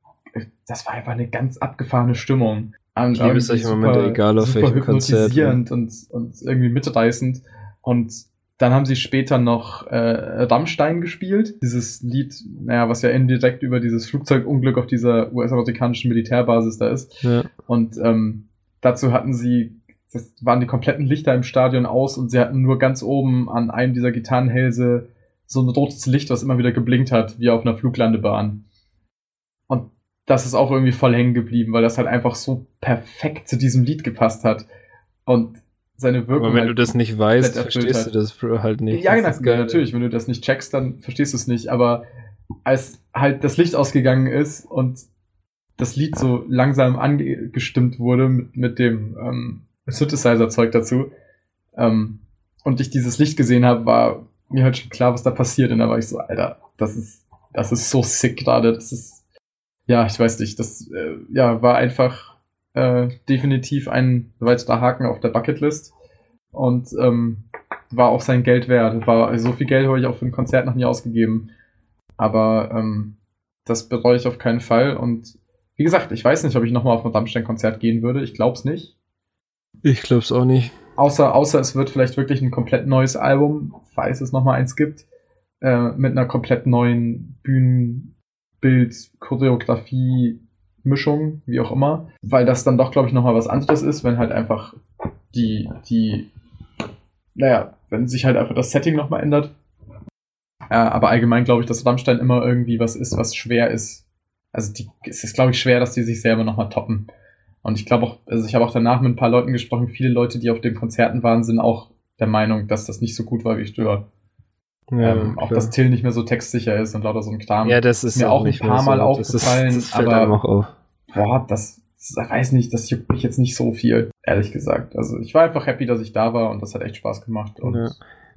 S2: das war einfach eine ganz abgefahrene Stimmung.
S1: Und ich liebe solche Momente, egal auf welchem Konzert.
S2: Und, und irgendwie mitreißend. Und dann haben sie später noch äh, Rammstein gespielt. Dieses Lied, naja, was ja indirekt über dieses Flugzeugunglück auf dieser US-amerikanischen Militärbasis da ist. Ja. Und ähm, dazu hatten sie, das waren die kompletten Lichter im Stadion aus und sie hatten nur ganz oben an einem dieser Gitarrenhälse so ein rotes Licht, was immer wieder geblinkt hat, wie auf einer Fluglandebahn. Und das ist auch irgendwie voll hängen geblieben, weil das halt einfach so perfekt zu diesem Lied gepasst hat. Und seine Wirkung.
S1: Aber wenn halt du das nicht weißt, verstehst hat. du das halt nicht.
S2: Ja, genau, natürlich. Wenn du das nicht checkst, dann verstehst du es nicht. Aber als halt das Licht ausgegangen ist und das Lied so langsam angestimmt wurde mit, mit dem ähm, Synthesizer-Zeug dazu ähm, und ich dieses Licht gesehen habe, war mir halt schon klar, was da passiert. Und da war ich so, Alter, das ist, das ist so sick gerade. Das ist, ja, ich weiß nicht, das äh, ja, war einfach äh, definitiv ein weiterer Haken auf der Bucketlist. Und ähm, war auch sein Geld wert. War, also so viel Geld habe ich auch für ein Konzert noch nie ausgegeben. Aber ähm, das bereue ich auf keinen Fall. Und wie gesagt, ich weiß nicht, ob ich nochmal auf ein Rammstein-Konzert gehen würde. Ich glaube es nicht.
S1: Ich glaube es auch nicht.
S2: Außer, außer es wird vielleicht wirklich ein komplett neues Album, falls es nochmal eins gibt, äh, mit einer komplett neuen Bühnenbild, Choreografie, Mischung, wie auch immer. Weil das dann doch, glaube ich, nochmal was anderes ist, wenn halt einfach die, die, naja, wenn sich halt einfach das Setting nochmal ändert. Äh, aber allgemein glaube ich, dass Rammstein immer irgendwie was ist, was schwer ist. Also die, es ist, glaube ich, schwer, dass die sich selber nochmal toppen. Und ich glaube auch, also ich habe auch danach mit ein paar Leuten gesprochen, viele Leute, die auf den Konzerten waren, sind auch der Meinung, dass das nicht so gut war wie früher. Ja, ähm, auch dass Till nicht mehr so textsicher ist und lauter so ein Kram.
S1: Ja, das ist
S2: mir auch ein paar Mal so. aufgefallen, das ist, das aber auf. boah, das, das weiß nicht, das juckt mich jetzt nicht so viel, ehrlich gesagt. Also ich war einfach happy, dass ich da war und das hat echt Spaß gemacht. Und ja.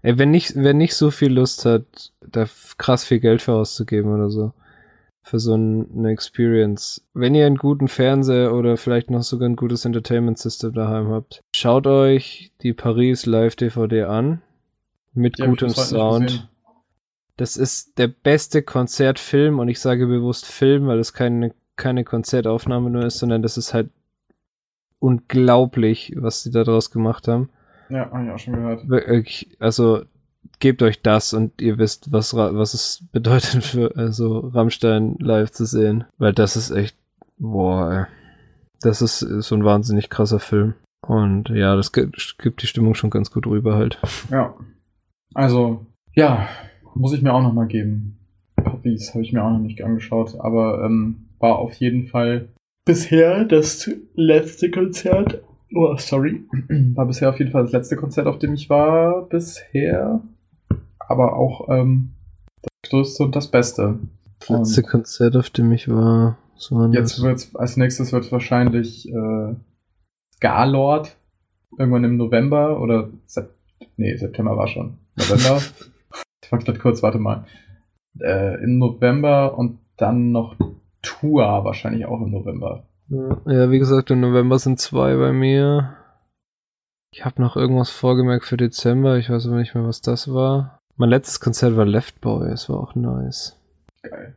S1: Ey, wenn nicht, wer nicht so viel Lust hat, da krass viel Geld für auszugeben oder so, für so eine Experience. Wenn ihr einen guten Fernseher oder vielleicht noch sogar ein gutes Entertainment System daheim habt, schaut euch die Paris Live DVD an. Mit die gutem Sound. Das ist der beste Konzertfilm und ich sage bewusst Film, weil es keine, keine Konzertaufnahme nur ist, sondern das ist halt unglaublich, was sie da draus gemacht haben.
S2: Ja, habe ich auch schon gehört.
S1: Also gebt euch das und ihr wisst, was, was es bedeutet für also Rammstein live zu sehen. Weil das ist echt, boah, ey. Das ist so ein wahnsinnig krasser Film. Und ja, das gibt die Stimmung schon ganz gut rüber halt.
S2: Ja. Also, ja, muss ich mir auch nochmal geben. Puppies habe ich mir auch noch nicht angeschaut, aber ähm, war auf jeden Fall bisher das letzte Konzert. Oh, sorry. War bisher auf jeden Fall das letzte Konzert, auf dem ich war bisher aber auch ähm, das Größte und das Beste.
S1: Das letzte und Konzert, auf dem ich war.
S2: So jetzt wird als nächstes wird wahrscheinlich äh, Scarlord irgendwann im November oder Sep nee, September war schon. November. ich war gerade kurz, warte mal. Äh, Im November und dann noch Tour wahrscheinlich auch im November.
S1: Ja, wie gesagt, im November sind zwei bei mir. Ich habe noch irgendwas vorgemerkt für Dezember. Ich weiß aber nicht mehr, was das war. Mein letztes Konzert war Left Boy, es war auch nice.
S2: Geil.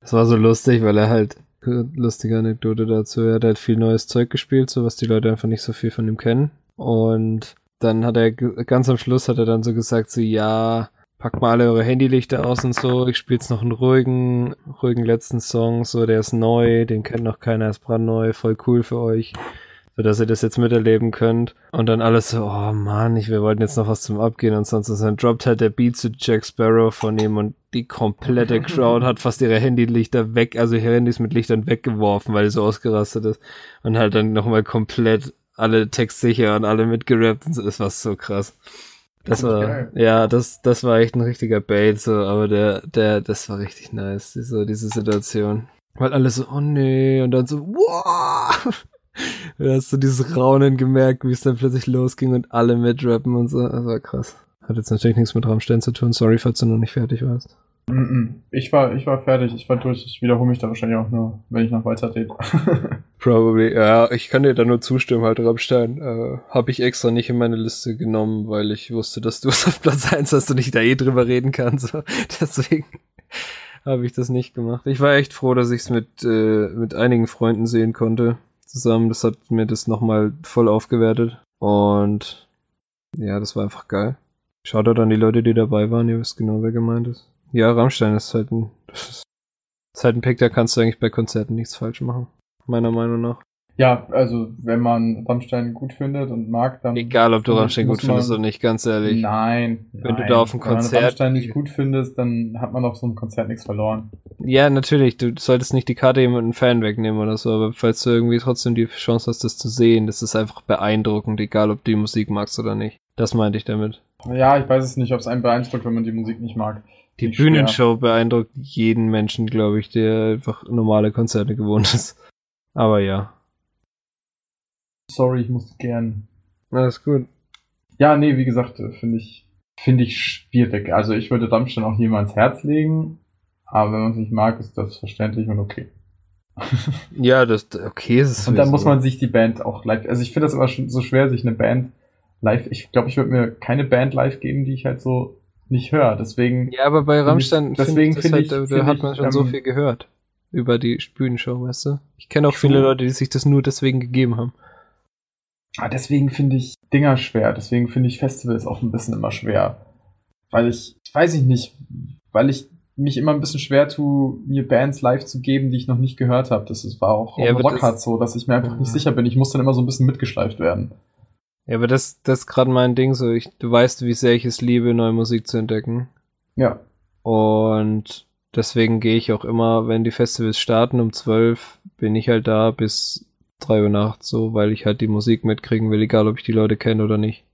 S1: Das war so lustig, weil er halt, lustige Anekdote dazu, er hat halt viel neues Zeug gespielt, so was die Leute einfach nicht so viel von ihm kennen. Und dann hat er, ganz am Schluss hat er dann so gesagt, so, ja, packt mal alle eure Handylichter aus und so, ich spiele jetzt noch einen ruhigen, ruhigen letzten Song, so, der ist neu, den kennt noch keiner, ist brandneu, voll cool für euch sodass ihr das jetzt miterleben könnt. Und dann alles so, oh Mann, ich, wir wollten jetzt noch was zum Abgehen und sonst was. Dann droppt halt der Beat zu Jack Sparrow von ihm und die komplette Crowd hat fast ihre Handylichter weg, also ihre Handys mit Lichtern weggeworfen, weil sie so ausgerastet ist. Und halt dann nochmal komplett alle textsicher und alle mitgerappt und so. Das war so krass. Das war, geil. ja, das, das war echt ein richtiger Bait, so, aber der, der, das war richtig nice, so, diese Situation. Weil alle so, oh nee, und dann so, wow! da hast du dieses Raunen gemerkt, wie es dann plötzlich losging und alle mitrappen und so. Das war krass. Hat jetzt natürlich nichts mit Rammstein zu tun. Sorry, falls du noch nicht fertig warst.
S2: Ich war, ich war fertig, ich war durch. Ich wiederhole mich da wahrscheinlich auch nur, wenn ich noch weiter rede.
S1: Probably, ja, ich kann dir da nur zustimmen, halt Rammstein. Äh, Habe ich extra nicht in meine Liste genommen, weil ich wusste, dass du es auf Platz 1 hast und ich da eh drüber reden kann. So. Deswegen habe ich das nicht gemacht. Ich war echt froh, dass ich es mit, äh, mit einigen Freunden sehen konnte zusammen. Das hat mir das nochmal voll aufgewertet. Und ja, das war einfach geil. Schaut an die Leute, die dabei waren, ihr wisst genau, wer gemeint ist. Ja, Rammstein ist halt ein, ist halt ein Pick, da kannst du eigentlich bei Konzerten nichts falsch machen. Meiner Meinung nach.
S2: Ja, also wenn man Rammstein gut findet und mag, dann.
S1: Egal, ob du Rammstein gut findest oder nicht, ganz ehrlich.
S2: Nein.
S1: Wenn
S2: nein.
S1: du da auf ein Konzert.
S2: Wenn man Rammstein nicht gut findest, dann hat man auf so einem Konzert nichts verloren.
S1: Ja, natürlich. Du solltest nicht die Karte jemanden Fan wegnehmen oder so, aber falls du irgendwie trotzdem die Chance hast, das zu sehen, das ist einfach beeindruckend, egal ob du die Musik magst oder nicht. Das meinte ich damit.
S2: Ja, ich weiß es nicht, ob es einen beeindruckt, wenn man die Musik nicht mag.
S1: Die Bühnenshow schwer. beeindruckt jeden Menschen, glaube ich, der einfach normale Konzerte gewohnt ist. Aber ja.
S2: Sorry, ich musste gern.
S1: Alles gut.
S2: Ja, nee, wie gesagt, äh, finde ich, finde ich schwierig. Also ich würde Rammstein auch niemals Herz legen, aber wenn man es nicht mag, ist das verständlich und okay.
S1: ja, das okay ist es.
S2: Und dann muss man sich die Band auch live. Also ich finde das immer schon so schwer, sich eine Band live. Ich glaube, ich würde mir keine Band live geben, die ich halt so nicht höre. Deswegen.
S1: Ja, aber bei Rammstein,
S2: deswegen finde
S1: halt,
S2: ich,
S1: da,
S2: find
S1: hat man schon
S2: ähm,
S1: so viel gehört über die Bühnenshow, weißt du? Ich kenne auch viele Leute, die sich das nur deswegen gegeben haben.
S2: Ah, deswegen finde ich Dinger schwer. Deswegen finde ich Festivals auch ein bisschen immer schwer. Weil ich, ich weiß ich nicht, weil ich mich immer ein bisschen schwer tue, mir Bands live zu geben, die ich noch nicht gehört habe. Das ist, war auch
S1: Ja,
S2: auf Rockhard
S1: das-
S2: so, dass ich mir einfach nicht sicher bin. Ich muss dann immer so ein bisschen mitgeschleift werden.
S1: Ja, aber das, das ist gerade mein Ding so. Ich, du weißt, wie sehr ich es liebe, neue Musik zu entdecken.
S2: Ja.
S1: Und deswegen gehe ich auch immer, wenn die Festivals starten um 12, bin ich halt da bis 3 Uhr nachts so, weil ich halt die Musik mitkriegen will, egal ob ich die Leute kenne oder nicht.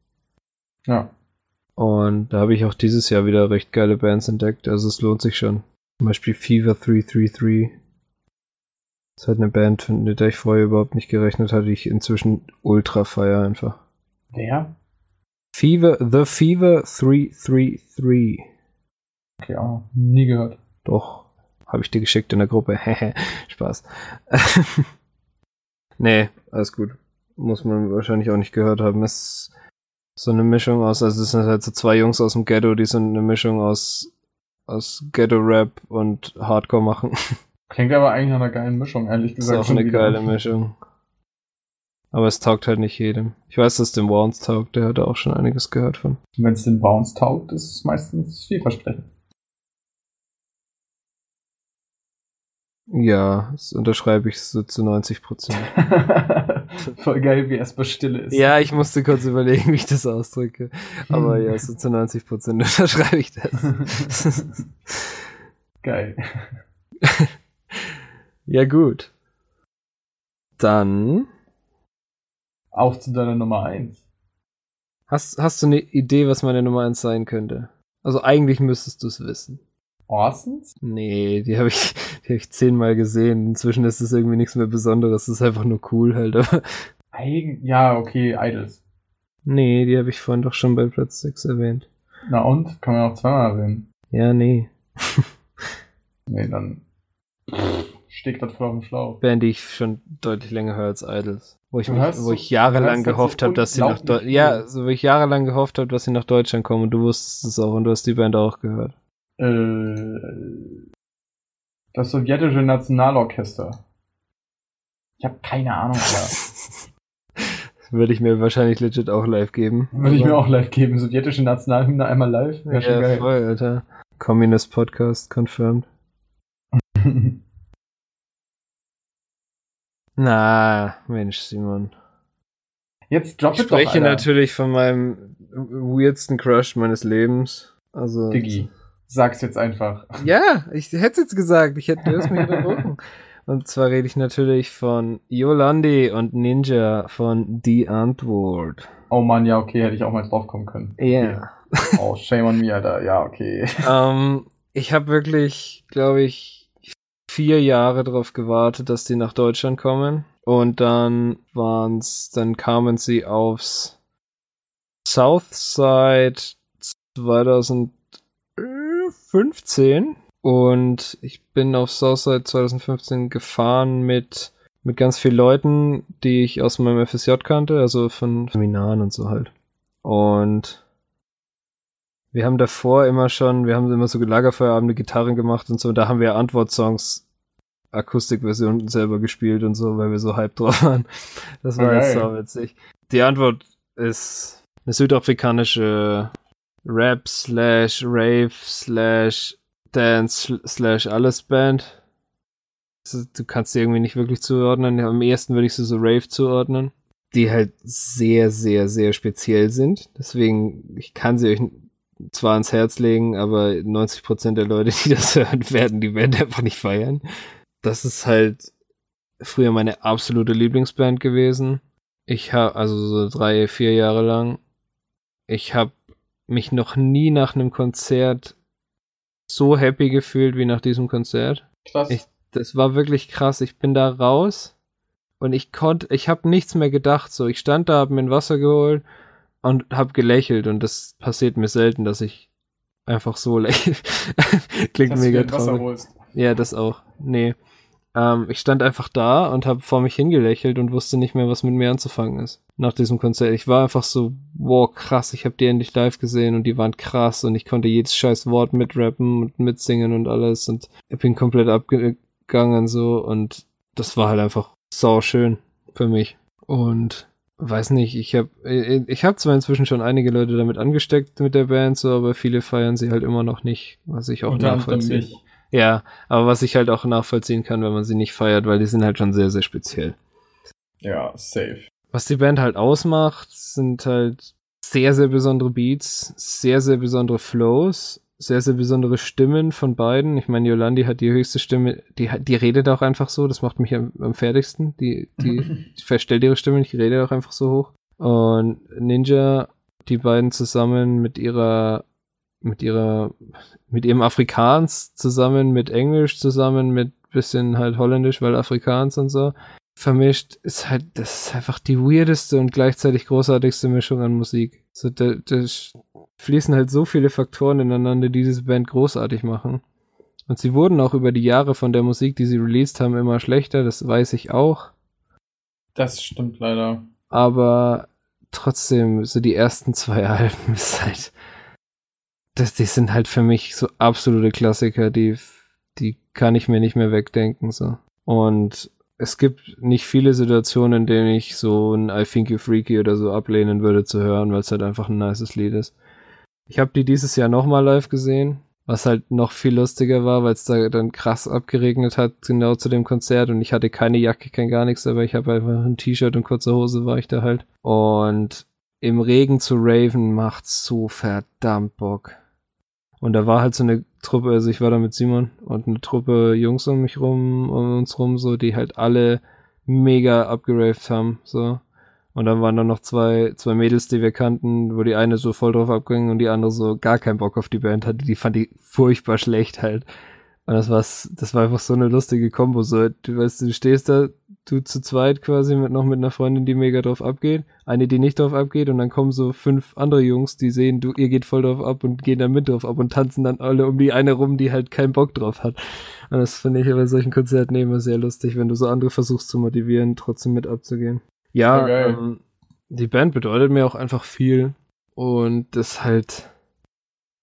S2: Ja.
S1: Und da habe ich auch dieses Jahr wieder recht geile Bands entdeckt, also es lohnt sich schon. Zum Beispiel Fever 333. Das ist halt eine Band, mit der ich vorher überhaupt nicht gerechnet hatte, die ich inzwischen ultra feier einfach.
S2: Wer?
S1: Fever, The Fever 333.
S2: Okay, auch nie gehört.
S1: Doch, habe ich dir geschickt in der Gruppe. Spaß. nee, alles gut. Muss man wahrscheinlich auch nicht gehört haben. Es ist so eine Mischung aus, also es sind halt so zwei Jungs aus dem Ghetto, die so eine Mischung aus, aus Ghetto-Rap und Hardcore machen.
S2: Klingt aber eigentlich nach einer geilen Mischung, ehrlich
S1: ist
S2: gesagt.
S1: auch
S2: schon
S1: eine geile Mischung. Aber es taugt halt nicht jedem. Ich weiß, dass es dem Warns taugt, der hat auch schon einiges gehört von.
S2: Wenn es den Bounce taugt, ist es meistens vielversprechend.
S1: Ja, das unterschreibe ich so zu 90 Prozent.
S2: Voll geil, wie erstmal Stille ist.
S1: Ja, ich musste kurz überlegen, wie ich das ausdrücke. Aber ja, so zu 90 Prozent unterschreibe ich das.
S2: Geil.
S1: ja, gut. Dann
S2: Auch zu deiner Nummer 1.
S1: hast, hast du eine Idee, was meine Nummer 1 sein könnte? Also eigentlich müsstest du es wissen.
S2: Orsons?
S1: Nee, die habe ich, die hab ich zehnmal gesehen. Inzwischen ist es irgendwie nichts mehr Besonderes. Es ist einfach nur cool halt.
S2: Eigen ja, okay, Idols.
S1: nee, die habe ich vorhin doch schon bei Platz 6 erwähnt.
S2: Na und? Kann man auch zweimal erwähnen.
S1: Ja, nee.
S2: Nee, dann steckt das voll auf dem Schlauch.
S1: Band, die ich schon deutlich länger höre als Idols. Wo ich, mich, wo ich jahrelang gehofft habe, dass sie nach Deutschland. Ja, so wo ich jahrelang gehofft habe, dass sie nach Deutschland kommen und du wusstest es auch und du hast die Band auch gehört.
S2: Äh, das sowjetische Nationalorchester. Ich habe keine Ahnung.
S1: Würde ich mir wahrscheinlich legit auch live geben.
S2: Würde ich mir auch live geben. Sowjetische Nationalhymne einmal live. Wäre schon
S1: ja,
S2: geil.
S1: voll, Alter. Communist Podcast confirmed. Na, Mensch, Simon.
S2: Jetzt drop
S1: Ich
S2: doch,
S1: spreche
S2: Alter.
S1: natürlich von meinem weirdsten Crush meines Lebens. Also.
S2: Diggi. Sag's jetzt einfach.
S1: Ja, ich hätte jetzt gesagt. Ich hätte es mich unterbrochen. Und zwar rede ich natürlich von Yolandi und Ninja von Die Antwort.
S2: Oh Mann, ja, okay, hätte ich auch mal drauf kommen können.
S1: Ja.
S2: Okay. Oh, shame on me, Alter. Ja, okay.
S1: ähm, ich habe wirklich, glaube ich, vier Jahre darauf gewartet, dass die nach Deutschland kommen. Und dann waren's, dann kamen sie aufs Southside 2015. Und ich bin auf Southside 2015 gefahren mit, mit ganz vielen Leuten, die ich aus meinem FSJ kannte, also von Seminaren und so halt. Und Wir haben davor immer schon, wir haben immer so Lagerfeuerabende Gitarren gemacht und so, und da haben wir Antwortsongs Akustikversion selber gespielt und so, weil wir so hype drauf waren. Das war jetzt so witzig. Die Antwort ist eine südafrikanische Rap slash Rave slash Dance slash alles Band. Du kannst sie irgendwie nicht wirklich zuordnen. Am ehesten würde ich sie so Rave zuordnen. Die halt sehr, sehr, sehr speziell sind. Deswegen, ich kann sie euch zwar ans Herz legen, aber 90% der Leute, die das hören, werden die Band einfach nicht feiern. Das ist halt früher meine absolute Lieblingsband gewesen. Ich habe, also so drei, vier Jahre lang. Ich habe mich noch nie nach einem Konzert so happy gefühlt wie nach diesem Konzert.
S2: Krass.
S1: Ich, das war wirklich krass. Ich bin da raus und ich konnte, ich habe nichts mehr gedacht. So, ich stand da, habe mir ein Wasser geholt und habe gelächelt und das passiert mir selten, dass ich einfach so lächle. Klingt dass mega traurig. Ja, das auch. Nee. Ähm, ich stand einfach da und habe vor mich hingelächelt und wusste nicht mehr, was mit mir anzufangen ist. Nach diesem Konzert. Ich war einfach so, wow, krass, ich habe die endlich live gesehen und die waren krass und ich konnte jedes scheiß Wort mitrappen und mitsingen und alles und ich bin komplett abgegangen so und das war halt einfach sau schön für mich. Und weiß nicht, ich habe ich habe zwar inzwischen schon einige Leute damit angesteckt mit der Band so, aber viele feiern sie halt immer noch nicht, was ich auch Unter nachvollziehen. Ja, aber was ich halt auch nachvollziehen kann, wenn man sie nicht feiert, weil die sind halt schon sehr, sehr speziell.
S2: Ja, safe.
S1: Was die Band halt ausmacht, sind halt sehr, sehr besondere Beats, sehr, sehr besondere Flows, sehr, sehr besondere Stimmen von beiden. Ich meine, Yolandi hat die höchste Stimme, die, die redet auch einfach so, das macht mich am, am fertigsten. Die, die, die verstellt ihre Stimme nicht, die redet auch einfach so hoch. Und Ninja, die beiden zusammen mit ihrer mit ihrer, mit ihrem Afrikaans zusammen, mit Englisch zusammen, mit bisschen halt Holländisch, weil Afrikaans und so vermischt, ist halt, das ist einfach die weirdeste und gleichzeitig großartigste Mischung an Musik. So, da, da fließen halt so viele Faktoren ineinander, die diese Band großartig machen. Und sie wurden auch über die Jahre von der Musik, die sie released haben, immer schlechter, das weiß ich auch.
S2: Das stimmt leider.
S1: Aber trotzdem, so die ersten zwei Alben ist halt, das, die sind halt für mich so absolute Klassiker, die, die kann ich mir nicht mehr wegdenken, so. Und es gibt nicht viele Situationen, in denen ich so ein I Think You Freaky oder so ablehnen würde zu hören, weil es halt einfach ein nices Lied ist. Ich habe die dieses Jahr nochmal live gesehen, was halt noch viel lustiger war, weil es da dann krass abgeregnet hat, genau zu dem Konzert und ich hatte keine Jacke, kein gar nichts, aber ich habe einfach ein T-Shirt und kurze Hose war ich da halt. Und im Regen zu raven macht so verdammt Bock. Und da war halt so eine Truppe, also ich war da mit Simon und eine Truppe Jungs um mich rum, um uns rum, so, die halt alle mega abgeraved haben, so. Und dann waren da noch zwei, zwei Mädels, die wir kannten, wo die eine so voll drauf abging und die andere so gar keinen Bock auf die Band hatte. Die fand die furchtbar schlecht halt. Und das war's, das war einfach so eine lustige Kombo. So, du weißt, du stehst da, du zu zweit quasi mit noch mit einer Freundin, die mega drauf abgeht, eine, die nicht drauf abgeht, und dann kommen so fünf andere Jungs, die sehen, du, ihr geht voll drauf ab und gehen dann mit drauf ab und tanzen dann alle um die eine rum, die halt keinen Bock drauf hat. Und das finde ich bei solchen Konzerten immer sehr lustig, wenn du so andere versuchst zu motivieren, trotzdem mit abzugehen. Ja, okay. ähm, die Band bedeutet mir auch einfach viel und das halt,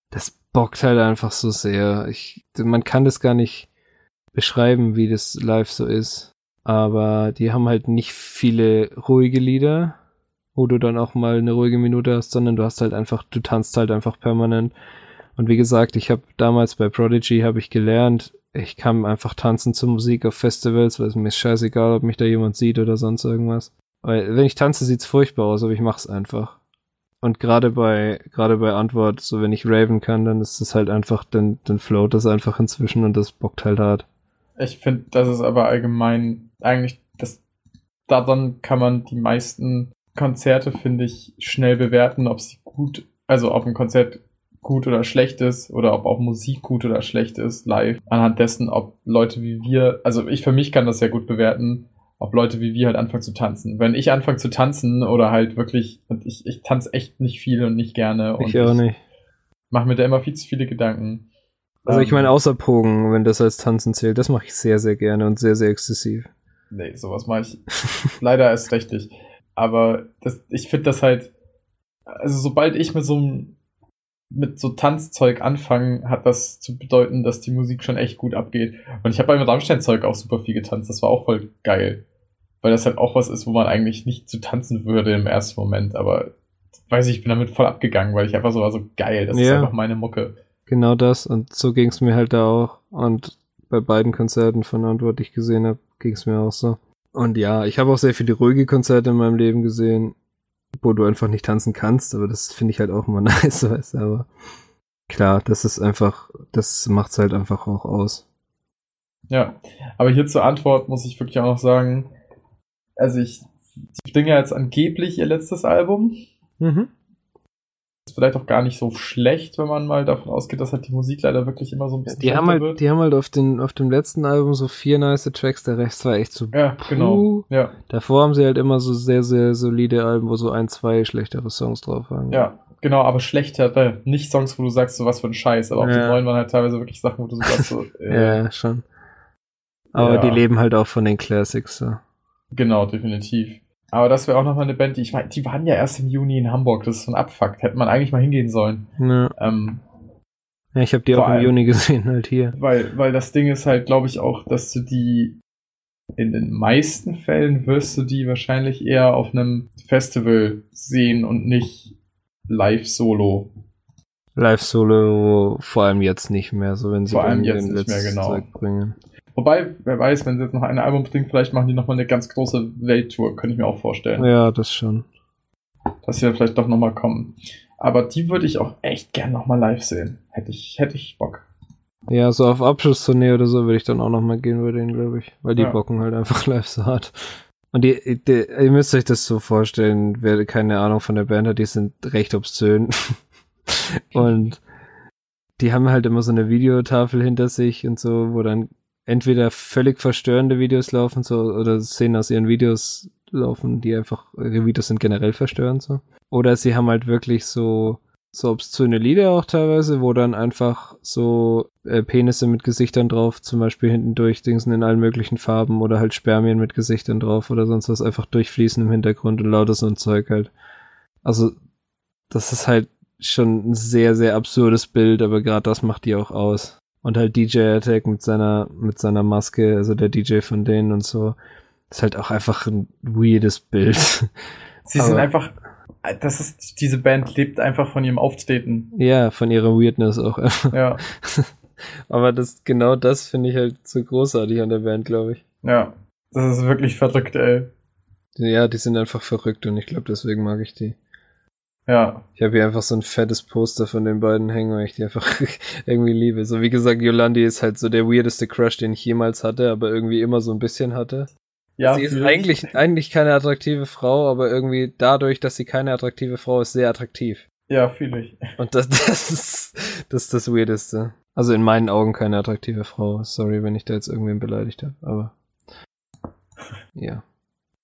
S1: das bockt halt einfach so sehr. Ich, man kann das gar nicht beschreiben, wie das live so ist. Aber die haben halt nicht viele ruhige Lieder, wo du dann auch mal eine ruhige Minute hast, sondern du hast halt einfach, du tanzt halt einfach permanent. Und wie gesagt, ich habe damals bei Prodigy habe ich gelernt, ich kann einfach tanzen zur Musik auf Festivals, weil es mir ist scheißegal, ob mich da jemand sieht oder sonst irgendwas. Weil wenn ich tanze, sieht's furchtbar aus, aber ich mach's einfach. Und gerade bei, gerade bei Antwort, so wenn ich raven kann, dann ist es halt einfach, dann, dann float das einfach inzwischen und das bockt halt hart.
S2: Ich finde, das ist aber allgemein eigentlich, das, daran kann man die meisten Konzerte, finde ich, schnell bewerten, ob sie gut, also ob ein Konzert gut oder schlecht ist oder ob auch Musik gut oder schlecht ist live. Anhand dessen, ob Leute wie wir, also ich für mich kann das sehr gut bewerten, ob Leute wie wir halt anfangen zu tanzen. Wenn ich anfange zu tanzen oder halt wirklich, und ich, ich tanze echt nicht viel und nicht gerne.
S1: Ich auch nicht.
S2: Mach mir da immer viel zu viele Gedanken.
S1: Also ich meine, ähm, außer Pogen, wenn das als Tanzen zählt, das mache ich sehr, sehr gerne und sehr, sehr exzessiv.
S2: Nee, sowas mache ich leider erst recht nicht. Aber das, ich finde das halt, also sobald ich mit so einem mit so Tanzzeug anfangen, hat das zu bedeuten, dass die Musik schon echt gut abgeht. Und ich habe beim Rammstein-Zeug auch super viel getanzt. Das war auch voll geil. Weil das halt auch was ist, wo man eigentlich nicht zu tanzen würde im ersten Moment. Aber weiß ich, ich bin damit voll abgegangen, weil ich einfach so war so geil. Das ja. ist einfach meine Mucke.
S1: Genau das. Und so ging es mir halt da auch. Und bei beiden Konzerten von Antwort, die ich gesehen habe, ging es mir auch so. Und ja, ich habe auch sehr viele ruhige Konzerte in meinem Leben gesehen wo du einfach nicht tanzen kannst, aber das finde ich halt auch immer nice, weißt du, aber klar, das ist einfach, das macht's halt einfach auch aus.
S2: Ja, aber hier zur Antwort muss ich wirklich auch noch sagen, also ich, die Dinge jetzt angeblich ihr letztes Album. Mhm ist vielleicht auch gar nicht so schlecht, wenn man mal davon ausgeht, dass halt die Musik leider wirklich immer so ein bisschen
S1: die haben halt, wird. Die haben halt auf, den, auf dem letzten Album so vier nice Tracks, der Rest war echt so
S2: Ja, genau. Ja.
S1: Davor haben sie halt immer so sehr, sehr solide Alben, wo so ein, zwei schlechtere Songs drauf waren.
S2: Ja, genau, aber schlechter, äh, nicht Songs, wo du sagst, so was für ein Scheiß, aber auf ja. den neuen waren halt teilweise wirklich Sachen, wo du so sagst, so,
S1: äh, Ja, schon. Aber ja. die leben halt auch von den Classics, so.
S2: Genau, definitiv. Aber das wäre auch nochmal eine Band, die ich meine, die waren ja erst im Juni in Hamburg, das ist so ein Abfuck. Hätte man eigentlich mal hingehen sollen.
S1: Ja, ähm, ja ich habe die auch im allem, Juni gesehen, halt hier.
S2: Weil, weil das Ding ist halt, glaube ich, auch, dass du die in den meisten Fällen wirst du die wahrscheinlich eher auf einem Festival sehen und nicht live solo.
S1: Live solo vor allem jetzt nicht mehr, so wenn sie
S2: vor allem jetzt nicht mehr genau. Zeug bringen. Wobei, wer weiß, wenn sie jetzt noch ein Album bringen, vielleicht machen die nochmal eine ganz große Welttour, könnte ich mir auch vorstellen.
S1: Ja, das schon.
S2: Dass sie dann vielleicht doch nochmal kommen. Aber die würde ich auch echt gern nochmal live sehen. Hätte ich, hätte ich Bock.
S1: Ja, so auf Abschlusstournee oder so würde ich dann auch nochmal gehen bei denen, glaube ich. Weil die ja. bocken halt einfach live so hart. Und die, die, ihr müsst euch das so vorstellen, wer keine Ahnung von der Band hat, die sind recht obszön. und die haben halt immer so eine Videotafel hinter sich und so, wo dann entweder völlig verstörende Videos laufen, so, oder Szenen aus ihren Videos laufen, die einfach, ihre Videos sind generell verstörend, so. Oder sie haben halt wirklich so, so obszöne Lieder auch teilweise, wo dann einfach so äh, Penisse mit Gesichtern drauf, zum Beispiel hinten durch Dingsen in allen möglichen Farben oder halt Spermien mit Gesichtern drauf oder sonst was einfach durchfließen im Hintergrund und lauter so ein Zeug halt. Also, das ist halt schon ein sehr, sehr absurdes Bild, aber gerade das macht die auch aus. Und halt DJ Attack mit seiner, mit seiner Maske, also der DJ von denen und so. Ist halt auch einfach ein weirdes Bild.
S2: Sie sind einfach, das ist, diese Band lebt einfach von ihrem Auftreten.
S1: Ja, von ihrer Weirdness auch.
S2: Ja.
S1: Aber das, genau das finde ich halt so großartig an der Band, glaube ich.
S2: Ja. Das ist wirklich verrückt, ey.
S1: Ja, die sind einfach verrückt und ich glaube, deswegen mag ich die.
S2: Ja.
S1: Ich habe hier einfach so ein fettes Poster von den beiden hängen, weil ich die einfach irgendwie liebe. So wie gesagt, Yolandi ist halt so der weirdeste Crush, den ich jemals hatte, aber irgendwie immer so ein bisschen hatte. Ja, sie ist eigentlich, eigentlich keine attraktive Frau, aber irgendwie dadurch, dass sie keine attraktive Frau ist, sehr attraktiv.
S2: Ja, fühle ich.
S1: Und das, das, ist, das ist das Weirdeste. Also in meinen Augen keine attraktive Frau. Sorry, wenn ich da jetzt irgendwen beleidigt habe, aber. Ja.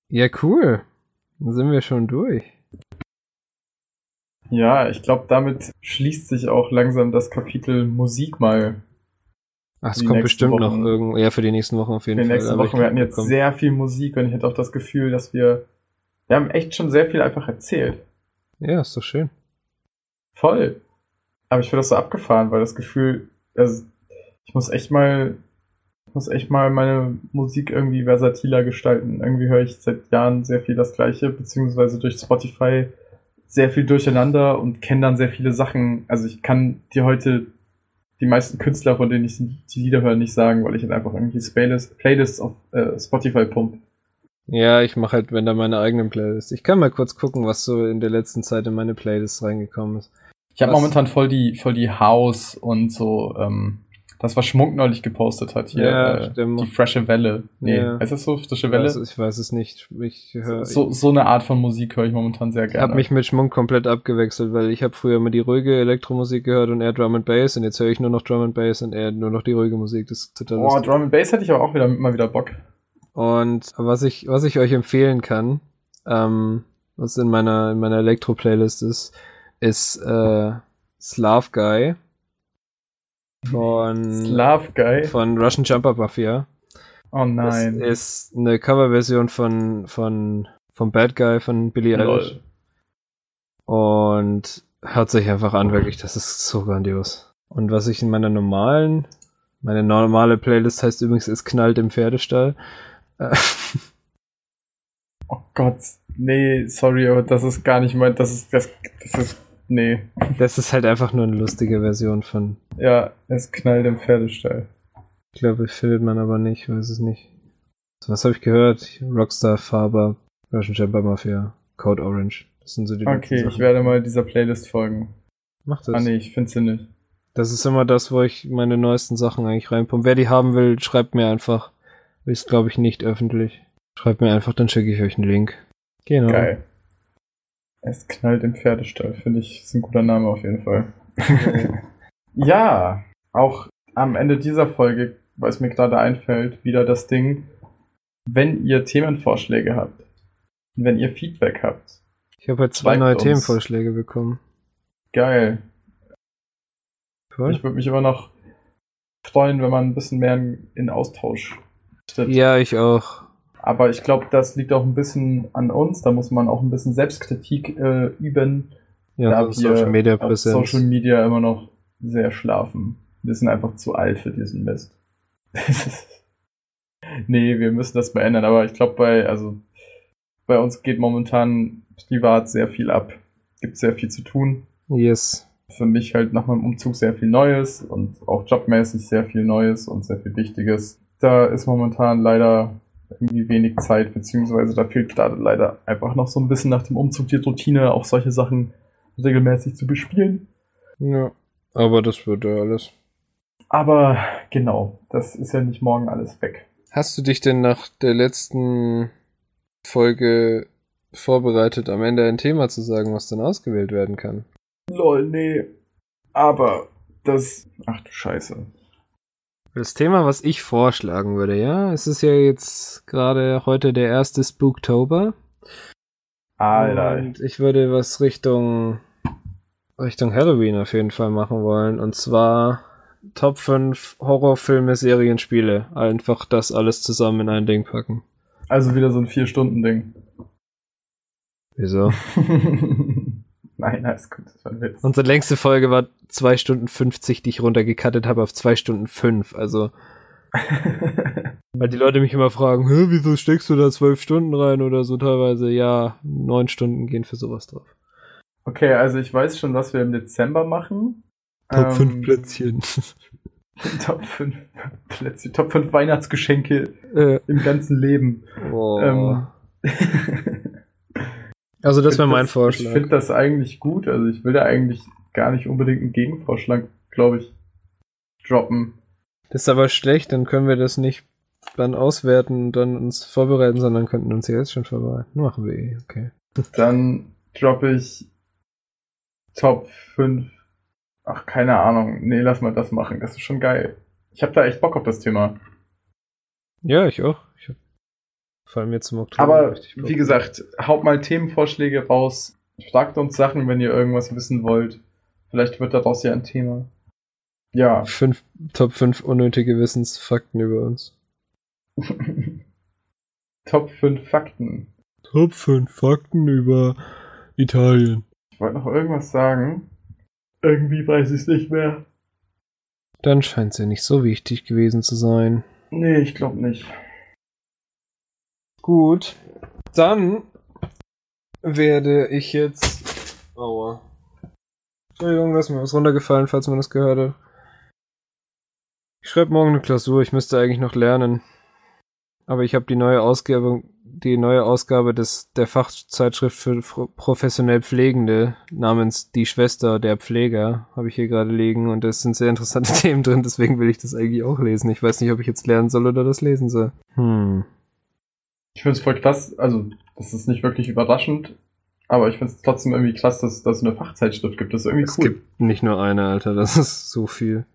S1: Ja, cool. Dann sind wir schon durch.
S2: Ja, ich glaube, damit schließt sich auch langsam das Kapitel Musik mal.
S1: Ach, es kommt bestimmt Wochen. noch irgendwo, ja, für die nächsten Wochen auf jeden
S2: Fall. Für die nächsten Wochen. Wir hatten jetzt bekommen. sehr viel Musik und ich hätte auch das Gefühl, dass wir, wir haben echt schon sehr viel einfach erzählt.
S1: Ja, ist doch schön.
S2: Voll. Aber ich finde das so abgefahren, weil das Gefühl, also ich muss echt mal, ich muss echt mal meine Musik irgendwie versatiler gestalten. Irgendwie höre ich seit Jahren sehr viel das Gleiche, beziehungsweise durch Spotify sehr viel durcheinander und kenne dann sehr viele Sachen. Also ich kann dir heute die meisten Künstler, von denen ich die Lieder höre, nicht sagen, weil ich halt einfach irgendwie Playlists, Playlists auf äh, Spotify pump.
S1: Ja, ich mache halt, wenn da meine eigenen Playlists. Ich kann mal kurz gucken, was so in der letzten Zeit in meine Playlists reingekommen ist.
S2: Ich habe momentan voll die, voll die House und so ähm, das, was Schmuck neulich gepostet hat hier. Ja, äh, die frische Welle. Nee, ja. heißt das so? Frische Welle?
S1: Ich weiß, ich weiß es nicht. Ich
S2: hör, so, so eine Art von Musik höre ich momentan sehr gerne.
S1: Ich habe mich mit Schmuck komplett abgewechselt, weil ich habe früher immer die ruhige Elektromusik gehört und er Drum and Bass und jetzt höre ich nur noch Drum and Bass und er nur noch die ruhige Musik. Das ist total
S2: Oh, Drum and Bass hätte ich aber auch wieder mal wieder Bock.
S1: Und was ich, was ich euch empfehlen kann, ähm, was in meiner, in meiner Elektro-Playlist ist, ist äh, Slav Guy von
S2: Slav Guy
S1: von Russian Jumper Mafia.
S2: Oh nein.
S1: Das ist eine Coverversion von von vom Bad Guy von Billy Eilish. Und hört sich einfach an, wirklich. Das ist so grandios. Und was ich in meiner normalen, meine normale Playlist heißt übrigens, es knallt im Pferdestall.
S2: Oh Gott, nee, sorry, aber das ist gar nicht mein, das ist, das, das ist, nee.
S1: Das ist halt einfach nur eine lustige Version von.
S2: Ja, es knallt im Pferdestall.
S1: Ich glaube, findet man aber nicht, weiß es nicht. Was habe ich gehört? Rockstar, Faber, Russian Chamber Mafia, Code Orange. Das sind so die
S2: Okay, ich werde mal dieser Playlist folgen.
S1: Mach das.
S2: Ah nee, ich finde sie nicht.
S1: Das ist immer das, wo ich meine neuesten Sachen eigentlich reinpumpe. Wer die haben will, schreibt mir einfach. Ist, glaube ich, nicht öffentlich. Schreibt mir einfach, dann schicke ich euch einen Link. Genau.
S2: Geil. Es knallt im Pferdestall, finde ich, ist ein guter Name auf jeden Fall. ja, auch am Ende dieser Folge, weil es mir gerade einfällt, wieder das Ding, wenn ihr Themenvorschläge habt, wenn ihr Feedback habt,
S1: Ich habe heute zwei neue
S2: uns.
S1: Themenvorschläge bekommen.
S2: geil.
S1: Cool.
S2: Ich würde mich immer noch freuen, wenn man ein bisschen mehr in, in Austausch tritt.
S1: Ja, ich auch.
S2: Aber ich glaube, das liegt auch ein bisschen an uns. Da muss man auch ein bisschen Selbstkritik äh, üben.
S1: Ja,
S2: da
S1: so
S2: wir
S1: Social Media
S2: auf
S1: Präsenz.
S2: Social Media immer noch sehr schlafen. Wir sind einfach zu alt für diesen Mist. nee, wir müssen das mal ändern. Aber ich glaube, bei, also, bei uns geht momentan privat sehr viel ab. Gibt sehr viel zu tun.
S1: Yes.
S2: Für mich halt nach meinem Umzug sehr viel Neues und auch jobmäßig sehr viel Neues und sehr viel Wichtiges. Da ist momentan leider irgendwie wenig Zeit, beziehungsweise da fehlt gerade leider einfach noch so ein bisschen nach dem Umzug die Routine, auch solche Sachen regelmäßig zu bespielen.
S1: Ja. Aber das wird ja alles.
S2: Aber genau, das ist ja nicht morgen alles weg.
S1: Hast du dich denn nach der letzten Folge vorbereitet, am Ende ein Thema zu sagen, was dann ausgewählt werden kann?
S2: Lol, nee. Aber das. Ach du Scheiße.
S1: Das Thema, was ich vorschlagen würde, ja, es ist ja jetzt gerade heute der erste Spooktober.
S2: Alter.
S1: Und ich würde was Richtung Richtung Halloween auf jeden Fall machen wollen. Und zwar Top 5 Horrorfilme, Serien, Spiele. Einfach das alles zusammen in ein Ding packen.
S2: Also wieder so ein Vier-Stunden-Ding.
S1: Wieso?
S2: Nein, alles gut, das war ein Witz.
S1: Unsere längste Folge war 2 Stunden 50, die ich runtergekattet habe auf 2 Stunden 5. Also, weil die Leute mich immer fragen, Hä, wieso steckst du da 12 Stunden rein oder so teilweise? Ja, 9 Stunden gehen für sowas drauf.
S2: okay, also ich weiß schon, was wir im Dezember machen.
S1: Top 5
S2: Ähm,
S1: Plätzchen.
S2: Top 5 Plätzchen, Top 5 Weihnachtsgeschenke
S1: äh,
S2: im ganzen Leben.
S1: oh.
S2: Ähm,
S1: also das
S2: Ich
S1: wäre mein
S2: Ich
S1: Vorschlag.
S2: finde das eigentlich gut. Also ich will da eigentlich gar nicht unbedingt einen Gegenvorschlag, glaube ich, droppen.
S1: Das ist aber schlecht, dann können wir das nicht dann auswerten und dann uns vorbereiten, sondern könnten uns jetzt schon vorbereiten. Machen wir eh, okay.
S2: Dann droppe ich Top 5. Ach, keine Ahnung. Nee, lass mal das machen. Das ist schon geil. Ich habe da echt Bock auf das Thema.
S1: Ja, ich auch. Vor allem jetzt im Oktober.
S2: Aber wie gesagt, haut mal Themenvorschläge raus. Fragt uns Sachen, wenn ihr irgendwas wissen wollt. Vielleicht wird daraus ja ein Thema. Ja.
S1: Fünf, Top 5 unnötige Wissensfakten über uns.
S2: Top 5 Fakten.
S1: Top 5 Fakten über Italien.
S2: Ich wollte noch irgendwas sagen. Irgendwie weiß ich es nicht mehr.
S1: Dann scheint sie nicht so wichtig gewesen zu sein.
S2: Nee, ich glaube nicht.
S1: Gut. Dann werde ich jetzt. Aua. Entschuldigung, da ist mir was runtergefallen, falls man das gehört hat. Ich schreibe morgen eine Klausur, ich müsste eigentlich noch lernen. Aber ich habe die neue Ausgabe, die neue Ausgabe des, der Fachzeitschrift für professionell Pflegende namens Die Schwester der Pfleger habe ich hier gerade liegen und es sind sehr interessante Themen drin, deswegen will ich das eigentlich auch lesen. Ich weiß nicht, ob ich jetzt lernen soll oder das lesen soll. Hm.
S2: Ich finde es voll krass. Also, das ist nicht wirklich überraschend. Aber ich finde es trotzdem irgendwie krass, dass dass es eine Fachzeitschrift gibt. Das ist irgendwie
S1: Es
S2: cool.
S1: gibt nicht nur eine, Alter, das ist so viel.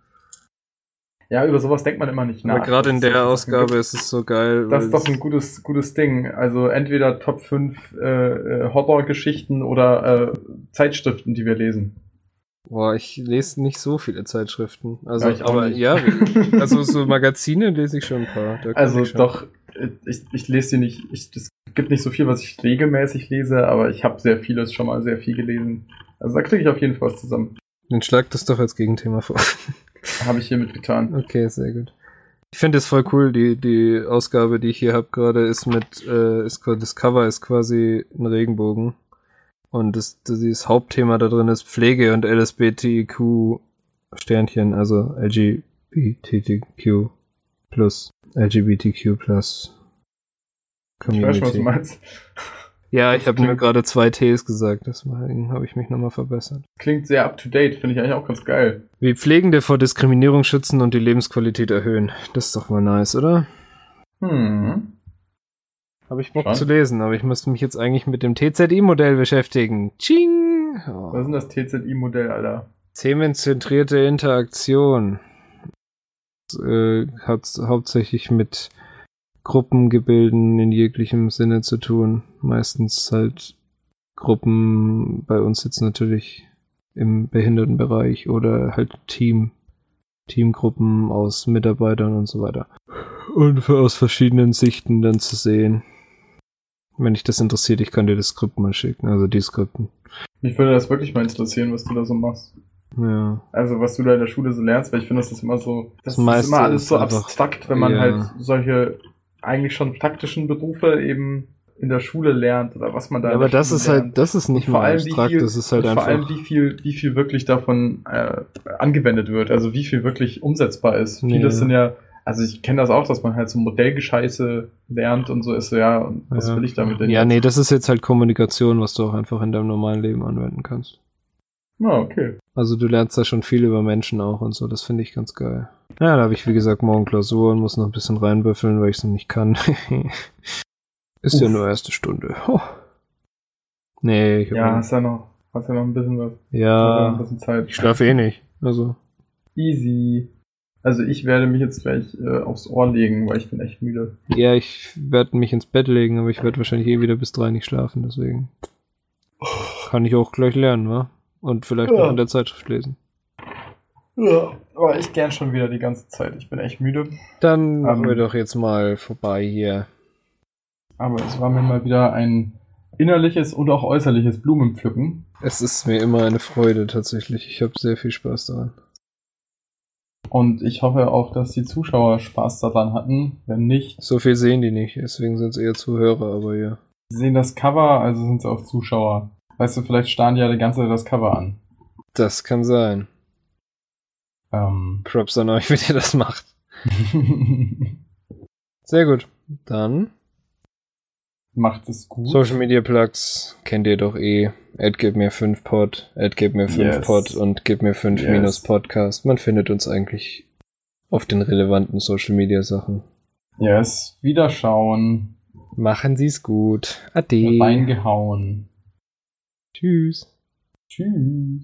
S2: Ja, über sowas denkt man immer nicht nach.
S1: Aber gerade in
S2: es
S1: der Ausgabe ist es so geil.
S2: Das ist doch
S1: es-
S2: ein gutes, gutes Ding. Also entweder Top 5 äh, äh, Horrorgeschichten oder äh, Zeitschriften, die wir lesen.
S1: Boah, ich lese nicht so viele Zeitschriften. Also,
S2: Ja, ich auch
S1: aber
S2: nicht.
S1: ja, also so Magazine lese ich schon ein paar.
S2: Also doch, ich, ich lese sie nicht, ich, es gibt nicht so viel, was ich regelmäßig lese, aber ich habe sehr vieles schon mal sehr viel gelesen. Also da kriege ich auf jeden Fall was zusammen.
S1: Dann schlag das doch als Gegenthema vor.
S2: Habe ich hiermit getan.
S1: Okay, sehr gut. Ich finde es voll cool, die, die Ausgabe, die ich hier habe gerade, ist mit, äh, ist, das Cover ist quasi ein Regenbogen. Und das, das Hauptthema da drin ist Pflege und LSBTQ Sternchen, also LGBTQ plus LGBTQ plus
S2: Community. Ich weiß schon, was du meinst.
S1: Ja, ich habe nur gerade zwei Ts gesagt, deswegen habe ich mich nochmal verbessert.
S2: Klingt sehr up to date, finde ich eigentlich auch ganz geil.
S1: Wie Pflegende vor Diskriminierung schützen und die Lebensqualität erhöhen. Das ist doch mal nice, oder?
S2: Hm.
S1: Habe ich Bock Schon? zu lesen, aber ich müsste mich jetzt eigentlich mit dem TZI-Modell beschäftigen. Ching!
S2: Oh. Was ist denn das TZI-Modell, Alter?
S1: Themenzentrierte Interaktion. Das, äh, hat hauptsächlich mit Gruppengebilden in jeglichem Sinne zu tun. Meistens halt Gruppen, bei uns jetzt natürlich im Behindertenbereich oder halt Team, Teamgruppen aus Mitarbeitern und so weiter. Und aus verschiedenen Sichten dann zu sehen. Wenn dich das interessiert, ich kann dir das Skript mal schicken, also die Skripten.
S2: Mich würde das wirklich mal interessieren, was du da so machst.
S1: Ja.
S2: Also was du da in der Schule so lernst, weil ich finde, das ist immer so, das, das ist immer alles so abstrakt, wenn man ja. halt solche eigentlich schon praktischen Berufe eben in der Schule lernt oder was man da.
S1: Ja, aber das Schule ist halt, lernt. halt, das ist nicht mal abstrakt, viel, das ist halt einfach.
S2: Vor allem, wie viel, wie viel wirklich davon äh, angewendet wird, also wie viel wirklich umsetzbar ist. Nee. Vieles sind ja, also ich kenne das auch, dass man halt so Modellgescheiße lernt und so ist so, ja, was ja. will ich damit
S1: denn? Ja, nee, das ist jetzt halt Kommunikation, was du auch einfach in deinem normalen Leben anwenden kannst.
S2: Ah, okay.
S1: Also du lernst da schon viel über Menschen auch und so, das finde ich ganz geil. Ja, da habe ich wie gesagt morgen Klausuren, muss noch ein bisschen reinbüffeln, weil ich es noch nicht kann. Ist Uff. ja nur erste Stunde. Oh. Nee,
S2: ich Ja, hast ja noch, hast ja noch ein bisschen was.
S1: Ja, ein bisschen Zeit. ich schlafe eh nicht. Also.
S2: Easy. Also ich werde mich jetzt gleich äh, aufs Ohr legen, weil ich bin echt müde.
S1: Ja, ich werde mich ins Bett legen, aber ich werde wahrscheinlich eh wieder bis drei nicht schlafen, deswegen. Kann ich auch gleich lernen, wa? Und vielleicht ja. noch in der Zeitschrift lesen.
S2: Ja, aber ich gern schon wieder die ganze Zeit. Ich bin echt müde.
S1: Dann machen ähm, wir doch jetzt mal vorbei hier.
S2: Aber es war mir mal wieder ein innerliches und auch äußerliches Blumenpflücken.
S1: Es ist mir immer eine Freude tatsächlich. Ich habe sehr viel Spaß daran.
S2: Und ich hoffe auch, dass die Zuschauer Spaß daran hatten. Wenn nicht.
S1: So viel sehen die nicht, deswegen sind es eher Zuhörer, aber ja.
S2: Sie sehen das Cover, also sind es auch Zuschauer. Weißt du, vielleicht starren die ja die ganze Zeit das Cover an.
S1: Das kann sein.
S2: Ähm.
S1: Props an euch, wie ihr das macht. Sehr gut. Dann.
S2: Macht es gut.
S1: Social Media Plugs kennt ihr doch eh. Ad gib mir 5 Pod, Ad gib mir 5 yes. Pod und gib mir 5 yes. minus Podcast. Man findet uns eigentlich auf den relevanten Social Media Sachen.
S2: Yes, wiederschauen.
S1: Machen Sie's gut. Ade.
S2: Reingehauen.
S1: Tschüss.
S2: Tschüss.